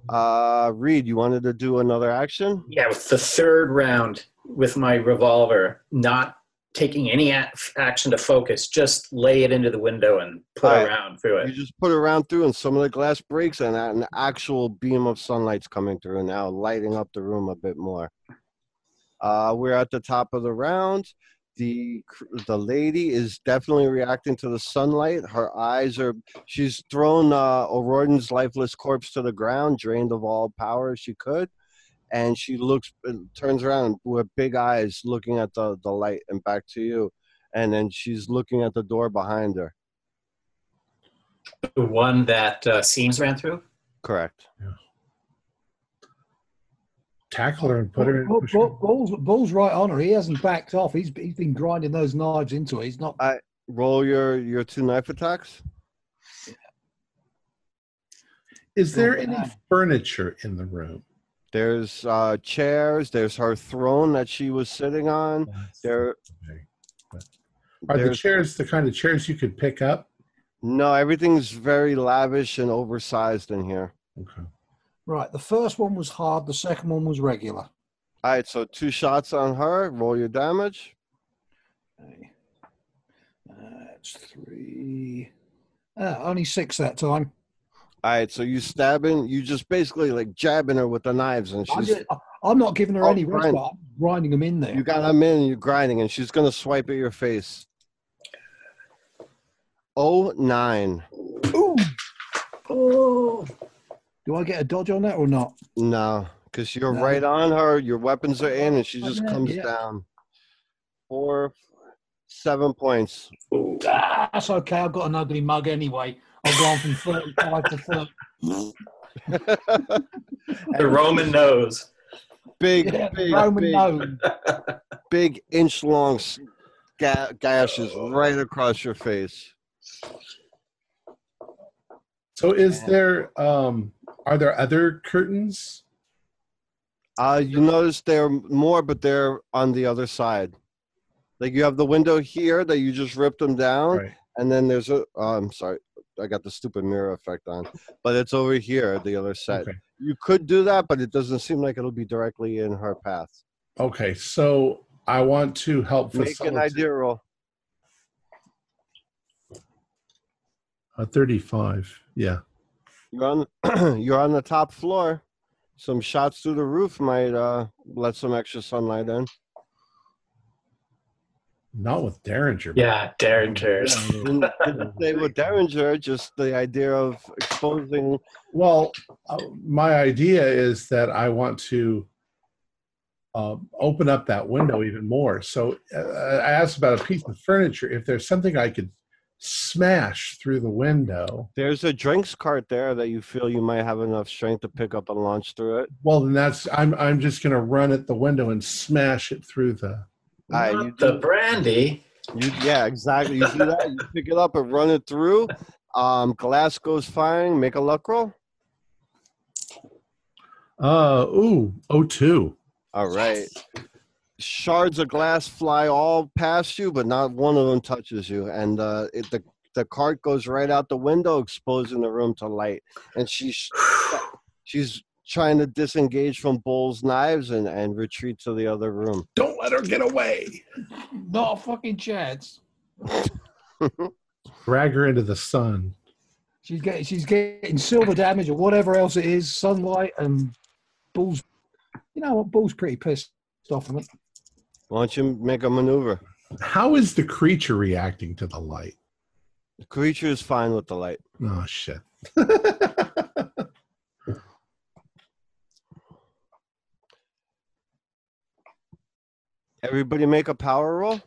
Speaker 3: Uh, Reed, you wanted to do another action?
Speaker 4: Yeah, with the third round with my revolver, not taking any a- action to focus, just lay it into the window and put
Speaker 3: Alright.
Speaker 4: around through it.
Speaker 3: You just put it around through, and some of the glass breaks, and an actual beam of sunlight's coming through now, lighting up the room a bit more. Uh, we're at the top of the round. The the lady is definitely reacting to the sunlight. Her eyes are. She's thrown uh, O'Riordan's lifeless corpse to the ground, drained of all power she could, and she looks, uh, turns around with big eyes, looking at the the light and back to you, and then she's looking at the door behind her.
Speaker 4: The one that uh, Seams ran through.
Speaker 3: Correct.
Speaker 1: Tackle her and put her in.
Speaker 6: Bull-
Speaker 1: push her-
Speaker 6: Bull- Bull's, Bull's right on her. He hasn't backed off. He's, he's been grinding those knives into it. He's not.
Speaker 3: roll your your two knife attacks
Speaker 1: Is there
Speaker 6: Oh,
Speaker 1: any furniture in the room?
Speaker 3: there's uh chairs there's her throne that she was sitting on there
Speaker 1: Okay. Are the chairs the kind of chairs you could pick up?
Speaker 3: no everything's very lavish and oversized in here
Speaker 1: Okay.
Speaker 6: Right. The first one was hard. The second one was regular.
Speaker 3: all right so two shots on her roll your damage
Speaker 6: Okay. That's three. Uh, only six that time.
Speaker 3: all right so you stabbing you just basically like jabbing her with the knives and
Speaker 6: I'm,
Speaker 3: she's
Speaker 6: just, I'm not giving her
Speaker 3: Oh,
Speaker 6: any rest,
Speaker 3: grind.
Speaker 6: I'm grinding them in there.
Speaker 3: you got them in and you're grinding and she's gonna swipe at your face oh nine
Speaker 6: Ooh. Oh. Do I get a dodge on that or not?
Speaker 3: no because you're
Speaker 6: No.
Speaker 3: right on her. Your weapons are in, and she just comes
Speaker 6: yeah.
Speaker 3: down. Four, seven points.
Speaker 6: Ah, that's okay. I've got an ugly mug anyway. I've gone from 35 to 30.
Speaker 4: The Roman nose.
Speaker 3: big,
Speaker 6: Yeah,
Speaker 3: big,
Speaker 6: Roman
Speaker 3: big,
Speaker 6: nose. [laughs]
Speaker 3: big inch long ga- gashes right across your face.
Speaker 1: So is there um are there other curtains?
Speaker 3: Uh, you notice there are more, but they're on the other side. Like you have the window here that you just ripped them down,
Speaker 1: Right.
Speaker 3: and then there's a. Oh, I'm sorry, I got the stupid mirror effect on, but it's over here, the other side.
Speaker 1: Okay.
Speaker 3: You could do that, but it doesn't seem like it'll be directly in her path.
Speaker 1: Okay. So I want to help
Speaker 3: Make an idea roll.
Speaker 1: a 35. Yeah.
Speaker 3: You're on. [clears throat] you're on the top floor. Some shots through the roof might uh, let some extra sunlight in.
Speaker 1: Not with Derringer.
Speaker 4: Yeah, Derringers.
Speaker 3: Didn't, didn't say with Derringer, just the idea of exposing.
Speaker 1: Well, uh, my idea is that I want to uh, open up that window even more. So uh, I asked about a piece of furniture. If there's something I could smash through the window,
Speaker 3: There's a drinks cart there that you feel you might have enough strength to pick up and launch through it.
Speaker 1: well, then that's I'm I'm just going to run at the window and smash it through the.
Speaker 3: All right,
Speaker 4: Not
Speaker 3: you
Speaker 4: the
Speaker 3: do-
Speaker 4: brandy.
Speaker 3: You, yeah, exactly. You do that. You pick it up and run it through. Um, glass goes firing. Make a luck roll.
Speaker 1: Uh ooh, oh two.
Speaker 3: All right. Shards of glass fly all past you, but not one of them touches you. And uh, it, the the cart goes right out the window, exposing the room to light. And she's [sighs] she's trying to disengage from Bull's knives and, and retreat to the other room.
Speaker 1: Don't let her get away.
Speaker 6: Not a fucking chance. [laughs]
Speaker 1: Drag her into the sun.
Speaker 6: She's getting she's getting silver damage or whatever else it is, sunlight and Bull's. You know what? Bull's pretty pissed off of it.
Speaker 3: Why don't you make a maneuver?
Speaker 1: How is the creature reacting to the light?
Speaker 3: The creature is fine with the light.
Speaker 1: Oh shit. [laughs]
Speaker 3: Everybody make a power roll.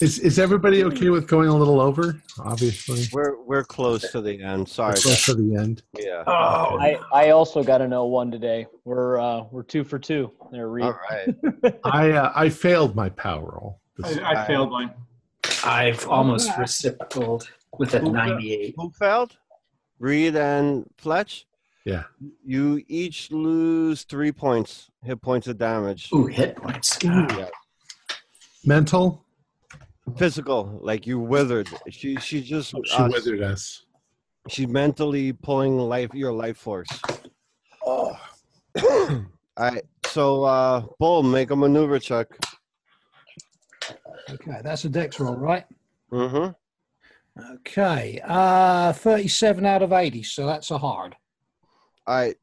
Speaker 1: Is is everybody okay with going a little over? Obviously.
Speaker 3: We're we're close to the end. Sorry.
Speaker 1: We're close to the end.
Speaker 3: Yeah.
Speaker 4: Oh,
Speaker 5: I, I also got to know one today. We're uh, we're two for two. There, Reed.
Speaker 3: All right. [laughs]
Speaker 1: I uh, I failed my power roll.
Speaker 2: I, I failed mine.
Speaker 4: I've almost reciprocal with a 98.
Speaker 3: Who failed? Reed and Fletch.
Speaker 1: Yeah.
Speaker 3: You each lose three points, hit points of damage.
Speaker 4: Ooh, hit points.
Speaker 3: Yeah.
Speaker 1: Mental.
Speaker 3: Physical, like you withered. She she just
Speaker 1: She
Speaker 3: uh,
Speaker 1: withered us.
Speaker 3: she's mentally pulling life your life force.
Speaker 1: Oh.
Speaker 3: All right. So uh Bull, make a maneuver check.
Speaker 6: Okay, that's a dex roll, right?
Speaker 3: Mm-hmm.
Speaker 6: Okay, uh, 37 out of 80, so that's a hard.
Speaker 3: All right.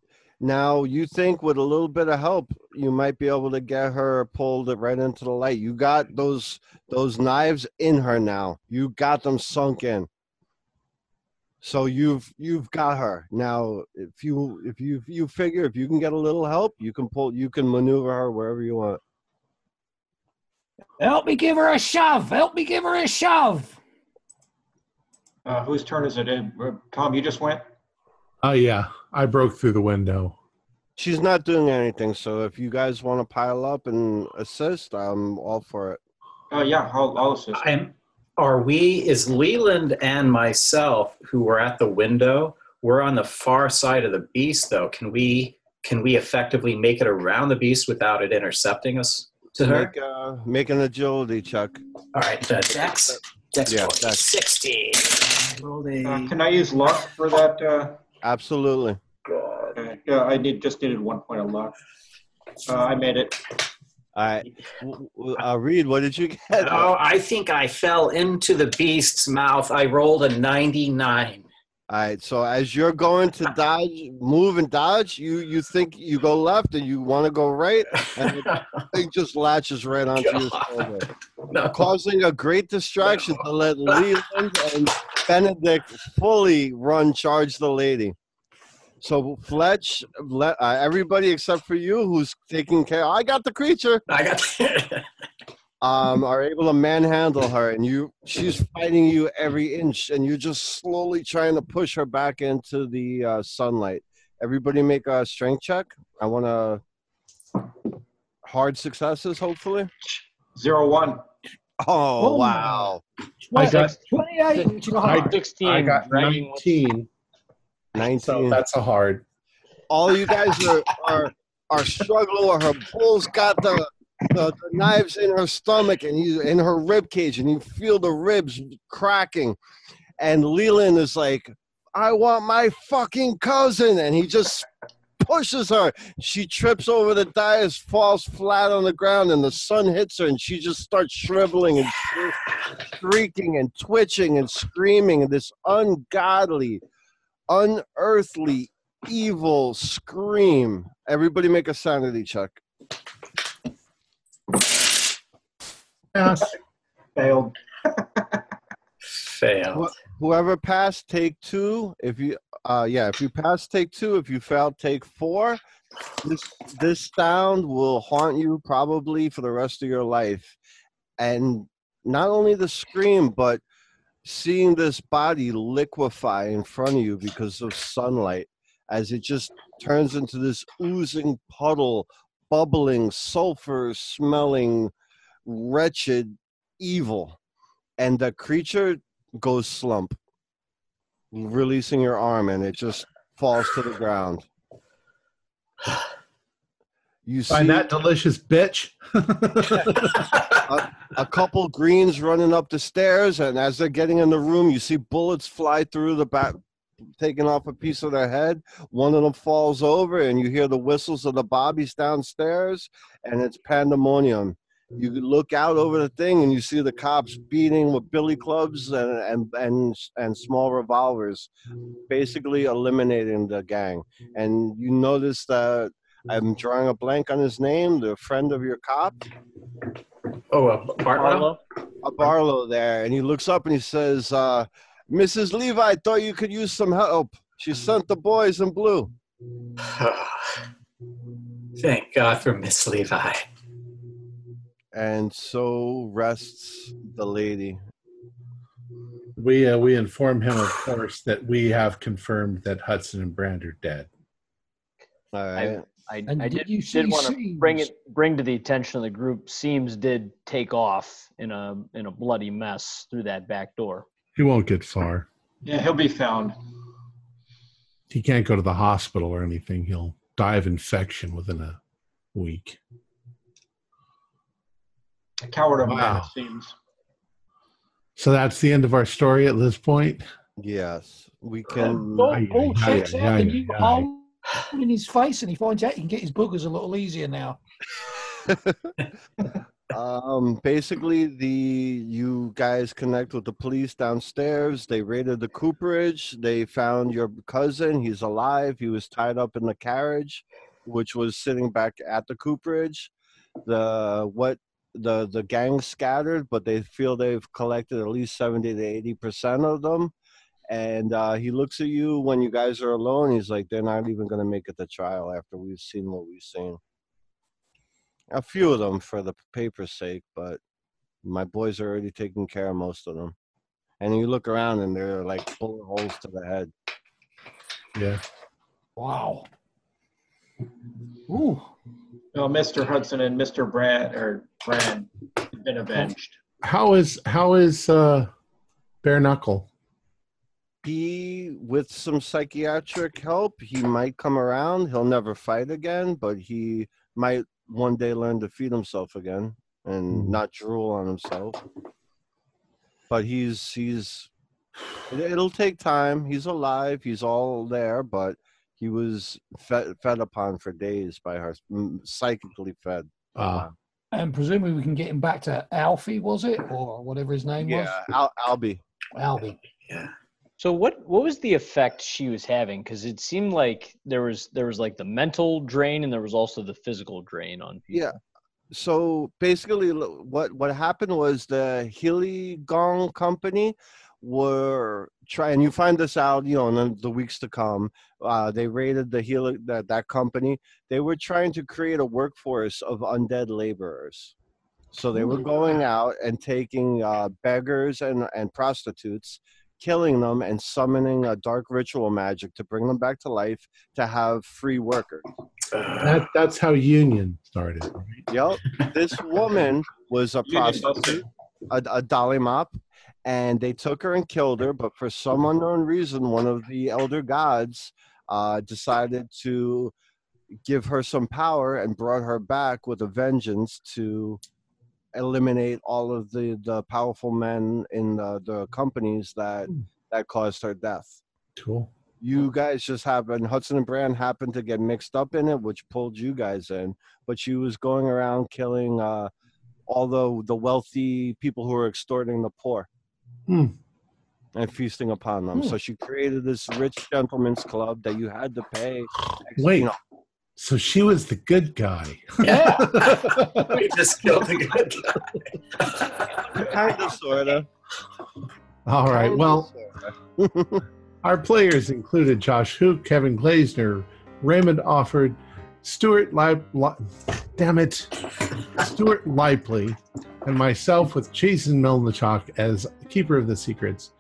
Speaker 3: Now you think with a little bit of help, you might be able to get her pulled right into the light. You got those those knives in her now. You got them sunk in. So you've you've got her now. If you if you you figure if you can get a little help, you can pull you can maneuver her wherever you want.
Speaker 6: Help me give her a shove! Help me give her a shove!
Speaker 2: Uh, whose turn is it? Uh, Tom, you just went?
Speaker 1: Oh yeah, I broke through the window.
Speaker 3: She's not doing anything. So if you guys want to pile up and assist, I'm all for it.
Speaker 2: Uh, yeah, I'll, I'll assist.
Speaker 4: I'm, are we, is Leland and myself, who were at the window, we're on the far side of the beast though. Can we, can we effectively make it around the beast without it intercepting us to her?
Speaker 3: Make, uh, make an agility check.
Speaker 4: All right, uh, Dex. Dex
Speaker 3: Yeah,
Speaker 4: roll,
Speaker 3: Dex.
Speaker 4: 16.
Speaker 2: Uh, can I use luck for that? Uh,
Speaker 3: Absolutely.
Speaker 4: God.
Speaker 2: uh, yeah, I need, just needed one point of luck. Uh, I made it.
Speaker 3: All right. W- w- Uh, Reed, what did you get?
Speaker 4: Oh, I think I fell into the beast's mouth. I rolled a 99.
Speaker 3: All right. So as you're going to dodge, move and dodge, you you think you go left and you want to go right, and the [laughs] thing just latches right onto your shoulder, [laughs]
Speaker 4: No.
Speaker 3: causing a great distraction to let Leland and Benedict fully run charge the lady. So Fletch, let, uh, everybody except for you, who's taking care. I got the creature.
Speaker 4: I got. [laughs]
Speaker 3: Um, are able to manhandle her, and you, she's fighting you every inch, and you're just slowly trying to push her back into the uh, sunlight. Everybody, make a strength check. I want to hard successes, hopefully.
Speaker 2: Zero one.
Speaker 3: Oh
Speaker 6: Oh,
Speaker 3: wow,
Speaker 1: I got-
Speaker 6: 28,
Speaker 1: I-
Speaker 5: 16.
Speaker 1: I got
Speaker 5: dragging with-
Speaker 1: 19, so
Speaker 3: nineteen.
Speaker 1: that's a hard.
Speaker 3: all you guys are are, are struggling with her bull's got the, the, the knives in her stomach and you in her rib cage and you feel the ribs cracking and leland is like i want my fucking cousin and he just pushes her she trips over the dais falls flat on the ground and the sun hits her and she just starts shriveling and shrieking and twitching and screaming and this ungodly unearthly evil scream. Everybody make a sanity check.
Speaker 1: Yes.
Speaker 2: Failed.
Speaker 4: Failed.
Speaker 3: Whoever passed, take two. If you, uh, yeah, if you pass, take two. If you fail, take four. This this sound will haunt you probably for the rest of your life, and not only the scream, but seeing this body liquefy in front of you because of sunlight, as it just turns into this oozing puddle, bubbling, sulfur-smelling, wretched evil, and the creature goes slump, releasing your arm, and it just falls to the ground. You see
Speaker 1: Find that delicious bitch. [laughs]
Speaker 3: a couple greens running up the stairs, and as they're getting in the room, you see bullets fly through the back, taking off a piece of their head. One of them falls over, and you hear the whistles of the bobbies downstairs, and it's pandemonium. You look out over the thing, and you see the cops beating with billy clubs and and and, and small revolvers, basically eliminating the gang. And you notice that. I'm drawing a blank on his name, the friend of your cop.
Speaker 4: oh, uh, Bartlow?
Speaker 3: a Barlow there, and he looks up and he says, uh, "Mrs. Levi, thought you could use some help. She sent the boys in blue." [sighs]
Speaker 4: Thank God for Miss Levi.
Speaker 3: And so rests the lady.
Speaker 1: we uh, we inform him, of course, that we have confirmed that Hudson and Brand are dead.
Speaker 3: All right.
Speaker 5: I,
Speaker 6: And
Speaker 5: I
Speaker 6: did
Speaker 5: did,
Speaker 6: you see
Speaker 5: did want to bring it bring to the attention of the group. Seams did take off in a in a bloody mess through that back door.
Speaker 1: He won't get far.
Speaker 2: Yeah, he'll be found.
Speaker 1: He can't go to the hospital or anything. He'll die of infection within a week.
Speaker 2: A coward of a man,
Speaker 1: Wow.
Speaker 2: it seems.
Speaker 1: So that's the end of our story at this point.
Speaker 3: yes, we can.
Speaker 6: Bull,
Speaker 1: Aye,
Speaker 6: Bull
Speaker 1: aye,
Speaker 6: checks out the new hole in his face and he finds out he can get his boogers a little easier now. [laughs]
Speaker 3: um, basically, the you guys connect with the police downstairs. They raided the cooperage. They found your cousin. He's alive. He was tied up in the carriage, which was sitting back at the cooperage. The what the the gang scattered, but they feel they've collected at least seventy to eighty percent of them. And uh, he looks at you when you guys are alone. He's like, they're not even going to make it to trial after we've seen what we've seen a few of them for the paper's sake, but my boys are already taking care of most of them. And you look around and they're like bullet holes to the head.
Speaker 1: Yeah.
Speaker 6: Wow. Ooh.
Speaker 2: No, Mr. Hudson and Mr. Brand or Brand have been avenged.
Speaker 1: How is how is uh bare knuckle?
Speaker 3: He, with some psychiatric help, he might come around. He'll never fight again, but he might one day learn to feed himself again and
Speaker 1: Mhm.
Speaker 3: not drool on himself. But he's he's it'll take time. He's alive. He's all there, but he was fed, fed upon for days by her, mm, psychically fed.
Speaker 1: Uh
Speaker 6: And presumably we can get him back to Alfie, was it? Or whatever his name was?
Speaker 3: Yeah, Al, Albie.
Speaker 6: Albie.
Speaker 4: Yeah.
Speaker 5: So what what was the effect she was having? Because it seemed like there was there was like the mental drain and there was also the physical drain on people.
Speaker 3: Yeah. So basically, what what happened was the Heligoland Company were trying. You find this out, you know, in the, the weeks to come. Uh, they raided the Heli- that that company. They were trying to create a workforce of undead laborers. So they were going out and taking uh, beggars and and prostitutes, killing them and summoning a dark ritual magic to bring them back to life to have free workers.
Speaker 1: That, that's how union started. Right?
Speaker 3: Yep. This woman was a prostitute, a, a dolly mop, and they took her and killed her. But for some unknown reason, one of the elder gods uh, decided to give her some power and brought her back with a vengeance to eliminate all of the, the powerful men in the, the companies that that caused her death.
Speaker 1: Cool.
Speaker 3: You guys just happened, Hudson and Brand happened to get mixed up in it, which pulled you guys in. But she was going around killing uh, all the, the wealthy people who were extorting the poor
Speaker 1: Hmm.
Speaker 3: and feasting upon them. So she created this rich gentleman's club that you had to pay. you
Speaker 1: Wait.
Speaker 3: know,
Speaker 1: So she was the good guy.
Speaker 4: Yeah. [laughs] we just killed the good guy.
Speaker 3: kind of, sort of.
Speaker 1: All right. Well, [laughs] our players included Josh Hook, Kevin Glazner, Raymond Offord, Stuart Lip, Li- damn it, Stuart Lipley, and myself with Jason Melnichuk as keeper of the secrets.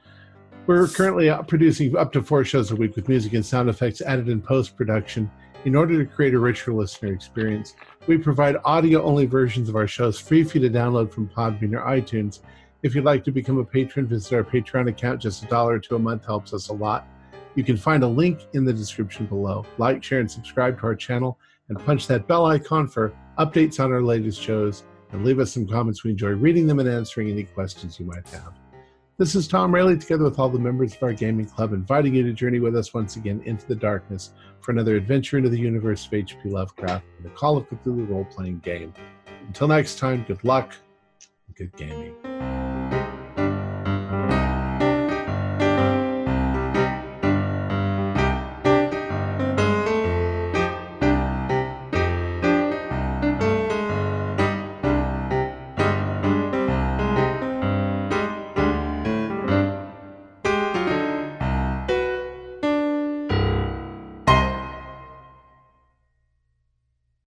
Speaker 1: We're currently producing up to four shows a week with music and sound effects added in post production. In order to create a richer listener experience, we provide audio only versions of our shows free for you to download from Podbean or iTunes. If you'd like to become a patron, visit our Patreon account. Just a dollar to a month helps us a lot. You can find a link in the description below. Like, share, and subscribe to our channel, and punch that bell icon for updates on our latest shows. And leave us some comments. We enjoy reading them and answering any questions you might have. This is Tom Rayleigh, together with all the members of our gaming club, inviting you to journey with us once again into the darkness for another adventure into the universe of H.P. Lovecraft and the Call of Cthulhu role playing game. Until next time, good luck and good gaming.